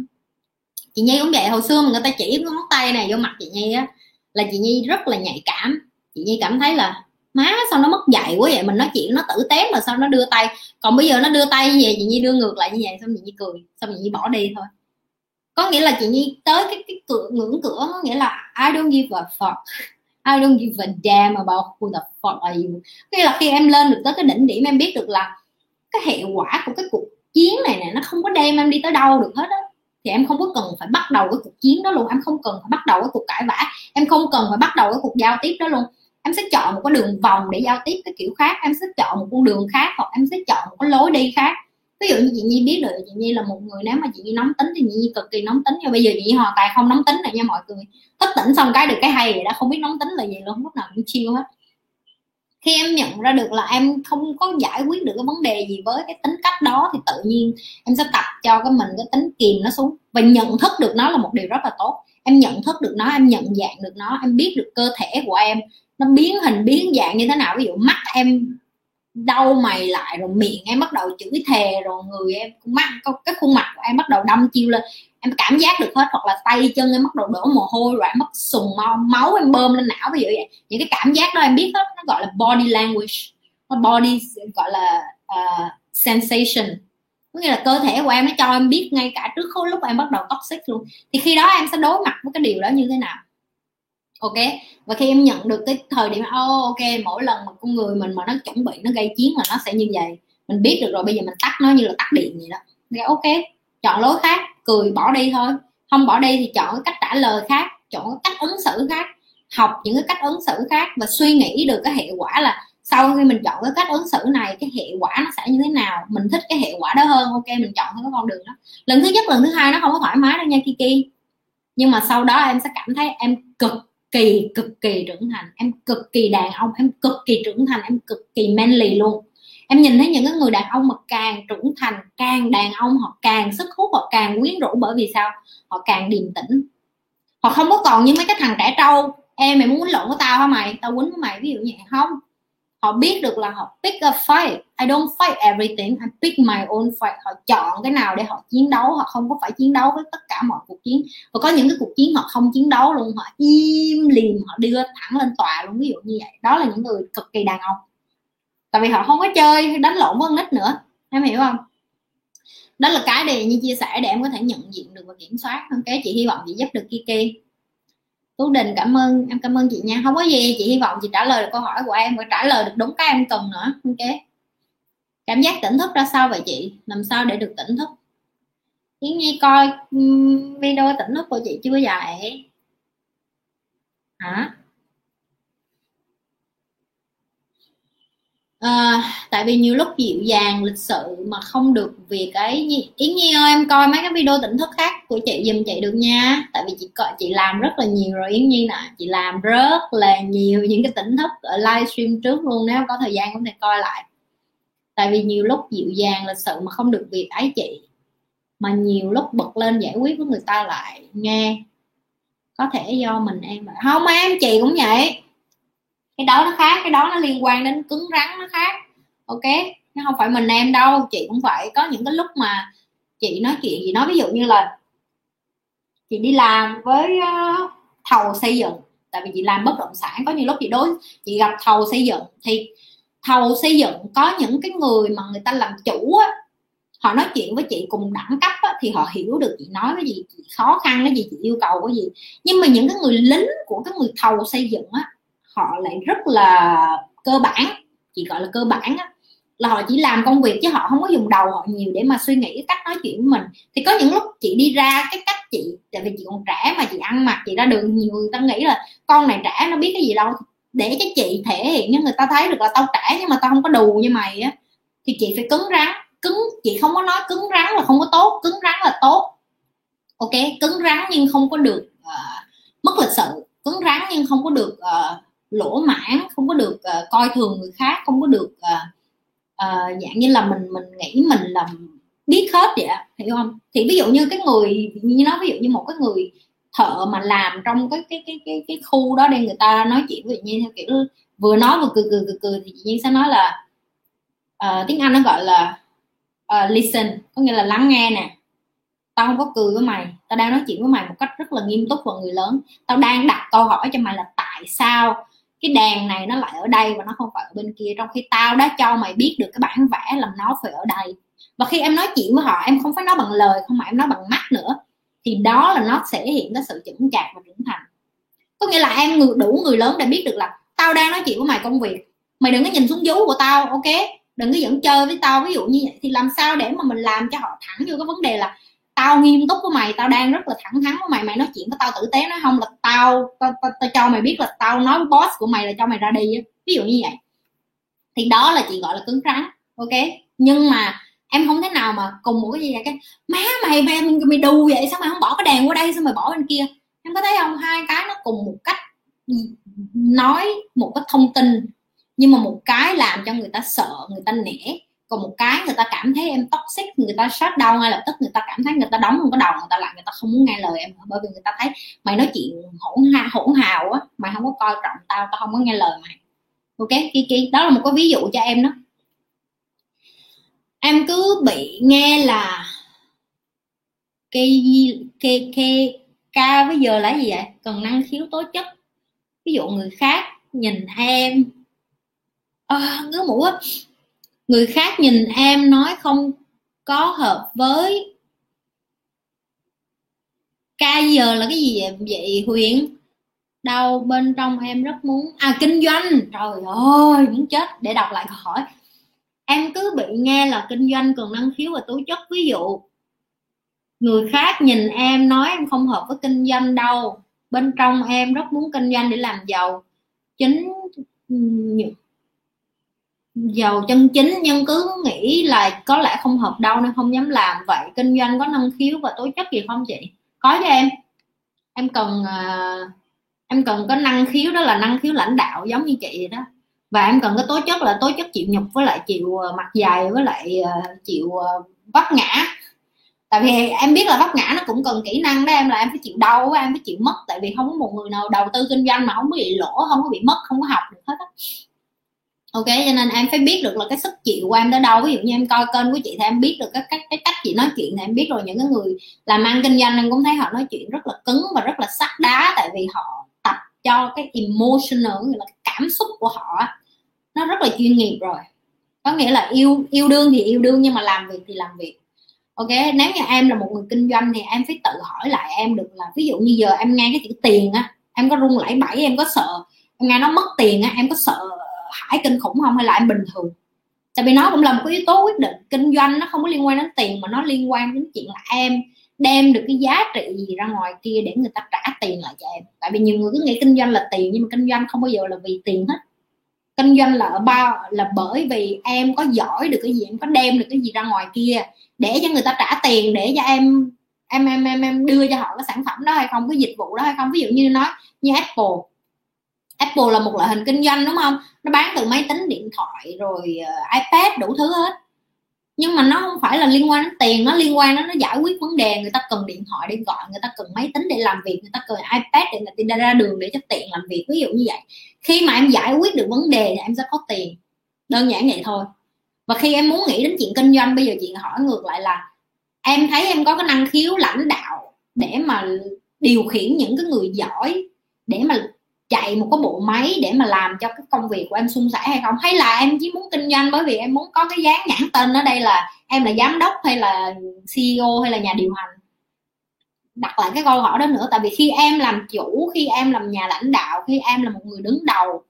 chị nhi cũng vậy, hồi xưa mà người ta chỉ cái ngón tay này vô mặt chị nhi á, là chị nhi rất là nhạy cảm. Chị nhi cảm thấy là, má, sao nó mất dạy quá vậy? Mình nói chuyện nó tử tế mà sao nó đưa tay. Còn bây giờ nó đưa tay như vậy, chị nhi đưa ngược lại như vậy, xong chị nhi cười, xong chị nhi bỏ đi thôi. Có nghĩa là chị nhi tới cái cái cửa, ngưỡng cửa, có nghĩa là, I don't give a fuck. I don't give a damn about who the fuck are you. Nghĩa là khi em lên được tới cái đỉnh điểm, em biết được là cái hệ quả của cái cuộc chiến này nè, nó không có đem em đi tới đâu được hết á thì em không có cần phải bắt đầu cái cuộc chiến đó luôn. Em không cần phải bắt đầu cái cuộc cãi vã. Em không cần phải bắt đầu cái cuộc giao tiếp đó luôn. Em sẽ chọn một cái đường vòng để giao tiếp cái kiểu khác. Em sẽ chọn một con đường khác hoặc em sẽ chọn một cái lối đi khác. Ví dụ như chị nhi biết được chị nhi là một người nếu mà chị nhi nóng tính thì chị nhi cực kỳ nóng tính. Nhưng bây giờ chị nhi hoàn toàn không nóng tính này nha mọi người. Thức tỉnh xong cái được cái hay vậy đã không biết nóng tính là gì luôn. Lúc nào cũng chiêu hết khi em nhận ra được là em không có giải quyết được cái vấn đề gì với cái tính cách đó thì tự nhiên em sẽ tập cho cái mình cái tính kìm nó xuống. Và nhận thức được nó là một điều rất là tốt. Em nhận thức được nó, em nhận dạng được nó, em biết được cơ thể của em nó biến hình, biến dạng như thế nào. Ví dụ mắt em đau mày lại, rồi miệng em bắt đầu chửi thề, rồi người em, mắt cái khuôn mặt của em bắt đầu đâm chiêu lên em cảm giác được hết hoặc là tay chân em bắt đầu đổ mồ hôi rồi em mất sùng máu máu em bơm lên não ví dụ vậy. Những cái cảm giác đó em biết hết nó gọi là body language. Body gọi là uh, sensation. Có nghĩa là cơ thể của em nó cho em biết ngay cả trước lúc em bắt đầu toxic luôn. Thì khi đó em sẽ đối mặt với cái điều đó như thế nào. Ok? Và khi em nhận được cái thời điểm oh, ok mỗi lần mà con người mình mà nó chuẩn bị nó gây chiến là nó sẽ như vậy. Mình biết được rồi bây giờ mình tắt nó như là tắt điện vậy đó. Thì ok? Chọn lối khác cười bỏ đi thôi. Không bỏ đi thì chọn cái cách trả lời khác, chọn cái cách ứng xử khác. Học những cái cách ứng xử khác và suy nghĩ được cái hệ quả là sau khi mình chọn cái cách ứng xử này, cái hệ quả nó sẽ như thế nào, mình thích cái hệ quả đó hơn, ok, mình chọn cái con đường đó. Lần thứ nhất, lần thứ hai nó không có thoải mái đâu nha, Kiki. Nhưng mà sau đó em sẽ cảm thấy em cực kỳ cực kỳ trưởng thành, em cực kỳ đàn ông, em cực kỳ trưởng thành, em cực kỳ manly luôn em nhìn thấy những cái người đàn ông mà càng trưởng thành, càng đàn ông, họ càng sức hút, họ càng quyến rũ bởi vì sao? Họ càng điềm tĩnh. Họ không có còn như mấy cái thằng trẻ trâu, em, mày muốn quýnh lộn với tao hả mày? Tao quýnh với mày ví dụ như vậy. Không. Họ biết được là họ pick a fight. I don't fight everything. I pick my own fight. Họ chọn cái nào để họ chiến đấu. Họ không có phải chiến đấu với tất cả mọi cuộc chiến. Và có những cái cuộc chiến họ không chiến đấu luôn. Họ im lìm, họ đưa thẳng lên tòa luôn, ví dụ như vậy. Đó là những người cực kỳ đàn ông tại vì họ không có chơi, đánh lộn với con nít nữa. Em hiểu không? Đó là cái để như chia sẻ để em có thể nhận diện được và kiểm soát. Ok, chị hy vọng chị giúp được Kiki. Tú Đình, cảm ơn. Em cảm ơn chị nha. Không có gì, chị hy vọng chị trả lời được câu hỏi của em và trả lời được đúng cái em cần nữa. Ok. Cảm giác tỉnh thức ra sao vậy chị? Làm sao để được tỉnh thức? Yến Nhi coi video tỉnh thức của chị chưa vậy? Hả? À, tại vì nhiều lúc dịu dàng lịch sự mà không được vì cái gì. Yến nhi ơi em coi mấy cái video tỉnh thức khác của chị dùm chị được nha. Tại vì chị coi chị làm rất là nhiều rồi yến nhi nè. Chị làm rất là nhiều những cái tỉnh thức ở livestream trước luôn nếu có thời gian cũng thể coi lại. Tại vì nhiều lúc dịu dàng lịch sự mà không được việc ấy chị. Mà nhiều lúc bật lên giải quyết với người ta lại nghe. Có thể do mình em không em chị cũng vậy cái đó nó khác cái đó nó liên quan đến cứng rắn nó khác. Ok nó không phải mình em đâu chị cũng phải có những cái lúc mà chị nói chuyện gì nói ví dụ như là chị đi làm với uh, thầu xây dựng. Tại vì chị làm bất động sản có nhiều lúc chị đối chị gặp thầu xây dựng thì thầu xây dựng có những cái người mà người ta làm chủ á họ nói chuyện với chị cùng đẳng cấp á, thì họ hiểu được chị nói cái gì chị khó khăn cái gì chị yêu cầu cái gì. Nhưng mà những cái người lính của cái người thầu xây dựng á họ lại rất là cơ bản chị gọi là cơ bản á. Là họ chỉ làm công việc chứ họ không có dùng đầu họ nhiều để mà suy nghĩ cách nói chuyện với mình. Thì có những lúc chị đi ra cái cách chị tại vì chị còn trẻ mà chị ăn mặc chị ra đường nhiều người ta nghĩ là con này trẻ nó biết cái gì đâu. Để cho chị thể hiện cho người ta thấy được là tao trẻ nhưng mà tao không có đù như mày á thì chị phải cứng rắn cứng chị không có nói cứng rắn là không có tốt cứng rắn là tốt. Ok cứng rắn nhưng không có được uh, mất lịch sự cứng rắn nhưng không có được uh, lỗ mãn không có được uh, coi thường người khác không có được uh, uh, dạng như là mình mình nghĩ mình là biết hết vậy hiểu không? Thì ví dụ như cái người như nó ví dụ như một cái người thợ mà làm trong cái cái cái cái cái khu đó đây người ta nói chuyện với nhiên theo kiểu vừa nói vừa cười cười cười cười thì chị nhiên sẽ nói là uh, tiếng anh nó gọi là uh, listen có nghĩa là lắng nghe nè. Tao không có cười với mày tao đang nói chuyện với mày một cách rất là nghiêm túc và người lớn. Tao đang đặt câu hỏi cho mày là tại sao cái đèn này nó lại ở đây và nó không phải ở bên kia, trong khi tao đã cho mày biết được cái bản vẽ là nó phải ở đây. Và khi em nói chuyện với họ, em không phải nói bằng lời, không mà em nói bằng mắt nữa, thì đó là nó sẽ hiện cái sự chững chạc và trưởng thành. Có nghĩa là em người, đủ người lớn để biết được là tao đang nói chuyện với mày công việc. Mày đừng có nhìn xuống vú của tao, ok? Đừng có dẫn chơi với tao. Ví dụ như vậy thì làm sao để mà mình làm cho họ thẳng vô cái vấn đề là tao nghiêm túc với mày tao đang rất là thẳng thắn với mày mày nói chuyện với tao tử tế nói không là tao tao, tao, tao cho mày biết là tao nói với boss của mày là cho mày ra đi ví dụ như vậy. Thì đó là chị gọi là cứng rắn ok? Nhưng mà em không thế nào mà cùng một cái gì vậy cái má mày mày mày đù vậy sao mày không bỏ cái đèn qua đây sao mày bỏ bên kia? Em có thấy không? Hai cái nó cùng một cách nói một cái thông tin nhưng mà một cái làm cho người ta sợ người ta nể còn một cái người ta cảm thấy em toxic người ta sát đau ngay lập tức người ta cảm thấy người ta đóng không có đầu người ta lại người ta không muốn nghe lời em bởi vì người ta thấy mày nói chuyện hỗn ha hỗn hào á mày không có coi trọng tao tao không có nghe lời mày. Ok kiki đó là một cái ví dụ cho em đó. Em cứ bị nghe là cái cây cây ca bây giờ là gì vậy? Cần năng khiếu tố chất. Ví dụ người khác nhìn em à, ngứa mũi người khác nhìn em nói không có hợp với ca giờ là cái gì vậy, vậy huyền? Đâu bên trong em rất muốn à kinh doanh. Trời ơi muốn chết. Để đọc lại câu hỏi. Em cứ bị nghe là kinh doanh cần năng khiếu và tố chất. Ví dụ người khác nhìn em nói em không hợp với kinh doanh đâu. Bên trong em rất muốn kinh doanh để làm giàu. Chính giàu chân chính nhưng cứ nghĩ là có lẽ không hợp đâu nên không dám làm. Vậy kinh doanh có năng khiếu và tố chất gì không chị? Có cho em. Em cần uh, em cần có năng khiếu đó là năng khiếu lãnh đạo giống như chị vậy đó. Và em cần cái tố chất là tố chất chịu nhục với lại chịu à, mặt dài với lại uh, chịu uh, vấp ngã. Tại vì em biết là vấp ngã nó cũng cần kỹ năng đó em là em phải chịu đau em phải chịu mất. Tại vì không có một người nào đầu tư kinh doanh mà không có bị lỗ không có bị mất không có học được hết á ok, cho nên em phải biết được là cái sức chịu của em tới đâu. Ví dụ như em coi kênh của chị thì em biết được cái cách cái cách chị nói chuyện thì em biết rồi, những cái người làm ăn kinh doanh em cũng thấy họ nói chuyện rất là cứng và rất là sắc đá, tại vì họ tập cho cái emotional là cái cảm xúc của họ nó rất là chuyên nghiệp rồi. Có nghĩa là yêu yêu đương thì yêu đương nhưng mà làm việc thì làm việc. Ok, nếu như em là một người kinh doanh thì em phải tự hỏi lại em được là, ví dụ như giờ em nghe cái chữ tiền á, em có run lẩy bẩy, em có sợ, em nghe nó mất tiền á, em có sợ thải kinh khủng không hay là em bình thường? Tại vì nó cũng là một cái yếu tố quyết định kinh doanh nó không có liên quan đến tiền mà nó liên quan đến chuyện là em đem được cái giá trị gì ra ngoài kia để người ta trả tiền lại cho em. Tại vì nhiều người cứ nghĩ kinh doanh là tiền nhưng mà kinh doanh không bao giờ là vì tiền hết. Kinh doanh là bao là bởi vì em có giỏi được cái gì em có đem được cái gì ra ngoài kia để cho người ta trả tiền để cho em em em em, em đưa cho họ cái sản phẩm đó hay không cái dịch vụ đó hay không. Ví dụ như nói như Apple Apple là một loại hình kinh doanh đúng không? Nó bán từ máy tính điện thoại rồi uh, iPad đủ thứ hết. Nhưng mà nó không phải là liên quan đến tiền nó liên quan đến nó giải quyết vấn đề. Người ta cần điện thoại để gọi người ta cần máy tính để làm việc người ta cần ipad để người ta ra đường để cho tiện làm việc ví dụ như vậy. Khi mà em giải quyết được vấn đề thì em sẽ có tiền. Đơn giản vậy thôi. Và khi em muốn nghĩ đến chuyện kinh doanh bây giờ chị hỏi ngược lại là em thấy em có cái năng khiếu lãnh đạo để mà điều khiển những cái người giỏi để mà chạy một cái bộ máy để mà làm cho cái công việc của em suôn sẻ hay không? Hay là em chỉ muốn kinh doanh bởi vì em muốn có cái dáng nhãn tên ở đây là em là giám đốc hay là CEO hay là nhà điều hành? Đặt lại cái câu hỏi đó nữa, tại vì khi em làm chủ, khi em làm nhà lãnh đạo, khi em là một người đứng đầu,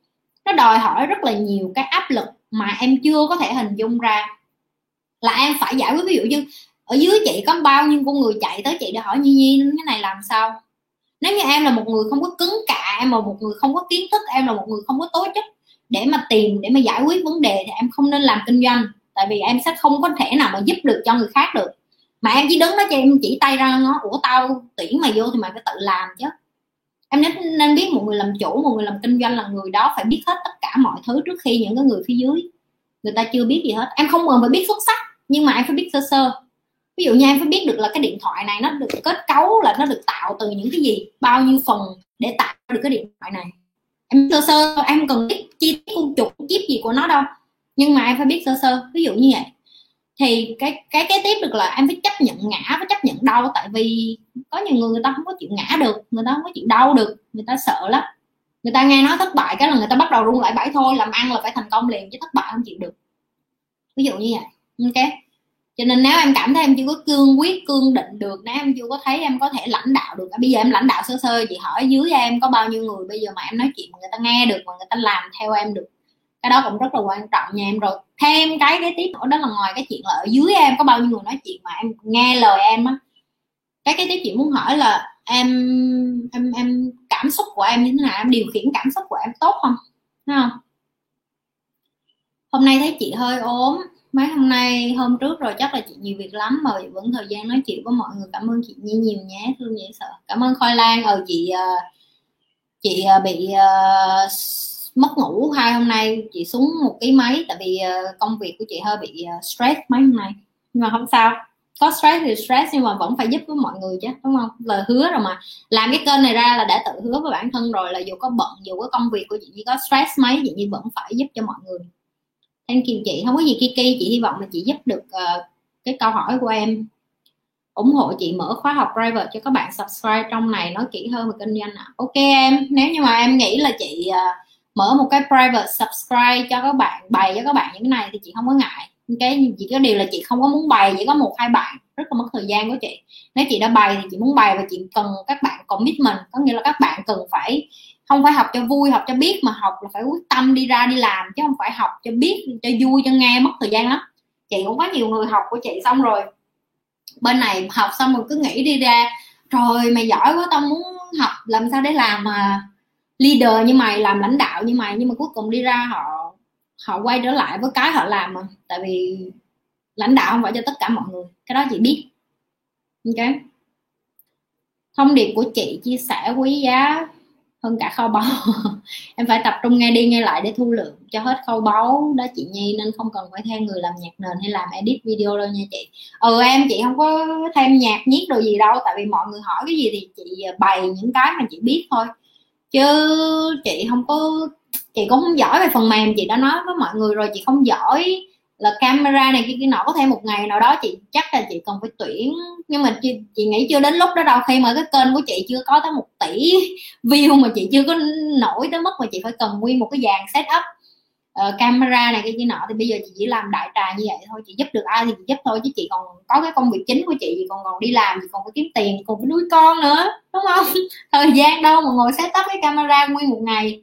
nó đòi hỏi rất là nhiều cái áp lực mà em chưa có thể hình dung ra. Là em phải giải quyết, ví dụ như, ở dưới chị có bao nhiêu con người chạy tới chị để hỏi nhi nhi, cái này làm sao? Nếu như em là một người không có cứng cạ em là một người không có kiến thức em là một người không có tố chất để mà tìm để mà giải quyết vấn đề thì em không nên làm kinh doanh. Tại vì em sẽ không có thể nào mà giúp được cho người khác được. Mà em chỉ đứng đó cho em chỉ tay ra nó ủa tao tuyển mày vô thì mày phải tự làm chứ. Em nên, nên biết một người làm chủ một người làm kinh doanh là người đó phải biết hết tất cả mọi thứ trước khi những cái người phía dưới người ta chưa biết gì hết. Em không cần phải biết xuất sắc nhưng mà em phải biết sơ sơ ví dụ như em phải biết được là cái điện thoại này nó được kết cấu là nó được tạo từ những cái gì, bao nhiêu phần để tạo được cái điện thoại này. Em sơ sơ, em cần biết chi tiết con trục chip gì của nó đâu, nhưng mà em phải biết sơ sơ. Ví dụ như vậy. Thì cái cái cái tiếp được là em phải chấp nhận ngã, phải chấp nhận đau, tại vì có nhiều người người ta không có chịu ngã được, người ta không có chịu đau được, người ta sợ lắm. Người ta nghe nói thất bại cái là người ta bắt đầu run lại bãi thôi, làm ăn là phải thành công liền, chứ thất bại không chịu được. Ví dụ như vậy. Ok cho nên nếu em cảm thấy em chưa có cương quyết, cương định được, nếu em chưa có thấy em có thể lãnh đạo được, bây giờ em lãnh đạo sơ sơ, chị hỏi dưới em có bao nhiêu người, bây giờ mà em nói chuyện mà người ta nghe được, mà người ta làm theo em được, cái đó cũng rất là quan trọng nha em. Rồi, thêm cái cái tiếp nữa, đó là ngoài cái chuyện là ở dưới em có bao nhiêu người nói chuyện mà em nghe lời em á, cái cái tiếp chị muốn hỏi là em em em cảm xúc của em như thế nào, em điều khiển cảm xúc của em tốt không? Đúng không? Hôm nay thấy chị hơi ốm mấy hôm nay hôm trước rồi chắc là chị nhiều việc lắm mà vẫn thời gian nói chuyện với mọi người. Cảm ơn chị nhi nhiều nhé thương dễ sợ. Cảm ơn khoai lang. Ừ, ờ chị chị bị uh, mất ngủ hai hôm nay. Chị xuống một ký máy tại vì uh, công việc của chị hơi bị uh, stress mấy hôm nay. Nhưng mà không sao. Có stress thì stress nhưng mà vẫn phải giúp với mọi người chứ đúng không? Lời hứa rồi mà. Làm cái kênh này ra là đã tự hứa với bản thân rồi là dù có bận dù có công việc của chị như có stress mấy chị như vẫn phải giúp cho mọi người thank you chị không có gì kiki chị hy vọng là chị giúp được uh, cái câu hỏi của em. Ủng hộ chị mở khóa học private cho các bạn subscribe trong này nói kỹ hơn về kinh doanh ạ. À. ok em nếu như mà em nghĩ là chị uh, mở một cái private subscribe cho các bạn bày cho các bạn những cái này thì chị không có ngại. Cái chỉ có điều là chị không có muốn bày chỉ có một hai bạn rất là mất thời gian của chị. Nếu chị đã bày thì chị muốn bày và chị cần các bạn commitment có nghĩa là các bạn cần phải không phải học cho vui, học cho biết mà học là phải quyết tâm đi ra đi làm, chứ không phải học cho biết, cho vui, cho nghe, mất thời gian lắm. Chị cũng có nhiều người học của chị xong rồi. Bên này học xong rồi cứ nghĩ đi ra rồi mày giỏi quá, tao muốn học làm sao để làm mà leader như mày, làm lãnh đạo như mày. Nhưng mà cuối cùng đi ra họ họ quay trở lại với cái họ làm mà. Tại vì lãnh đạo không phải cho tất cả mọi người, cái đó chị biết. Ok. Thông điệp của chị chia sẻ quý giá hơn cả kho báu. [LAUGHS] Em phải tập trung nghe đi nghe lại để thu lượng cho hết kho báu đó chị nhi, nên không cần phải theo người làm nhạc nền hay làm edit video đâu nha chị. Ừ em, chị không có thêm nhạc nhiếc đồ gì đâu, tại vì mọi người hỏi cái gì thì chị ờ, bày những cái mà chị biết thôi. Chứ chị không có, chị cũng không giỏi về phần mềm, chị đã nói với mọi người rồi, chị không giỏi là camera này kia kia nọ có thể một ngày nào đó chị chắc là chị cần phải tuyển. Nhưng mà chị, chị nghĩ chưa đến lúc đó đâu khi mà cái kênh của chị chưa có tới một tỷ [LAUGHS] view mà chị chưa có nổi tới mức mà chị phải cần nguyên một cái dàn setup uh, camera này cái kia nọ thì bây giờ chị chỉ làm đại trà như vậy thôi chị giúp được ai thì chị giúp thôi chứ chị còn có cái công việc chính của chị chị còn còn đi làm chị còn phải kiếm tiền còn phải nuôi con nữa đúng không? [LAUGHS] Thời gian đâu mà ngồi setup cái camera nguyên một ngày.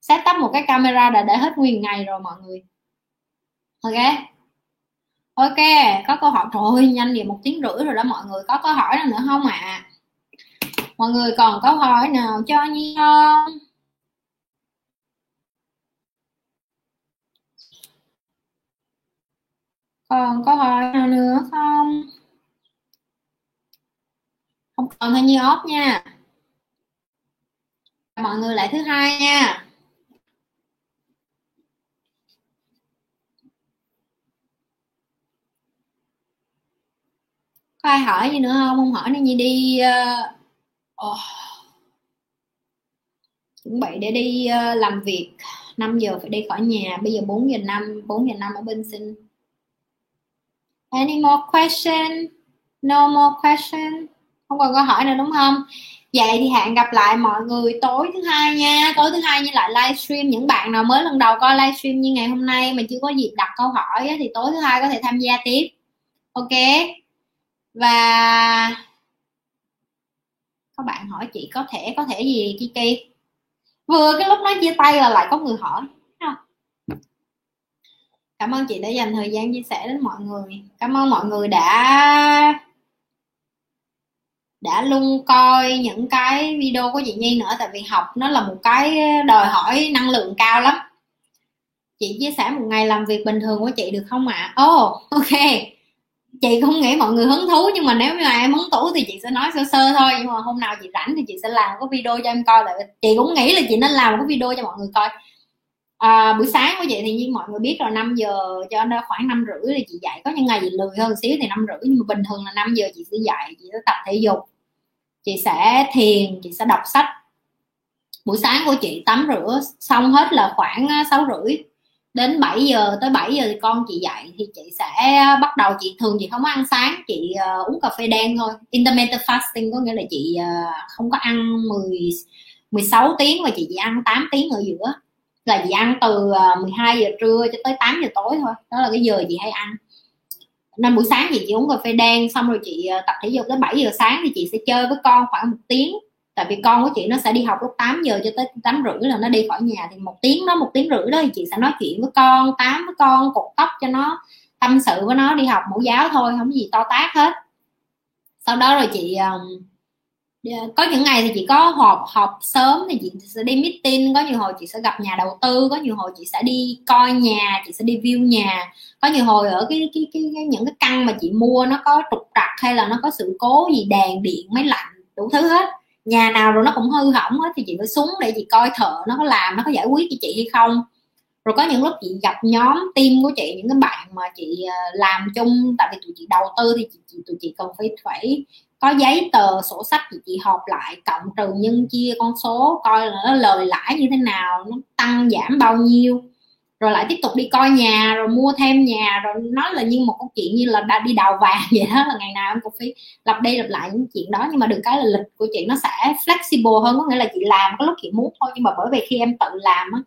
Setup một cái camera đã để hết nguyên ngày rồi mọi người ok. Ok, có câu hỏi. Thôi nhanh liền, một tiếng rưỡi rồi đó, mọi người có câu hỏi nào nữa không ạ? À? mọi người còn câu hỏi nào cho nhi không? Còn câu hỏi nào nữa không? Không còn thôi, nhi ốp nha. Mọi người lại thứ hai nha. Có ai hỏi gì nữa không? Không hỏi nên gì đi uh, oh. chuẩn bị để đi uh, làm việc. 5 giờ phải đi khỏi nhà. Bây giờ 4 giờ 5 4 giờ 5 ở bên sinh. Any more question? No more question. Không còn câu hỏi nữa đúng không? Vậy thì hẹn gặp lại mọi người tối thứ hai nha. Tối thứ hai như lại livestream. Những bạn nào mới lần đầu coi livestream như ngày hôm nay mà chưa có dịp đặt câu hỏi thì tối thứ hai có thể tham gia tiếp. Ok? Và các bạn hỏi chị có thể có thể gì Kiki vừa cái lúc nói chia tay là lại có người hỏi cảm ơn chị đã dành thời gian chia sẻ đến mọi người. Cảm ơn mọi người đã đã luôn coi những cái video của chị Nhi nữa. Tại vì học nó là một cái đòi hỏi năng lượng cao lắm. Chị chia sẻ một ngày làm việc bình thường của chị được không ạ? À? oh ok chị không nghĩ mọi người hứng thú nhưng mà nếu như em hứng thú thì chị sẽ nói sơ sơ thôi. Nhưng mà hôm nào chị rảnh thì chị sẽ làm cái video cho em coi. Lại chị cũng nghĩ là chị nên làm một cái video cho mọi người coi. À, buổi sáng của chị thì như mọi người biết rồi 5 giờ cho nên khoảng năm rưỡi thì chị dạy có những ngày chị lười hơn xíu thì năm rưỡi nhưng mà bình thường là 5 giờ chị sẽ dạy chị sẽ tập thể dục. Chị sẽ thiền chị sẽ đọc sách. Buổi sáng của chị tắm rửa xong hết là khoảng à, sáu rưỡi đến 7 giờ tới 7 giờ thì con chị dạy thì chị sẽ bắt đầu chị thường chị không có ăn sáng chị uh, uống cà phê đen thôi. Intermittent fasting có nghĩa là chị uh, không có ăn 10 16 tiếng và chị chỉ ăn 8 tiếng ở giữa. Là chị ăn từ ờ, 12 giờ trưa cho tới 8 giờ tối thôi đó là cái giờ chị hay ăn. Nên buổi sáng thì chị uống cà phê đen xong rồi chị tập thể dục tới 7 giờ sáng thì chị sẽ chơi với con khoảng một tiếng tại vì con của chị nó sẽ đi học lúc 8 giờ cho tới 8 rưỡi là nó đi khỏi nhà thì một tiếng đó một tiếng rưỡi đó thì chị sẽ nói chuyện với con tám với con cột tóc cho nó tâm sự với nó đi học mẫu giáo thôi không gì to tác hết. Sau đó rồi chị ờ, có những ngày thì chị có họp họp sớm thì chị sẽ đi meeting có nhiều hồi chị sẽ gặp nhà đầu tư có nhiều hồi chị sẽ đi coi nhà chị sẽ đi view nhà. Có nhiều hồi ở cái cái cái, cái những cái căn mà chị mua nó có trục trặc hay là nó có sự cố gì đèn điện máy lạnh đủ thứ hết nhà nào rồi nó cũng hư hỏng hết thì chị phải xuống để chị coi thợ nó có làm nó có giải quyết cho chị hay không. Rồi có những lúc chị gặp nhóm team của chị những cái bạn mà chị ờ, làm chung tại vì tụi chị đầu tư thì chị, chị tụi chị cần phải phải có giấy tờ sổ sách thì chị họp lại cộng trừ nhân chia con số coi là nó lời lãi như thế nào nó tăng giảm bao nhiêu rồi lại tiếp tục đi coi nhà rồi mua thêm nhà rồi nói là như một câu chuyện như là đã đi đào vàng [LAUGHS] vậy đó là ngày nào em cũng phải lặp đi lặp lại những chuyện đó. Nhưng mà được cái là lịch của chị nó sẽ flexible hơn có nghĩa là chị làm có lúc chị muốn thôi nhưng mà bởi vì khi em tự làm á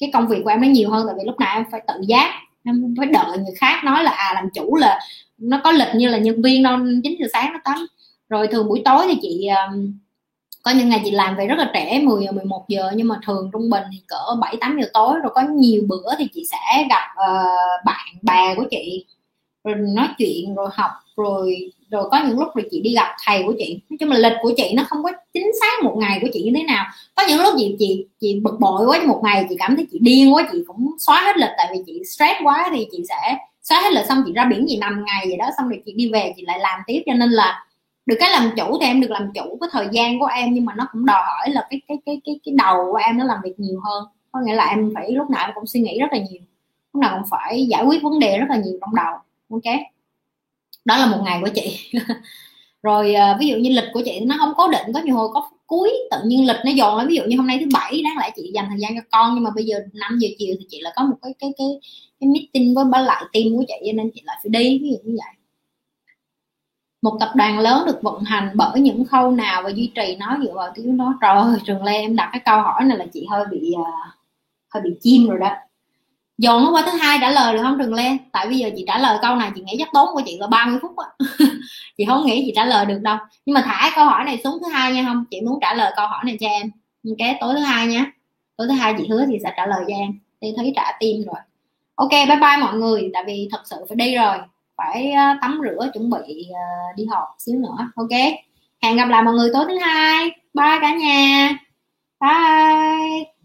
cái công việc của em nó nhiều hơn tại vì lúc nào em phải tự giác em phải đợi người khác nói là à làm chủ là nó có lịch như là nhân viên đâu chín giờ sáng nó tắm rồi thường buổi tối thì chị um, có những ngày chị làm về rất là trễ 10 giờ 11 giờ nhưng mà thường trung bình thì cỡ 7 8 giờ tối rồi có nhiều bữa thì chị sẽ gặp uh, bạn bè của chị. Rồi nói chuyện rồi học rồi rồi có những lúc rồi chị đi gặp thầy của chị. Nói chung là lịch của chị nó không có chính xác một ngày của chị như thế nào. Có những lúc chị chị chị bực bội quá một ngày chị cảm thấy chị điên quá chị cũng xóa hết lịch tại vì chị stress quá thì chị sẽ xóa hết lịch xong chị ra biển gì năm ngày vậy đó xong rồi chị đi về chị lại làm tiếp. Cho nên là được cái làm chủ thì em được làm chủ cái thời gian của em, nhưng mà nó cũng đòi hỏi là cái cái cái cái cái đầu của em nó làm việc nhiều hơn. Có nghĩa là em phải lúc nào em cũng suy nghĩ rất là nhiều. Lúc nào cũng phải giải quyết vấn đề rất là nhiều trong đầu. Ok? Đó là một ngày của chị. [LAUGHS] Rồi à, ví dụ như lịch của chị nó không cố định, có nhiều hồi có cuối, tự nhiên lịch nó dồn ví dụ như hôm nay thứ bảy, đáng lẽ chị dành thời gian cho con, nhưng mà bây giờ 5 giờ chiều thì chị lại có một cái cái cái cái meeting với ba lại team của chị, cho nên chị lại phải đi, ví dụ như vậy một tập đoàn lớn được vận hành bởi những khâu nào và duy trì nó dựa vào tiếng đó ơi trường lê em đặt cái câu hỏi này là chị hơi bị uh, hơi bị chim rồi đó. Dồn nó qua thứ hai trả lời được không trường lê? Tại bây giờ chị trả lời câu này chị nghĩ chắc tốn của chị là 30 phút á. [LAUGHS] Chị không nghĩ chị trả lời được đâu. Nhưng mà thả câu hỏi này xuống thứ hai nha không? Chị muốn trả lời câu hỏi này cho em. Nhưng cái tối thứ hai nha. Tối thứ hai chị hứa thì sẽ trả lời cho em. Tôi thấy trả tim rồi. Ok bye bye mọi người. Tại vì thật sự phải đi rồi phải ờ, tắm rửa, chuẩn bị ờ, đi học xíu nữa. Ok. Hẹn gặp lại mọi người tối thứ hai. Bye cả nhà. Bye.